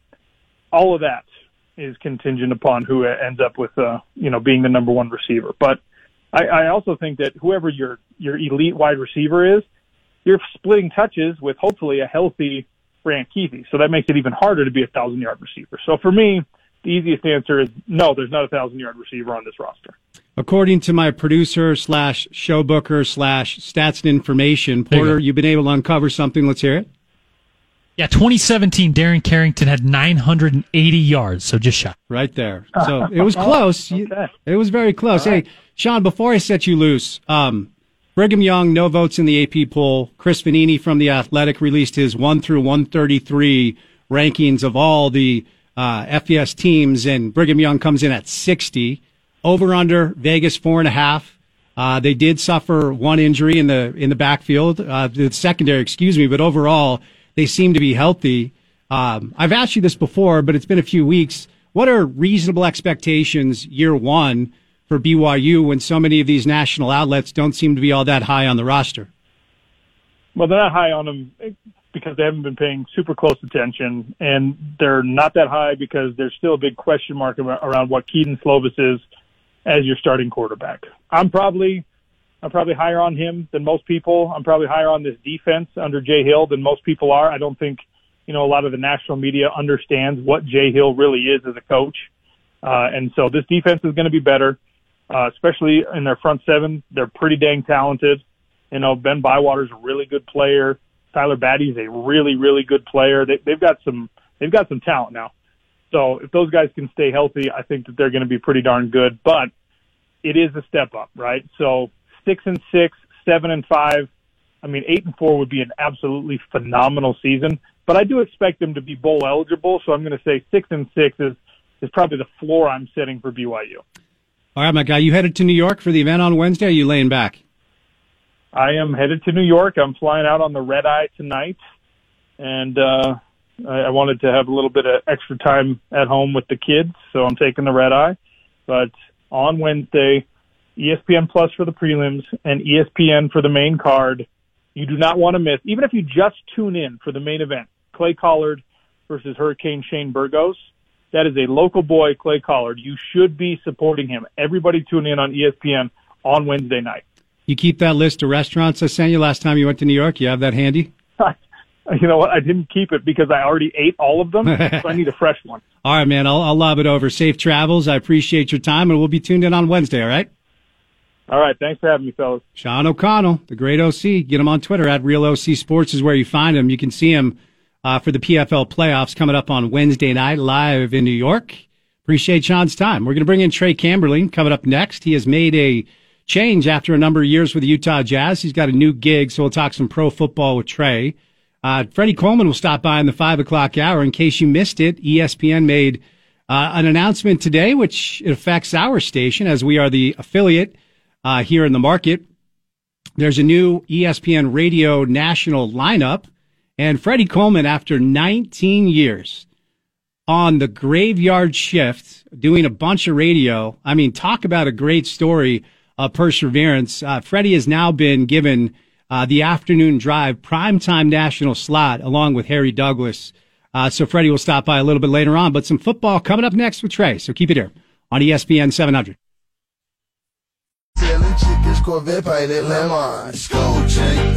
All of that is contingent upon who ends up with uh, you know being the number one receiver. But I, I also think that whoever your your elite wide receiver is, you're splitting touches with hopefully a healthy Brant Kuithe. So that makes it even harder to be a thousand yard receiver. So for me, the easiest answer is no, there's not a thousand yard receiver on this roster. According to my producer slash show booker slash stats and information, Porter, you've been able to uncover something. Let's hear it. Yeah, 2017, Darren Carrington had 980 yards, so just shy. Right there. So it was <laughs> close. You- It was very close. Hey, Sean, before I set you loose, um, Brigham Young, no votes in the AP poll. Chris Vannini from The Athletic released his 1 through 133 rankings of all the uh, FBS teams, and Brigham Young comes in at 60. Over under Vegas four and a half. Uh, they did suffer one injury in the in the backfield, uh, the secondary, excuse me, but overall they seem to be healthy. Um, I've asked you this before, but it's been a few weeks. What are reasonable expectations year one for BYU when so many of these national outlets don't seem to be all that high on the roster? Well, they're not high on him because they haven't been paying super close attention, and they're not that high because there's still a big question mark around what Kedon Slovis is as your starting quarterback. I'm probably I'm probably higher on him than most people. I'm probably higher on this defense under Jay Hill than most people are. I don't think you know a lot of the national media understands what Jay Hill really is as a coach, uh, and so this defense is going to be better, uh, especially in their front seven. They're pretty dang talented. You know, Ben Bywater's a really good player. Tyler Batty's a really, really good player. They, they've got some, they've got some talent now. So if those guys can stay healthy, I think that they're going to be pretty darn good. But it is a step up, right? So six and six, seven and five. I mean, eight and four would be an absolutely phenomenal season. But I do expect them to be bowl eligible. So I'm going to say six and six is is probably the floor I'm setting for BYU. All right, my guy, you headed to New York for the event on Wednesday. Are you laying back? I am headed to New York. I'm flying out on the red eye tonight, and uh, I, I wanted to have a little bit of extra time at home with the kids, so I'm taking the red eye. But on Wednesday, ESPN Plus for the prelims and ESPN for the main card. You do not want to miss, even if you just tune in for the main event, Clay Collard versus Hurricane Shane Burgos. That is a local boy, Clay Collard. You should be supporting him. Everybody tune in on ESPN on Wednesday night. You keep that list of restaurants I sent you last time you went to New York. You have that handy. <laughs> You know what? I didn't keep it because I already ate all of them, <laughs> so I need a fresh one. All right, man. I'll, I'll lob it over. Safe travels. I appreciate your time, and we'll be tuned in on Wednesday. All right. All right. Thanks for having me, fellas. Sean O'Connell, the great OC. Get him on Twitter at Real OC Sports is where you find him. You can see him uh, for the PFL playoffs coming up on Wednesday night live in New York. Appreciate Sean's time. We're going to bring in Trey Camberling coming up next. He has made a change after a number of years with the Utah Jazz. He's got a new gig, so we'll talk some pro football with Trey. Uh, Freddie Coleman will stop by in the five o'clock hour. In case you missed it, ESPN made uh, an announcement today, which affects our station as we are the affiliate uh, here in the market. There's a new ESPN radio national lineup, and Freddie Coleman, after 19 years on the graveyard shift, doing a bunch of radio. I mean, talk about a great story of perseverance. Uh, Freddie has now been given uh, the afternoon drive primetime national slot along with Harry Douglas. Uh, so Freddie will stop by a little bit later on, but some football coming up next with Trey. So keep it here on ESPN 700. Selling chickens, Corvette painted lemon. School check.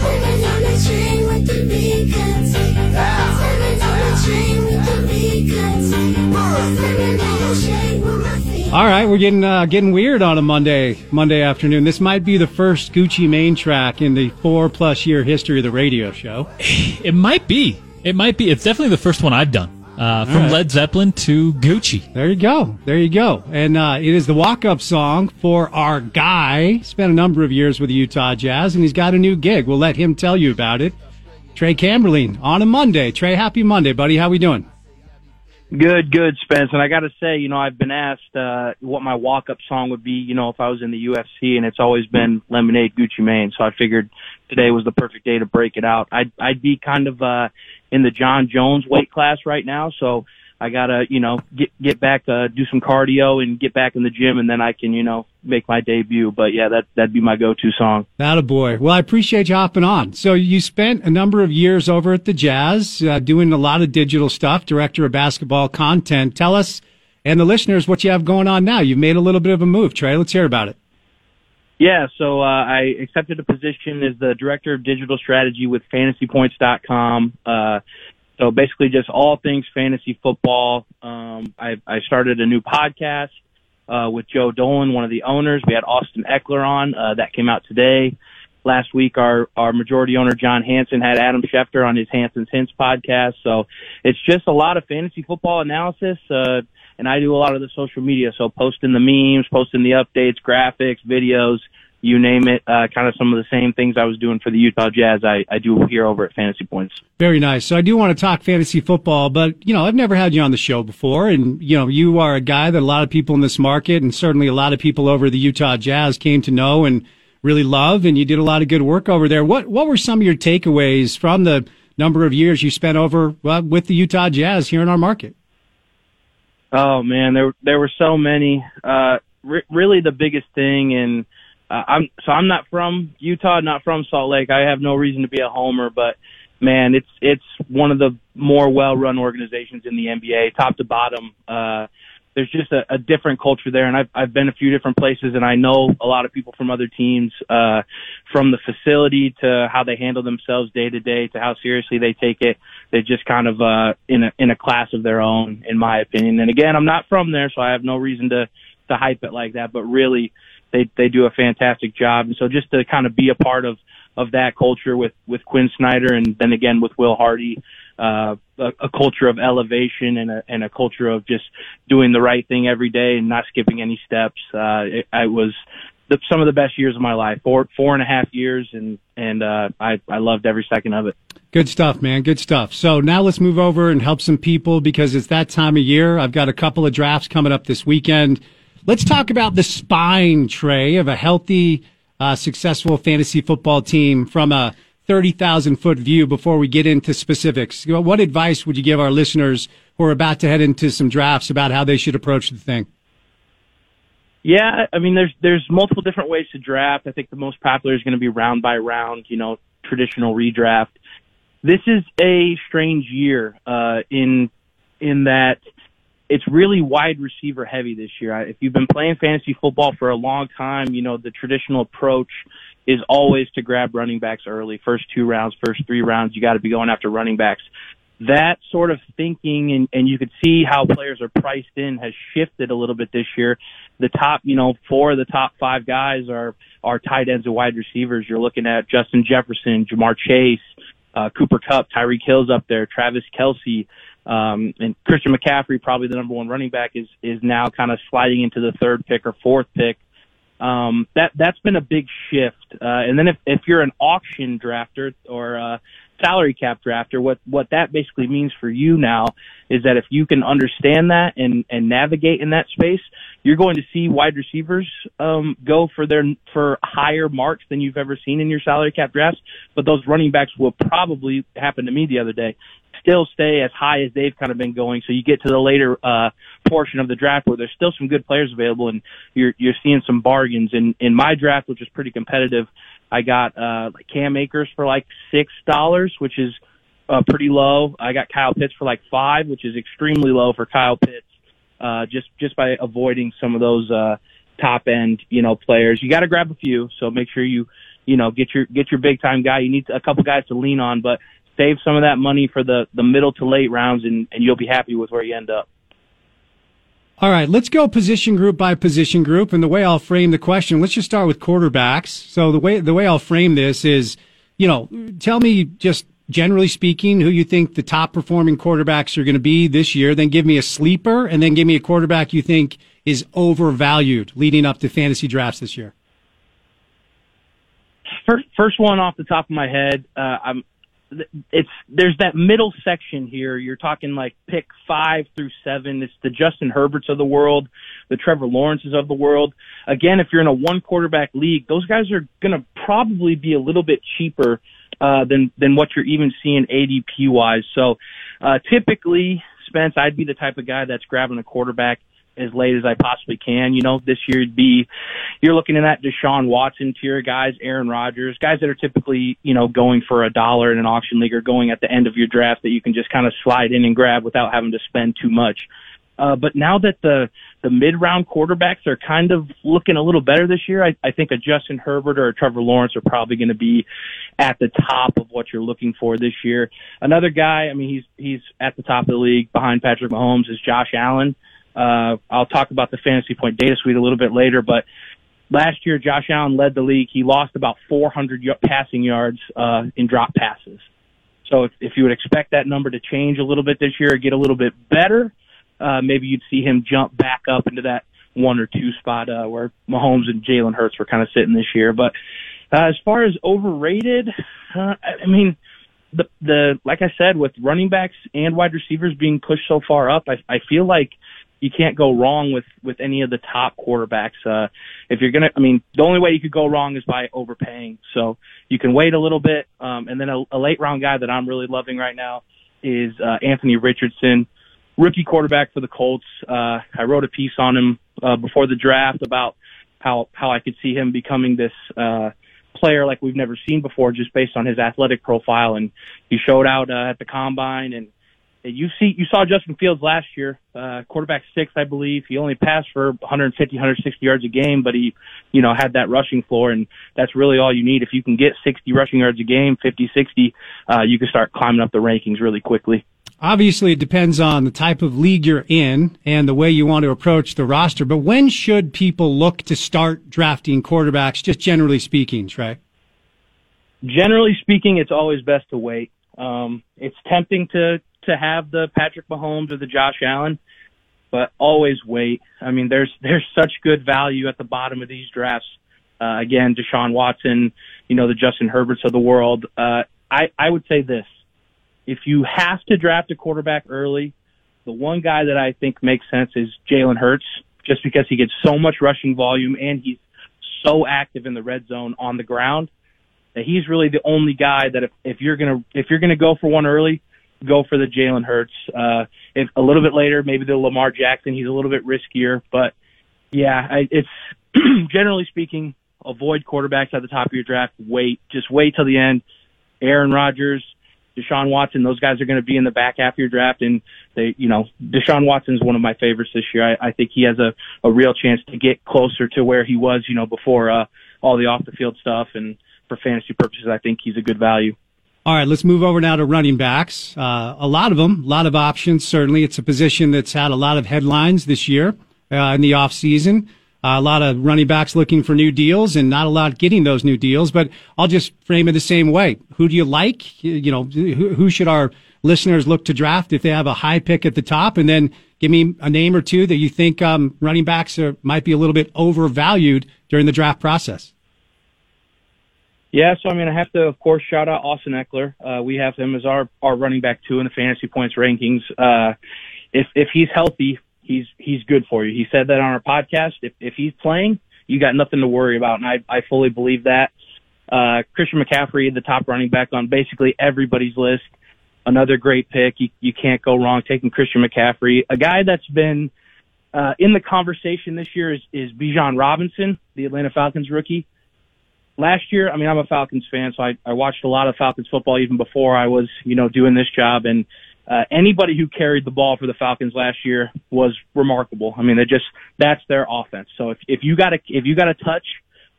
All right, we're getting uh, getting weird on a Monday Monday afternoon. This might be the first Gucci Mane track in the four plus year history of the radio show. <sighs> It might be. It might be. It's definitely the first one I've done. Uh, from right. Led Zeppelin to Gucci. There you go. There you go. And uh, it is the walk up song for our guy. Spent a number of years with the Utah Jazz, and he's got a new gig. We'll let him tell you about it. Trey Camberling on a Monday. Trey, happy Monday, buddy. How we doing? Good, good, Spence. And I got to say, you know, I've been asked uh, what my walk-up song would be, you know, if I was in the UFC, and it's always been Lemonade Gucci Mane. So I figured today was the perfect day to break it out. I'd I'd be kind of uh, in the Jon Jones weight class right now, so I gotta, you know, get get back, uh, do some cardio, and get back in the gym, and then I can, you know, make my debut. But yeah, that that'd be my go-to song. That a boy. Well, I appreciate you hopping on. So you spent a number of years over at the Jazz, uh, doing a lot of digital stuff, director of basketball content. Tell us and the listeners what you have going on now. You've made a little bit of a move, Trey. Let's hear about it. Yeah, so uh, I accepted a position as the director of digital strategy with FantasyPoints.com. Uh, so basically, just all things fantasy football. Um, I, I started a new podcast uh, with Joe Dolan, one of the owners. We had Austin Ekeler on uh, that came out today. Last week, our our majority owner John Hansen had Adam Schefter on his Hansen's Hints podcast. So it's just a lot of fantasy football analysis. Uh, and I do a lot of the social media, so posting the memes, posting the updates, graphics, videos, you name it. Uh, kind of some of the same things I was doing for the Utah Jazz. I, I do here over at Fantasy Points. Very nice. So I do want to talk fantasy football, but you know, I've never had you on the show before. And you know, you are a guy that a lot of people in this market and certainly a lot of people over the Utah Jazz came to know and really love. And you did a lot of good work over there. What, what were some of your takeaways from the number of years you spent over well, with the Utah Jazz here in our market? Oh man, there there were so many. Uh, re- really, the biggest thing, and uh, I'm so I'm not from Utah, not from Salt Lake. I have no reason to be a homer, but man, it's it's one of the more well-run organizations in the NBA, top to bottom. Uh, there's just a, a different culture there, and I've I've been a few different places, and I know a lot of people from other teams, uh, from the facility to how they handle themselves day to day to how seriously they take it. They're just kind of uh, in a in a class of their own, in my opinion. And again, I'm not from there, so I have no reason to to hype it like that. But really, they they do a fantastic job, and so just to kind of be a part of of that culture with with Quin Snyder, and then again with Will Hardy, uh, a, a culture of elevation and a and a culture of just doing the right thing every day and not skipping any steps. Uh, it, I was the, some of the best years of my life, four four and a half years, and and uh, I I loved every second of it. Good stuff, man. Good stuff. So now let's move over and help some people because it's that time of year. I've got a couple of drafts coming up this weekend. Let's talk about the spine, Trey of a healthy, uh, successful fantasy football team from a 30,000 foot view before we get into specifics. What advice would you give our listeners who are about to head into some drafts about how they should approach the thing? Yeah, I mean, there's there's multiple different ways to draft. I think the most popular is going to be round by round, you know, traditional redraft. This is a strange year uh, in in that it's really wide receiver heavy this year. If you've been playing fantasy football for a long time, you know the traditional approach is always to grab running backs early. First two rounds, first three rounds, you got to be going after running backs. That sort of thinking, and, and you could see how players are priced in, has shifted a little bit this year. The top, you know, four of the top five guys are are tight ends and wide receivers. You're looking at Justin Jefferson, Ja'Marr Chase, uh, Cooper Kupp, Tyreek Hill's up there, Travis Kelce. Um, and Christian McCaffrey, probably the number one running back, is is now kind of sliding into the third pick or fourth pick. Um, that that's been a big shift. Uh, and then if if you're an auction drafter or a salary cap drafter, what what that basically means for you now is that if you can understand that and and navigate in that space, you're going to see wide receivers um, go for their for higher marks than you've ever seen in your salary cap drafts. But those running backs will probably happen to me the other day still stay as high as they've kind of been going. So you get to the later uh, portion of the draft where there's still some good players available, and you're you're seeing some bargains. In in my draft, which is pretty competitive, I got uh, Cam Akers for like six dollars, which is uh, pretty low. I got Kyle Pitts for like five, which is extremely low for Kyle Pitts. Uh, just just by avoiding some of those uh, top end, you know, players. You got to grab a few, so make sure you, you know, get your get your big time guy. You need a couple guys to lean on, but save some of that money for the the middle to late rounds, and and you'll be happy with where you end up. All right, let's go position group by position group. And the way I'll frame the question, let's just start with quarterbacks. So the way the way I'll frame this is, you know, tell me just generally speaking who you think the top performing quarterbacks are going to be this year. Then give me a sleeper, and then give me a quarterback you think is overvalued leading up to fantasy drafts this year. First, first one off the top of my head, uh, I'm it's there's that middle section here. You're talking like pick five through seven. It's the Justin Herberts of the world, the Trevor Lawrences of the world. Again, if you're in a one quarterback league, those guys are going to probably be a little bit cheaper uh, than than what you're even seeing ADP wise. So uh, typically, Spence, I'd be the type of guy that's grabbing a quarterback as late as I possibly can. You know, this year would be you're looking at that Deshaun Watson tier guys, Aaron Rodgers, guys that are typically you know going for a dollar in an auction league or going at the end of your draft that you can just kind of slide in and grab without having to spend too much. Uh, but now that the the mid round quarterbacks are kind of looking a little better this year, I, I think a Justin Herbert or a Trevor Lawrence are probably going to be at the top of what you're looking for this year. Another guy, I mean, he's he's at the top of the league behind Patrick Mahomes is Josh Allen. Uh, I'll talk about the fantasy point data suite a little bit later, but last year Josh Allen led the league. He lost about 400 y- passing yards uh, in drop passes. So if, if you would expect that number to change a little bit this year, get a little bit better, uh, maybe you'd see him jump back up into that one or two spot uh, where Mahomes and Jalen Hurts were kind of sitting this year. But uh, as far as overrated, uh, I mean, the the like I said, with running backs and wide receivers being pushed so far up, I, I feel like you can't go wrong with with any of the top quarterbacks. Uh, if you're gonna, I mean, the only way you could go wrong is by overpaying. So you can wait a little bit, um, and then a, a late round guy that I'm really loving right now is uh, Anthony Richardson, rookie quarterback for the Colts. Uh, I wrote a piece on him uh, before the draft about how how I could see him becoming this uh, player like we've never seen before, just based on his athletic profile. And he showed out uh, at the combine, and you see you saw Justin Fields last year, uh, quarterback six, I believe. He only passed for 150, 160 yards a game, but he, you know, had that rushing floor, and that's really all you need. If you can get 60 rushing yards a game, 50, 60, uh, you can start climbing up the rankings really quickly. Obviously, it depends on the type of league you're in and the way you want to approach the roster. But when should people look to start drafting quarterbacks, just generally speaking, Trey? Generally speaking, it's always best to wait. Um, it's tempting to to have the Patrick Mahomes or the Josh Allen, but always wait. I mean, there's there's such good value at the bottom of these drafts. Uh, again, Deshaun Watson, you know, the Justin Herberts of the world. Uh, I I would say this: if you have to draft a quarterback early, the one guy that I think makes sense is Jalen Hurts, just because he gets so much rushing volume and he's so active in the red zone on the ground that he's really the only guy that if, if you're gonna if you're gonna go for one early, go for the Jalen Hurts. Uh, if a little bit later, maybe the Lamar Jackson. He's a little bit riskier, but yeah, I, it's <clears throat> generally speaking, avoid quarterbacks at the top of your draft. Wait, just wait till the end. Aaron Rodgers, Deshaun Watson, those guys are going to be in the back half of your draft, and they, you know, Deshaun Watson is one of my favorites this year. I, I think he has a a real chance to get closer to where he was, you know, before uh, all the off the field stuff, and for fantasy purposes, I think he's a good value. All right, let's move over now to running backs. Uh, a lot of them, a lot of options. Certainly, it's a position that's had a lot of headlines this year uh, in the off season. Uh, a lot of running backs looking for new deals and not a lot getting those new deals. But I'll just frame it the same way. Who do you like? You know, who, who should our listeners look to draft if they have a high pick at the top? And then give me a name or two that you think um, running backs are, might be a little bit overvalued during the draft process. Yeah, so I mean, I have to, of course, shout out Austin Ekeler. Uh, we have him as our our running back two in the fantasy points rankings. Uh, if if he's healthy, he's he's good for you. He said that on our podcast. If if he's playing, you got nothing to worry about, and I I fully believe that. Uh, Christian McCaffrey, the top running back on basically everybody's list. Another great pick. You you can't go wrong taking Christian McCaffrey. A guy that's been uh, in the conversation this year is is Bijan Robinson, the Atlanta Falcons rookie last year, I mean, I'm a Falcons fan, so I, I watched a lot of Falcons football even before I was, you know, doing this job. And uh, anybody who carried the ball for the Falcons last year was remarkable. I mean, they just that's their offense. So if if you got a if you got a touch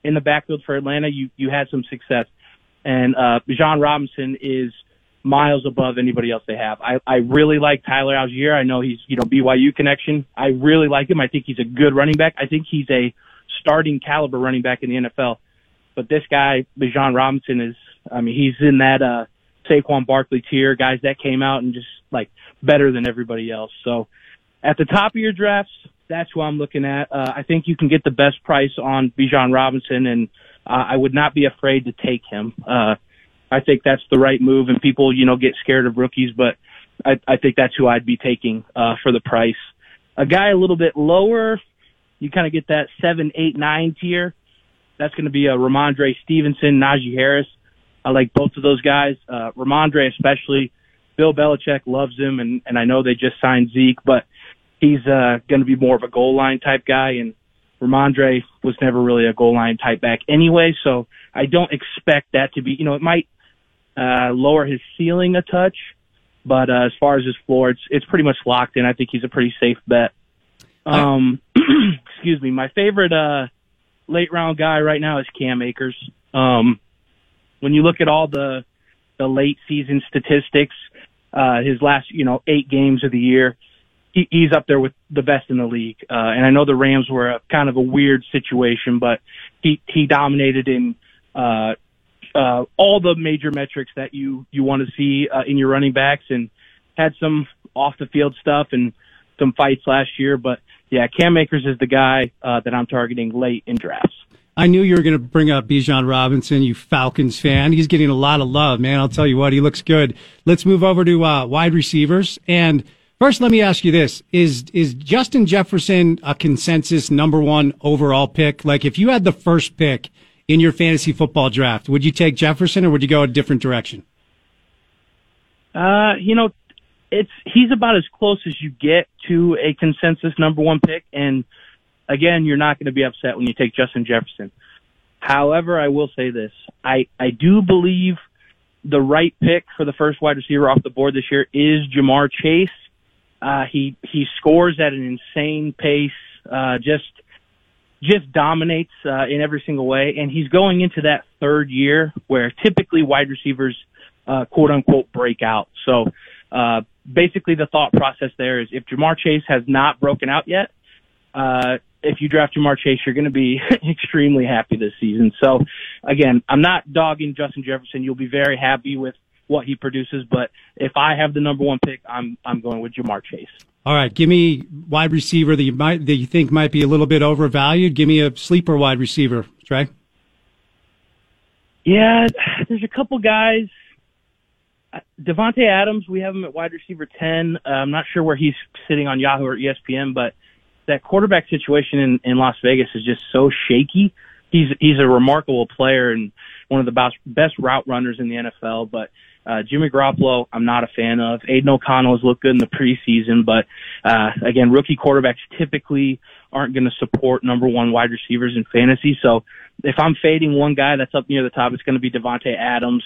in the backfield for Atlanta, you you had some success. And uh, Bijan Robinson is miles above anybody else they have. I I really like Tyler Allgeier. I know he's you know BYU connection. I really like him. I think he's a good running back. I think he's a starting caliber running back in the NFL. But this guy, Bijan Robinson, is, I mean, he's in that, uh, Saquon Barkley tier, guys that came out and just like better than everybody else. So at the top of your drafts, that's who I'm looking at. Uh, I think you can get the best price on Bijan Robinson and, uh, I would not be afraid to take him. Uh, I think that's the right move and people, you know, get scared of rookies, but I, I think that's who I'd be taking, uh, for the price. A guy a little bit lower, you kind of get that seven, eight, nine tier. That's going to be a uh, Rhamondre Stevenson, Najee Harris. I like both of those guys. Uh, Rhamondre especially. Bill Belichick loves him, and and I know they just signed Zeke, but he's uh, going to be more of a goal line type guy, and Rhamondre was never really a goal line type back anyway. So I don't expect that to be. You know, it might uh, lower his ceiling a touch, but uh, as far as his floor, it's it's pretty much locked in. I think he's a pretty safe bet. Um, <clears throat> excuse me. My favorite uh, late round guy right now is Cam Akers. Um, when you look at all the the late season statistics, uh, his last you know eight games of the year, he, he's up there with the best in the league. Uh, and I know the Rams were a, kind of a weird situation, but he he dominated in uh, uh, all the major metrics that you you want to see uh, in your running backs, and had some off the field stuff and some fights last year, but yeah, Cam Akers is the guy uh, that I'm targeting late in drafts. I knew you were going to bring up Bijan Robinson, you Falcons fan. He's getting a lot of love, man. I'll tell you what, he looks good. Let's move over to uh, wide receivers. And first, let me ask you this: Is is Justin Jefferson a consensus number one overall pick? Like, if you had the first pick in your fantasy football draft, would you take Jefferson or would you go a different direction? Uh, you know, it's he's about as close as you get to a consensus number one pick, and again, you're not going to be upset when you take Justin Jefferson. However, I will say this: I I do believe the right pick for the first wide receiver off the board this year is Ja'Marr Chase. Uh, he he scores at an insane pace. Uh, just just dominates uh, in every single way, and he's going into that third year where typically wide receivers, uh, quote unquote, break out. So uh, basically, the thought process there is if Ja'Marr Chase has not broken out yet, uh, if you draft Ja'Marr Chase, you're going to be <laughs> extremely happy this season. So again, I'm not dogging Justin Jefferson. You'll be very happy with what he produces, but if I have the number one pick, I'm I'm going with Ja'Marr Chase. All right, give me wide receiver that you might that you think might be a little bit overvalued. Give me a sleeper wide receiver, Trey. Yeah, there's a couple guys. Davante Adams, we have him at wide receiver ten. Uh, I'm not sure where he's sitting on Yahoo or ESPN, but that quarterback situation in, in Las Vegas is just so shaky. He's he's a remarkable player and one of the best best route runners in the NFL. But uh, Jimmy Garoppolo, I'm not a fan of. Aidan O'Connell has looked good in the preseason, but uh, again, rookie quarterbacks typically aren't going to support number one wide receivers in fantasy. So if I'm fading one guy that's up near the top, it's going to be Davante Adams.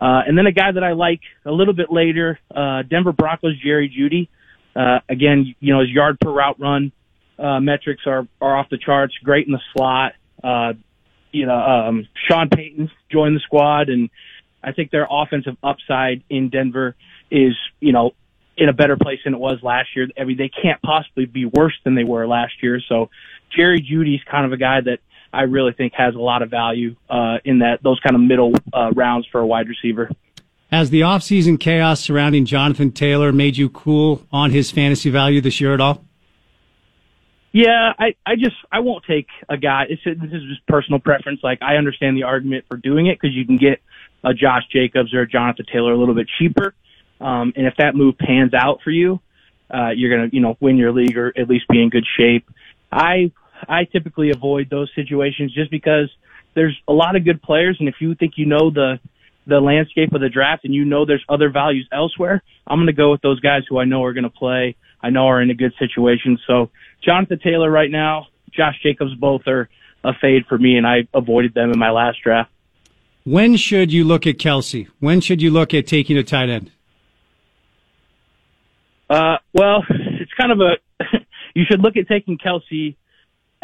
And then a guy that I like a little bit later, uh, Denver Broncos Jerry Jeudy. Uh, again, you know his yard per route run uh, metrics are are off the charts. Great in the slot. Uh, you know, um, Sean Payton joined the squad, and I think their offensive upside in Denver is you know in a better place than it was last year. I mean, they can't possibly be worse than they were last year. So Jerry Jeudy's kind of a guy that I really think has a lot of value uh, in that those kind of middle uh, rounds for a wide receiver. Has the offseason chaos surrounding Jonathan Taylor made you cool on his fantasy value this year at all? Yeah, I, I just I won't take a guy. It's this is just personal preference. Like I understand the argument for doing it because you can get a Josh Jacobs or a Jonathan Taylor a little bit cheaper. Um, and if that move pans out for you, uh, you're gonna you know win your league or at least be in good shape. I I typically avoid those situations just because there's a lot of good players, and if you think you know the the landscape of the draft and you know there's other values elsewhere, I'm going to go with those guys who I know are going to play. I know are in a good situation. So Jonathan Taylor right now, Josh Jacobs, both are a fade for me, and I avoided them in my last draft. When should you look at Kelce? When should you look at taking a tight end? Uh, well, <laughs> it's kind of a. <laughs> you should look at taking Kelce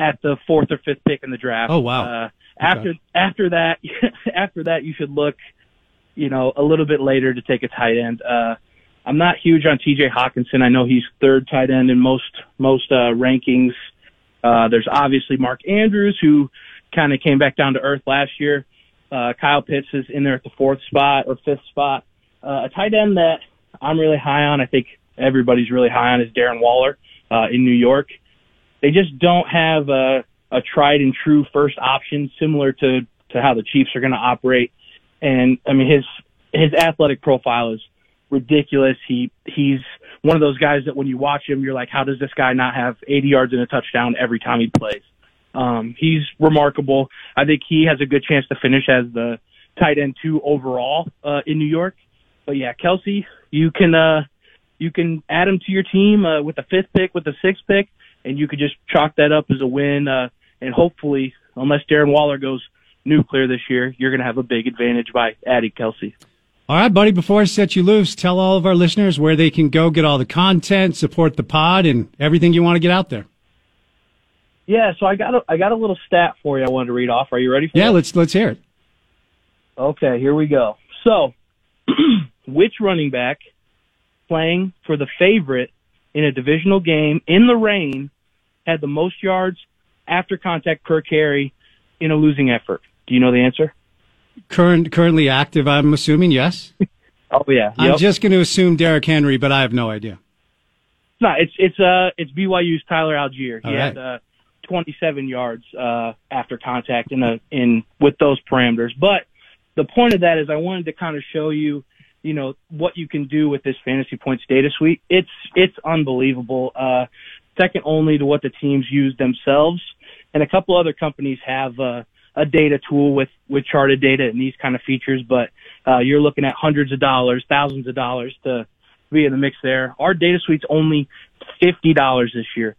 at the fourth or fifth pick in the draft. Oh wow! Uh, after after that, <laughs> after that, you should look, you know, a little bit later to take a tight end. Uh, I'm not huge on T.J. Hockenson. I know he's third tight end in most most uh, rankings. Uh, there's obviously Mark Andrews, who kind of came back down to earth last year. Uh, Kyle Pitts is in there at the fourth spot or fifth spot. Uh, a tight end that I'm really high on, I think everybody's really high on, is Darren Waller uh, in New York. They just don't have a, a tried and true first option, similar to to how the Chiefs are going to operate. And I mean, his his athletic profile is ridiculous. He he's one of those guys that when you watch him, you're like, how does this guy not have 80 yards and a touchdown every time he plays? Um, he's remarkable. I think he has a good chance to finish as the tight end two overall uh, in New York. But yeah, Kelce, you can uh, you can add him to your team uh, with the fifth pick, with the sixth pick, and you could just chalk that up as a win. Uh, and hopefully, unless Darren Waller goes nuclear this year, you're going to have a big advantage by adding Kelce. All right, buddy, before I set you loose, tell all of our listeners where they can go get all the content, support the pod, and everything you want to get out there. Yeah, so I got a, I got a little stat for you. I wanted to read off. Are you ready for Yeah, it? let's let's hear it. Okay, here we go. So, <clears throat> which running back playing for the favorite in a divisional game in the rain had the most yards after contact per carry in a losing effort? Do you know the answer? Current currently active, I'm assuming. Yes. <laughs> Oh yeah. I'm just going to assume Derrick Henry, but I have no idea. No, it's it's uh it's BYU's Tyler Allgeier. He All had uh, 27 yards uh after contact in a in with those parameters. But the point of that is I wanted to kind of show you, you know, what you can do with this fantasy points data suite. It's it's unbelievable. Uh second only to what the teams use themselves. And a couple other companies have uh a data tool with with charted data and these kind of features, but uh you're looking at hundreds of dollars, thousands of dollars to be in the mix there. Our data suite's only fifty dollars this year.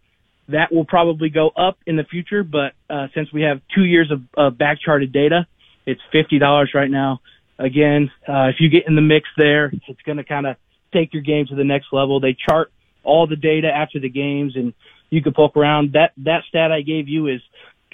that will probably go up in the future, but uh, since we have two years of, of back charted data, it's fifty dollars right now. Again, uh, if you get in the mix there, it's going to kind of take your game to the next level. They chart all the data after the games, and you can poke around. That that stat I gave you is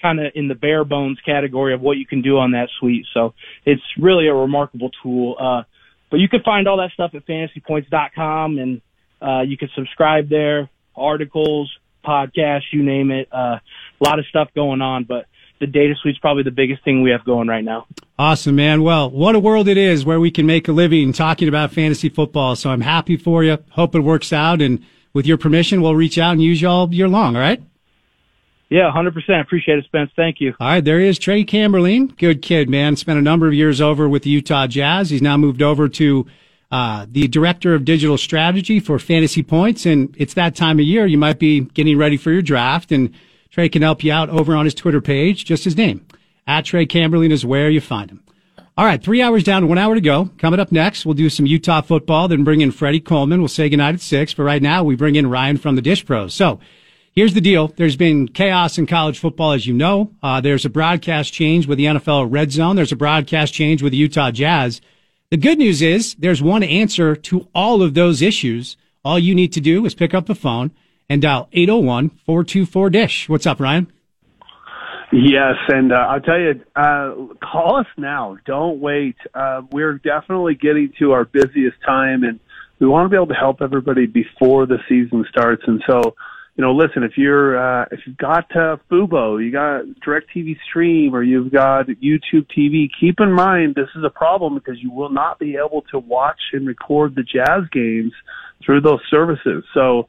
kind of in the bare bones category of what you can do on that suite. So it's really a remarkable tool. Uh, but you can find all that stuff at fantasypoints.com, and uh, you can subscribe there. Articles, podcasts, you name it. Uh, a lot of stuff going on, but the data suite's probably the biggest thing we have going right now. Awesome, man. Well, what a world it is where we can make a living talking about fantasy football. So I'm happy for you. Hope it works out. And with your permission, we'll reach out and use you all year long. All right. Yeah, 100%. Appreciate it, Spence. Thank you. All right. There is Trey Camberline. Good kid, man. Spent a number of years over with the Utah Jazz. He's now moved over to uh, the director of digital strategy for Fantasy Points. And it's that time of year. You might be getting ready for your draft and Trey can help you out over on his Twitter page. Just his name. At Trey Camberline is where you find him. All right. Three hours down, one hour to go. Coming up next, we'll do some Utah football, then bring in Freddie Coleman. We'll say goodnight at six. But right now, we bring in Ryan from the Dish Pros. So here's the deal. There's been chaos in college football, as you know. Uh, there's a broadcast change with the NFL Red Zone. There's a broadcast change with the Utah Jazz. The good news is there's one answer to all of those issues. All you need to do is pick up the phone and dial 801-424-DISH. What's up, Ryan? Yes, and uh, I'll tell you, uh, call us now. Don't wait. Uh, we're definitely getting to our busiest time, and we want to be able to help everybody before the season starts. And so, you know, listen, if you're uh, if you've got uh, Fubo, you got DirecTV Stream, or you've got YouTube TV, keep in mind this is a problem because you will not be able to watch and record the Jazz games through those services. So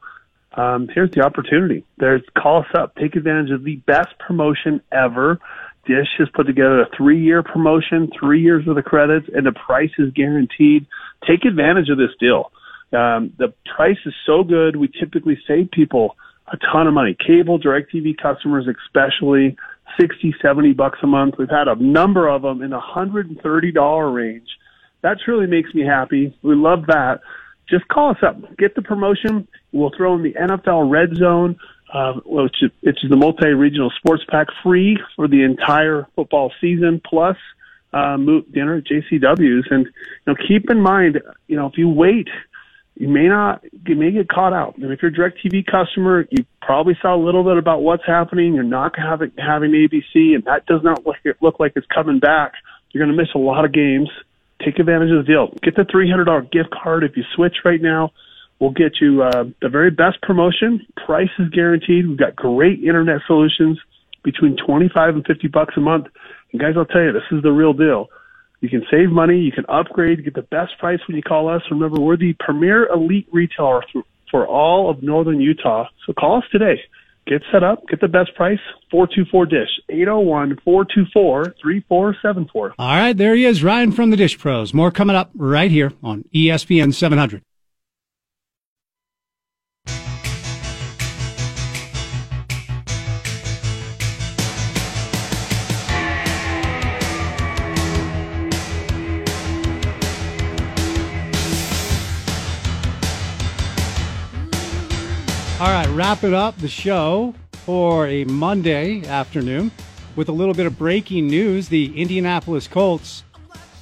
um, here's the opportunity. There's call us up. Take advantage of the best promotion ever. Dish has put together a three-year promotion, three years of credits, and the price is guaranteed. Take advantage of this deal. Um, the price is so good. We typically save people a ton of money. Cable, DirecTV customers, especially 60, 70 bucks a month. We've had a number of them in the $130 range. That truly makes me happy. We love that just call us up. Get the promotion. We'll throw in the NFL Red Zone, uh, which, is, is the multi-regional sports pack, free for the entire football season, plus uh, dinner at JCW's. And you know, keep in mind, you know, if you wait, you may not, you may get caught out. And if you're a DirecTV customer, you probably saw a little bit about what's happening. You're not having having ABC, and that does not look, look like it's coming back. You're going to miss a lot of games. Take advantage of the deal. Get the $300 gift card if you switch right now. We'll get you uh, the very best promotion. Price is guaranteed. We've got great internet solutions between 25 and 50 bucks a month. And guys, I'll tell you, this is the real deal. You can save money. You can upgrade. get the best price when you call us. Remember, we're the premier elite retailer for all of northern Utah. So call us today. Get set up, get the best price, 424 Dish, 801 424 3474. All right, there he is, Ryan from the Dish Pros. More coming up right here on ESPN 700. All right, wrapping up the show for a Monday afternoon with a little bit of breaking news. The Indianapolis Colts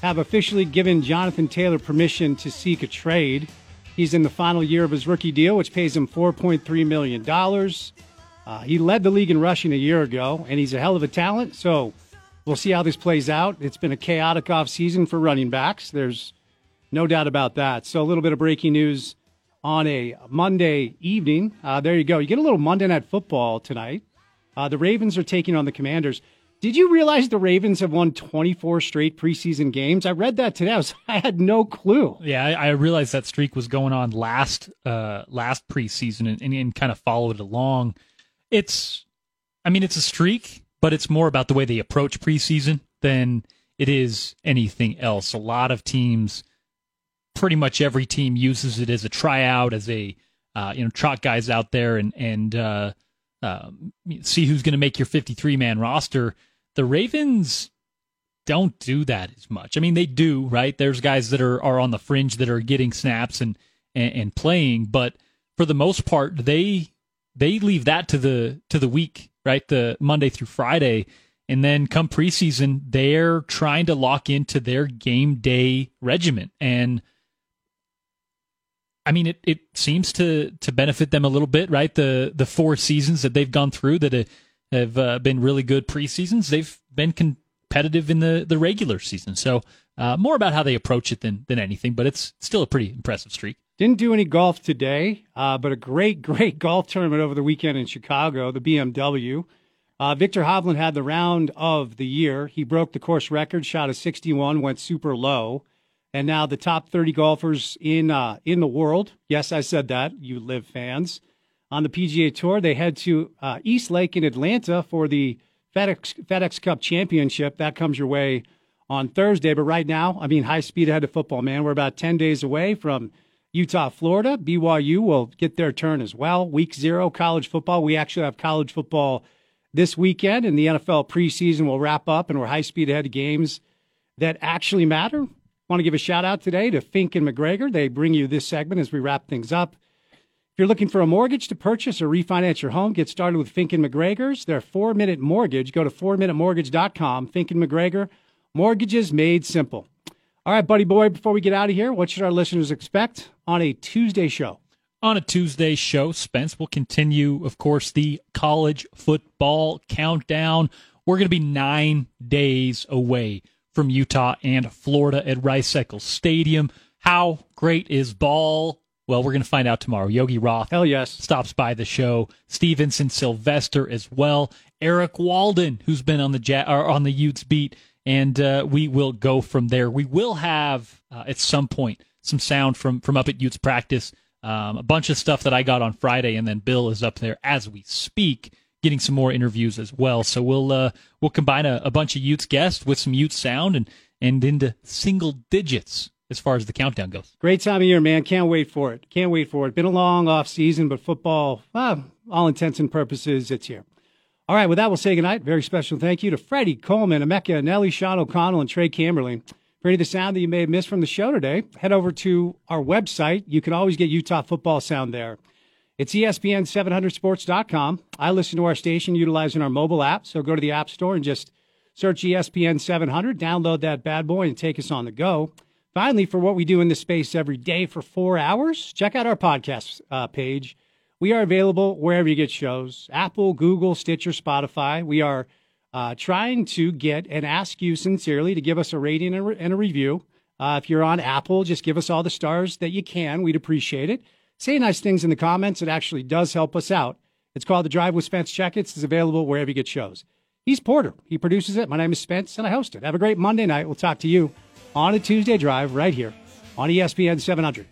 have officially given Jonathan Taylor permission to seek a trade. He's in the final year of his rookie deal, which pays him $4.3 million. Uh, he led the league in rushing a year ago, and he's a hell of a talent. So we'll see how this plays out. It's been a chaotic offseason for running backs. There's no doubt about that. So a little bit of breaking news on a Monday evening. Uh, there you go. You get a little Monday Night Football tonight. Uh, the Ravens are taking on the Commanders. Did you realize the Ravens have won 24 straight preseason games? I read that today. I, was, <laughs> I had no clue. Yeah, I, I, realized that streak was going on last uh, last preseason and, and, and kind of followed it along. It's, I mean, it's a streak, but it's more about the way they approach preseason than it is anything else. A lot of teams pretty much every team uses it as a tryout, as a uh, you know trot guys out there and and uh, uh, see who's going to make your 53 man roster. The Ravens don't do that as much. I mean, they do, right? There's guys that are are on the fringe that are getting snaps and and, and playing, but for the most part, they they leave that to the to the week, right? The Monday through Friday, and then come preseason, they're trying to lock into their game day regimen. And I mean, it, it seems to to benefit them a little bit, right? The the four seasons that they've gone through that have uh, been really good preseasons, they've been competitive in the the regular season. So uh, more about how they approach it than than anything, but it's still a pretty impressive streak. Didn't do any golf today, uh, but a great, <laughs> great golf tournament over the weekend in Chicago, the BMW. Uh, Viktor Hovland had the round of the year. He broke the course record, shot a 61, went super low, and now the top 30 golfers in uh, in the world. Yes, I said that. You live fans on the PGA Tour. They head to uh, East Lake in Atlanta for the FedEx FedEx Cup Championship. That comes your way on Thursday. But right now, I mean, high speed ahead of football, man. We're about 10 days away from Utah, Florida. BYU will get their turn as well. Week zero, college football. We actually have college football this weekend, and the NFL preseason will wrap up, and we're high speed ahead of games that actually matter. Want to give a shout out today to Fink and McGregor. They bring you this segment as we wrap things up. If you're looking for a mortgage to purchase or refinance your home, get started with Fink and McGregor's. Their four minute mortgage. Go to 4minutemortgage.com. Fink and McGregor. Mortgages made simple. All right, buddy boy, before we get out of here, what should our listeners expect on a Tuesday show? On a Tuesday show, Spence will continue, of course, the college football countdown. We're going to be nine days away from Utah and Florida at Rice Eccles Stadium. How great is ball? Well, we're going to find out tomorrow. Yogi Roth, hell yes, stops by the show. Stevenson Sylvester as well. Eric Walden, who's been on the ja- on the Utes beat, and uh, we will go from there. We will have uh, at some point some sound from from up at Utes practice. Um, a bunch of stuff that I got on Friday, and then Bill is up there as we speak, getting some more interviews as well. So we'll uh, we'll combine a, a bunch of Utes guests with some Utes sound and and into single digits as far as the countdown goes. Great time of year, man. Can't wait for it. Can't wait for it. Been a long off season, but football, well, all intents and purposes, it's here. All right, with that, we'll say goodnight. Very special thank you to Freddie Coleman, Emeka Eneli, Sean O'Connell, and Trey Camberley. For any of the sound that you may have missed from the show today, head over to our website. You can always get Utah football sound there. It's E ESPN700sports.com. I listen to our station utilizing our mobile app, so go to the App Store and just search ESPN 700, download that bad boy, and take us on the go. Finally, for what we do in this space every day for four hours, check out our podcast uh, page. We are available wherever you get shows Apple, Google, Stitcher, Spotify. We are uh, trying to get and ask you sincerely to give us a rating and a review. Uh, if you're on Apple, just give us all the stars that you can. We'd appreciate it. Say nice things in the comments. It actually does help us out. It's called The Drive with Spence Checketts. It's available wherever you get shows. He's Porter. He produces it. My name is Spence, and I host it. Have a great Monday night. We'll talk to you on a Tuesday drive right here on ESPN 700.